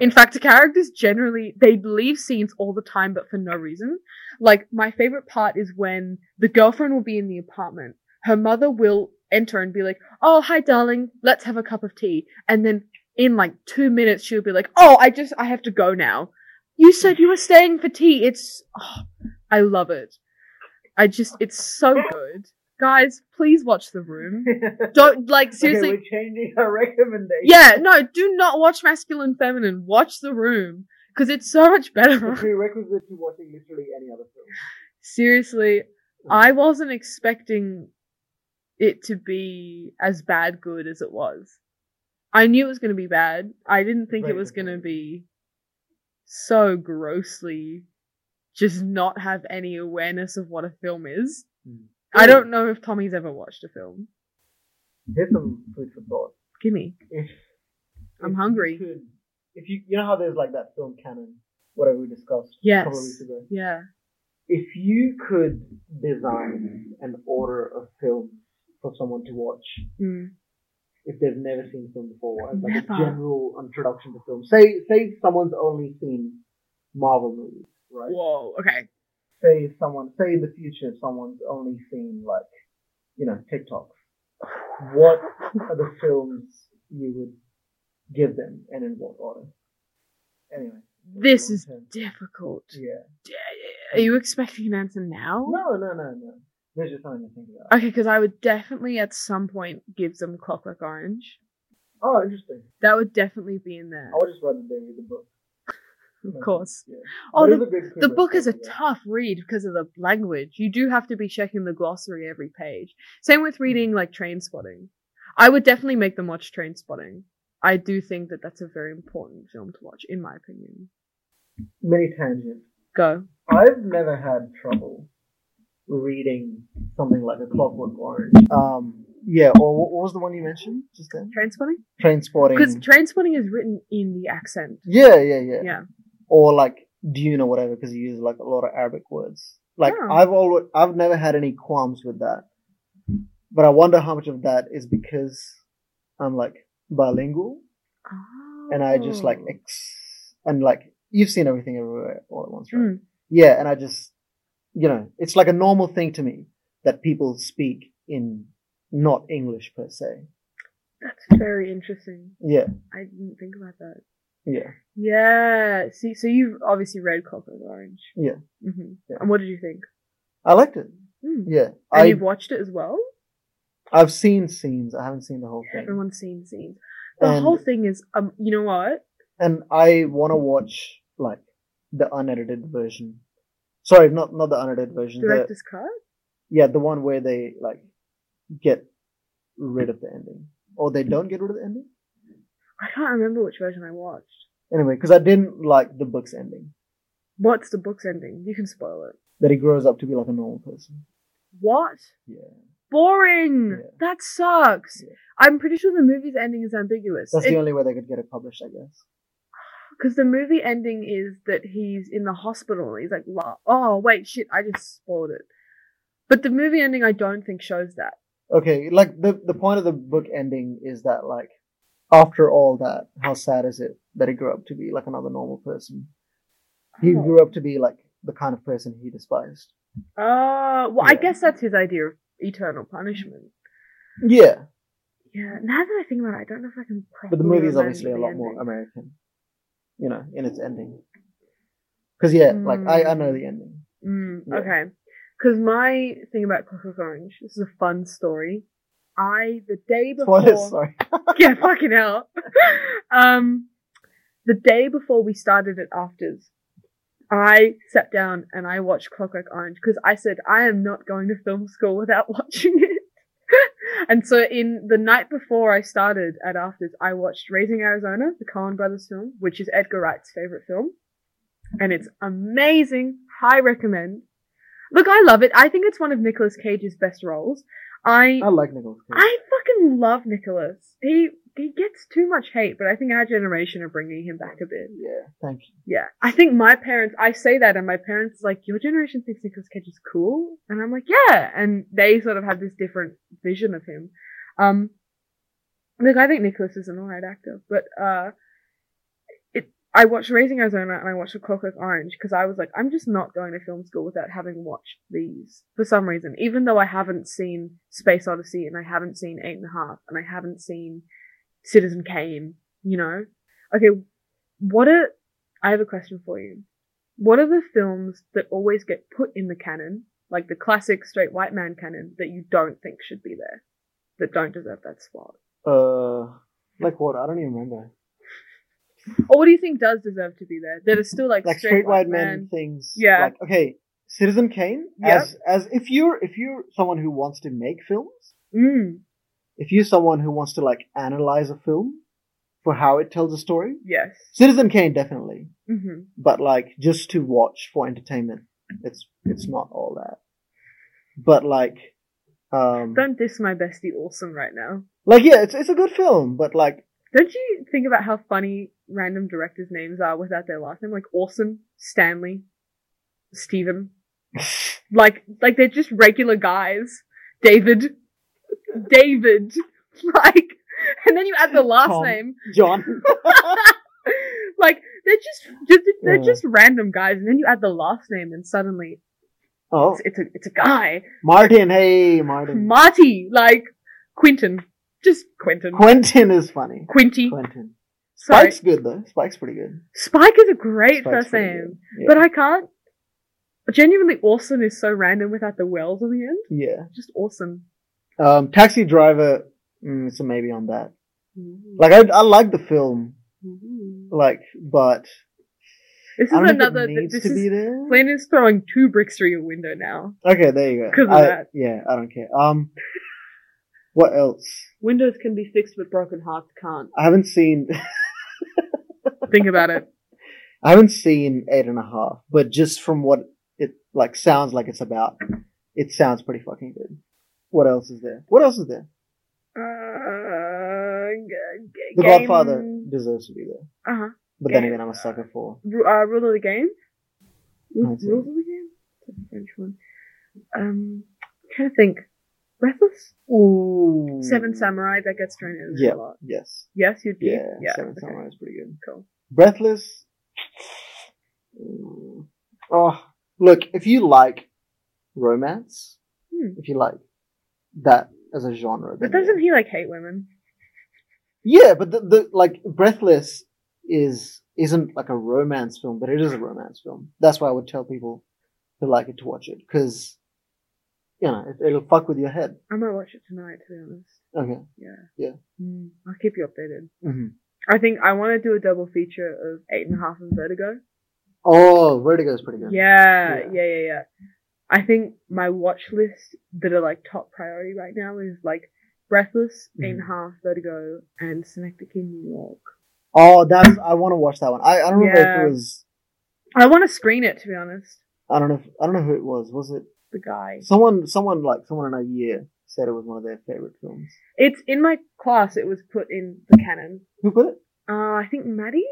In fact, the characters generally they leave scenes all the time, but for no reason. Like my favorite part is when the girlfriend will be in the apartment. Her mother will enter and be like, "Oh, hi, darling. Let's have a cup of tea." And then in like two minutes, she'll be like, "Oh, I just I have to go now." You said you were staying for tea. It's oh, I love it. I just it's so good. Guys, please watch The Room. Don't like seriously. Okay, we're changing our recommendation. Yeah, no, do not watch Masculine Feminine. Watch The Room because it's so much better. prerequisite to watching literally any other film. Seriously, I wasn't expecting it to be as bad good as it was. I knew it was going to be bad. I didn't think it was going to be so grossly just not have any awareness of what a film is. Hmm. I don't know if Tommy's ever watched a film. Here's some food for thought. Gimme. If I'm if you hungry. could- if you you know how there's like that film canon, whatever we discussed a Yes. couple of weeks ago. Yeah. If you could design an order of films for someone to watch, Mm. if they've never seen film before, as like Never. a general introduction to film. Say say someone's only seen Marvel movies, right? Whoa. Okay. Say someone say in the future someone's only seen like you know TikToks. What are the films you would give them and in what order? Anyway. This is difficult. yeah. Are you expecting an answer now? No, no, no, no. There's just something to think about. Okay, because I would definitely at some point give them Clockwork Orange. Oh, interesting. That would definitely be in there. I would just rather they read the book. Of course. Yeah. Oh, the, the book is a yeah. tough read because of the language. You do have to be checking the glossary every page. Same with reading like Trainspotting. I would definitely make them watch Trainspotting. I do think that that's a very important film to watch, in my opinion. Many tangents. Go. I've never had trouble reading something like a Clockwork Orange. Um, yeah, or what, what was the one you mentioned just then? Trainspotting? Train Spotting. Because Trainspotting is written in the accent. yeah, yeah, yeah, Yeah. Or like Dune or whatever, because you use like a lot of Arabic words. Like Oh. I've always, I've never had any qualms with that. But I wonder how much of that is because I'm like bilingual and I just like Oh. ex and like you've seen everything everywhere all at once, right? Mm. Yeah, and I just you know, it's like a normal thing to me that people speak in not English per se. That's very interesting. Yeah, I didn't think about that. Yeah. Yeah. See, so you've obviously read Clockwork Orange. Yeah. hmm Yeah. And what did you think? I liked it. Mm. Yeah. And I you've watched it as well? I've seen scenes. I haven't seen the whole thing. Everyone's seen scenes. The And- whole thing is, um, you know what? And I want to watch like the unedited version. Sorry, not not the unedited version. The, Director's cut? yeah, the one where they like get rid of the ending, or they don't get rid of the ending. I can't remember which version I watched. Anyway, because I didn't like the book's ending. What's the book's ending? You can spoil it. that he grows up to be like a normal person. What? Yeah. Boring. Yeah. That sucks. Yeah. I'm pretty sure the movie's ending is ambiguous. That's the only way they could get it published, I guess. Because the movie ending is that he's in the hospital. He's like, oh wait, shit, I just spoiled it. But the movie ending, I don't think shows that. Okay, like the the point of the book ending is that like after all that, how sad is it that he grew up to be like another normal person? He Oh. grew up to be like the kind of person he despised. Uh, well, I guess that's his idea of eternal punishment. Yeah, Yeah. Now that I think about it, I don't know if I can. but the movie is obviously a lot more. American, you know, in its ending. Because yeah, like I I know the ending. Mm, Yeah. Okay. Because my thing about Clockwork Orange, this is a fun story. I the day before, Spoilers, sorry. yeah, fucking hell. um, the day before we started at AFTRS, I sat down and I watched Clockwork Orange because I said I am not going to film school without watching it. and so, in the night before I started at AFTRS, I watched Raising Arizona, the Coen Brothers film, which is Edgar Wright's favorite film, and it's amazing. High recommend. Look, I love it. I think it's one of Nicolas Cage's best roles. I I like Nicolas. I fucking love Nicolas. He he gets too much hate, but I think our generation are bringing him back a bit. Yeah, thank you. Yeah, I think my parents. I say that, and my parents are like, "Your generation thinks Nicolas Cage is cool," and I'm like, "Yeah," and they sort of have this different vision of him. Um, look, I think Nicolas is an alright actor, but uh. I watched Raising Arizona and I watched A Clockwork Orange because I was like, I'm just not going to film school without having watched these for some reason. Even though I haven't seen Space Odyssey and I haven't seen Eight and a Half and I haven't seen Citizen Kane, you know. Okay, what are I have a question for you. What are the films that always get put in the canon, like the classic straight white man canon, that you don't think should be there, that don't deserve that spot? Uh, like what? I don't even remember. Or what do you think does deserve to be there? That is still like, Like straight white men things. Yeah. Like okay, Citizen Kane. Yep. As as if you're if you're someone who wants to make films, Mm, if you're someone who wants to like analyze a film for how it tells a story, yes. Citizen Kane definitely. hmm But like just to watch for entertainment, it's it's not all that. But like, um, Don't diss my bestie Orson right now. like yeah, it's it's a good film, but like Don't you think about how funny random directors' names are without their last name? Like Orson, Stanley, Stephen. Like, like they're just regular guys. David. David. Like, and then you add the last Tom. name. John. like, they're just, just they're Yeah. just random guys, and then you add the last name, and suddenly oh, it's, it's a it's a guy. Martin. Hey, Martin. Marty, like Quentin, just Quentin, Quentin is funny. Quinty. Quentin. Sorry, Spike's good though. Spike's pretty good. Spike is a great Spike's first name. Yeah. but I can't. Genuinely, Orson is so random without the Welles on the end. yeah. Just Orson. Um, Taxi Driver. Mm, it's a maybe on that. Like I, I like the film. Like, but This is another. think it needs This to is be there. Flynn is throwing two bricks through your window now. Okay, there you go. 'Cause of I- that. Yeah, I don't care. Um, what else? Windows can be fixed, but broken hearts can't. I haven't seen. Think about it. I haven't seen eight and a half, but just from what it like sounds like it's about, it sounds pretty fucking good. What else is there? What else is there? Uh, g- g- The game- Godfather deserves to be there, Uh-huh. but then again, I'm a sucker for. Uh, Rule of the Game? Ru- That's. Rules of the Game? A French one. Um, I'm trying to think. Breathless? Ooh, Seven Samurai, that gets thrown in Yeah. a lot. Yes, Yes, you'd be? yeah, yeah Seven okay, Samurai is pretty good. Cool. Breathless. Mm. Oh, look, if you like romance, Hmm. if you like that as a genre, But doesn't yeah. he, like, hate women? Yeah, but the, the like Breathless is isn't like a romance film, but it is a romance film. That's why I would tell people who like it to watch it because you know it, it'll fuck with your head. I might watch it tonight, to be honest. Okay. Yeah. Yeah. Mm, I'll keep you updated. hmm I think I want to do a double feature of Eight and a Half and Vertigo. Oh, Vertigo is pretty good. Yeah, Yeah. yeah, yeah, yeah. I think my watch list that are like top priority right now is like Breathless, Eight and a Mhm. Half, Vertigo, and Synecdoche in New York. Oh, that's I want to watch that one. I I don't remember Yeah. if it was. I want to screen it to be honest. I don't know. If, I don't know who it was. Was it The guy. someone? Someone like someone in our year said it was one of their favorite films. It's in my class. It was put in the canon. Who put it? Uh, I think Maddie.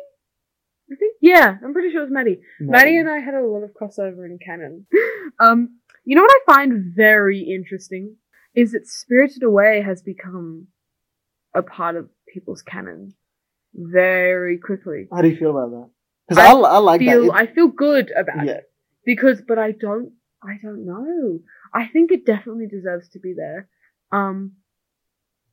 I think yeah, I'm pretty sure it was Maddie. Maddie and I had a lot of crossover in canon. um, you know what I find very interesting is that Spirited Away has become a part of people's canon very quickly. How do you feel about that? Because I I, I, like feel that. I feel good about Yeah. it because, but I don't, I don't know. I think it definitely deserves to be there. Um,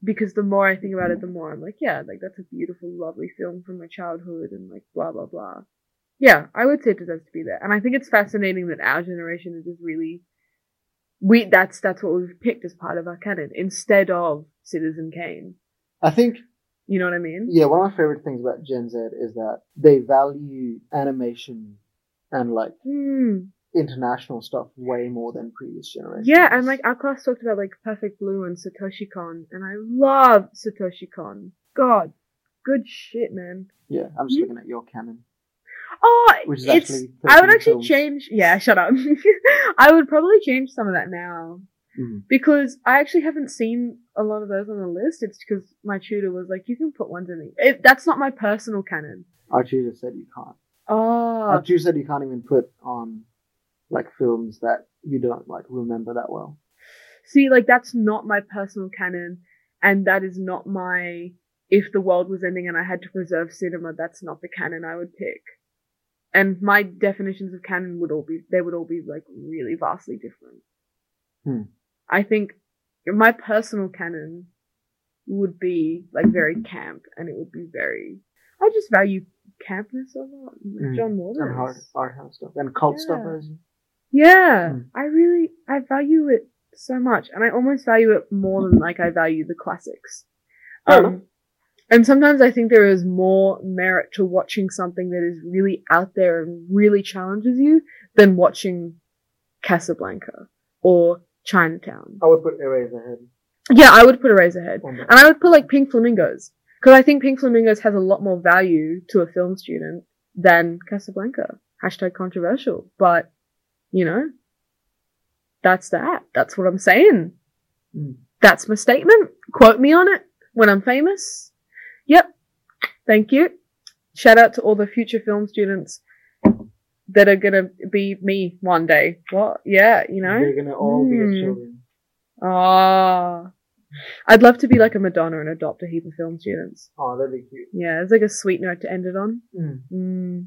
because the more I think about it, the more I'm like, yeah, like that's a beautiful, lovely film from my childhood, and like blah blah blah. Yeah, I would say it deserves to be there, and I think it's fascinating that our generation is just really, we that's that's what we've picked as part of our canon instead of Citizen Kane. I think You know what I mean? yeah, one of my favorite things about Gen Z is that they value animation and like Hmm. International stuff way more than previous generations. Yeah, and like our class talked about like Perfect Blue and Satoshi Kon, and I love Satoshi Kon. God, good shit, man. yeah, I'm just looking at your canon, Oh, which is it's. actually I would actually films. change. Yeah, shut up. I would probably change some of that now Mhm. because I actually haven't seen a lot of those on the list. It's because my tutor was like, "You can put ones in the." It, that's not my personal canon. Our tutor said you can't. Oh, Our tutor said you can't even put on like films that you don't like remember that well. See, like that's not my personal canon, and that is not my. If the world was ending and I had to preserve cinema, that's not the canon I would pick. And my definitions of canon would all be they would all be like really vastly different. Hmm. I think my personal canon would be like very camp, and it would be very. I just value campness a lot. like Mm. John And Waters. hard house stuff and cult stuff Yeah. as Yeah, Hmm. I really I value it so much, and I almost value it more than like I value the classics. Fair Um, and sometimes I think there is more merit to watching something that is really out there and really challenges you than watching Casablanca or Chinatown. I would put Eraserhead Yeah, I would put Eraserhead, that. and I would put like Pink Flamingos because I think Pink Flamingos has a lot more value to a film student than Casablanca. Hashtag controversial, but you know, that's that. That's what I'm saying. Mm. That's my statement. Quote me on it when I'm famous. Yep. Thank you. Shout out to all the future film students that are gonna be me one day. What? Yeah, you know? They're gonna all be Hmm. your children. Ah. I'd love to be like a Madonna and adopt a heap of film students. Oh, that'd be cute. Yeah, it's like a sweet note to end it on. Mm. Mm.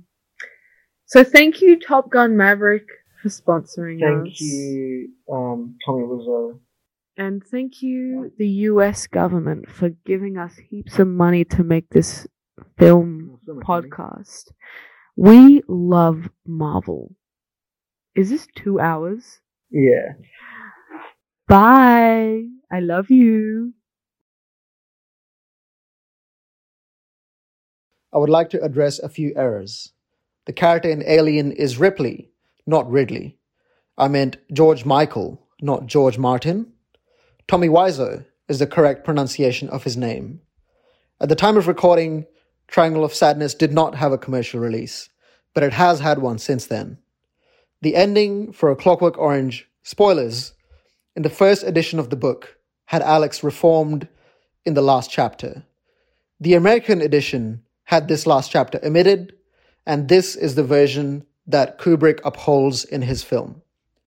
So thank you, Top Gun Maverick, for sponsoring Thank us. you, um, Tommy Wiseau. And thank you, the US government, for giving us heaps of money to make this film So much money. podcast. We love Marvel. Is this two hours? Yeah. Bye. I love you. I would like to address a few errors. The character in Alien is Ripley, not Ridley. I meant George Michael, not George Martin. Tommy Wiseau is the correct pronunciation of his name. At the time of recording, Triangle of Sadness did not have a commercial release, but it has had one since then. The ending for A Clockwork Orange, spoilers, in the first edition of the book, had Alex reformed in the last chapter. The American edition had this last chapter omitted, and this is the version that Kubrick upholds in his film.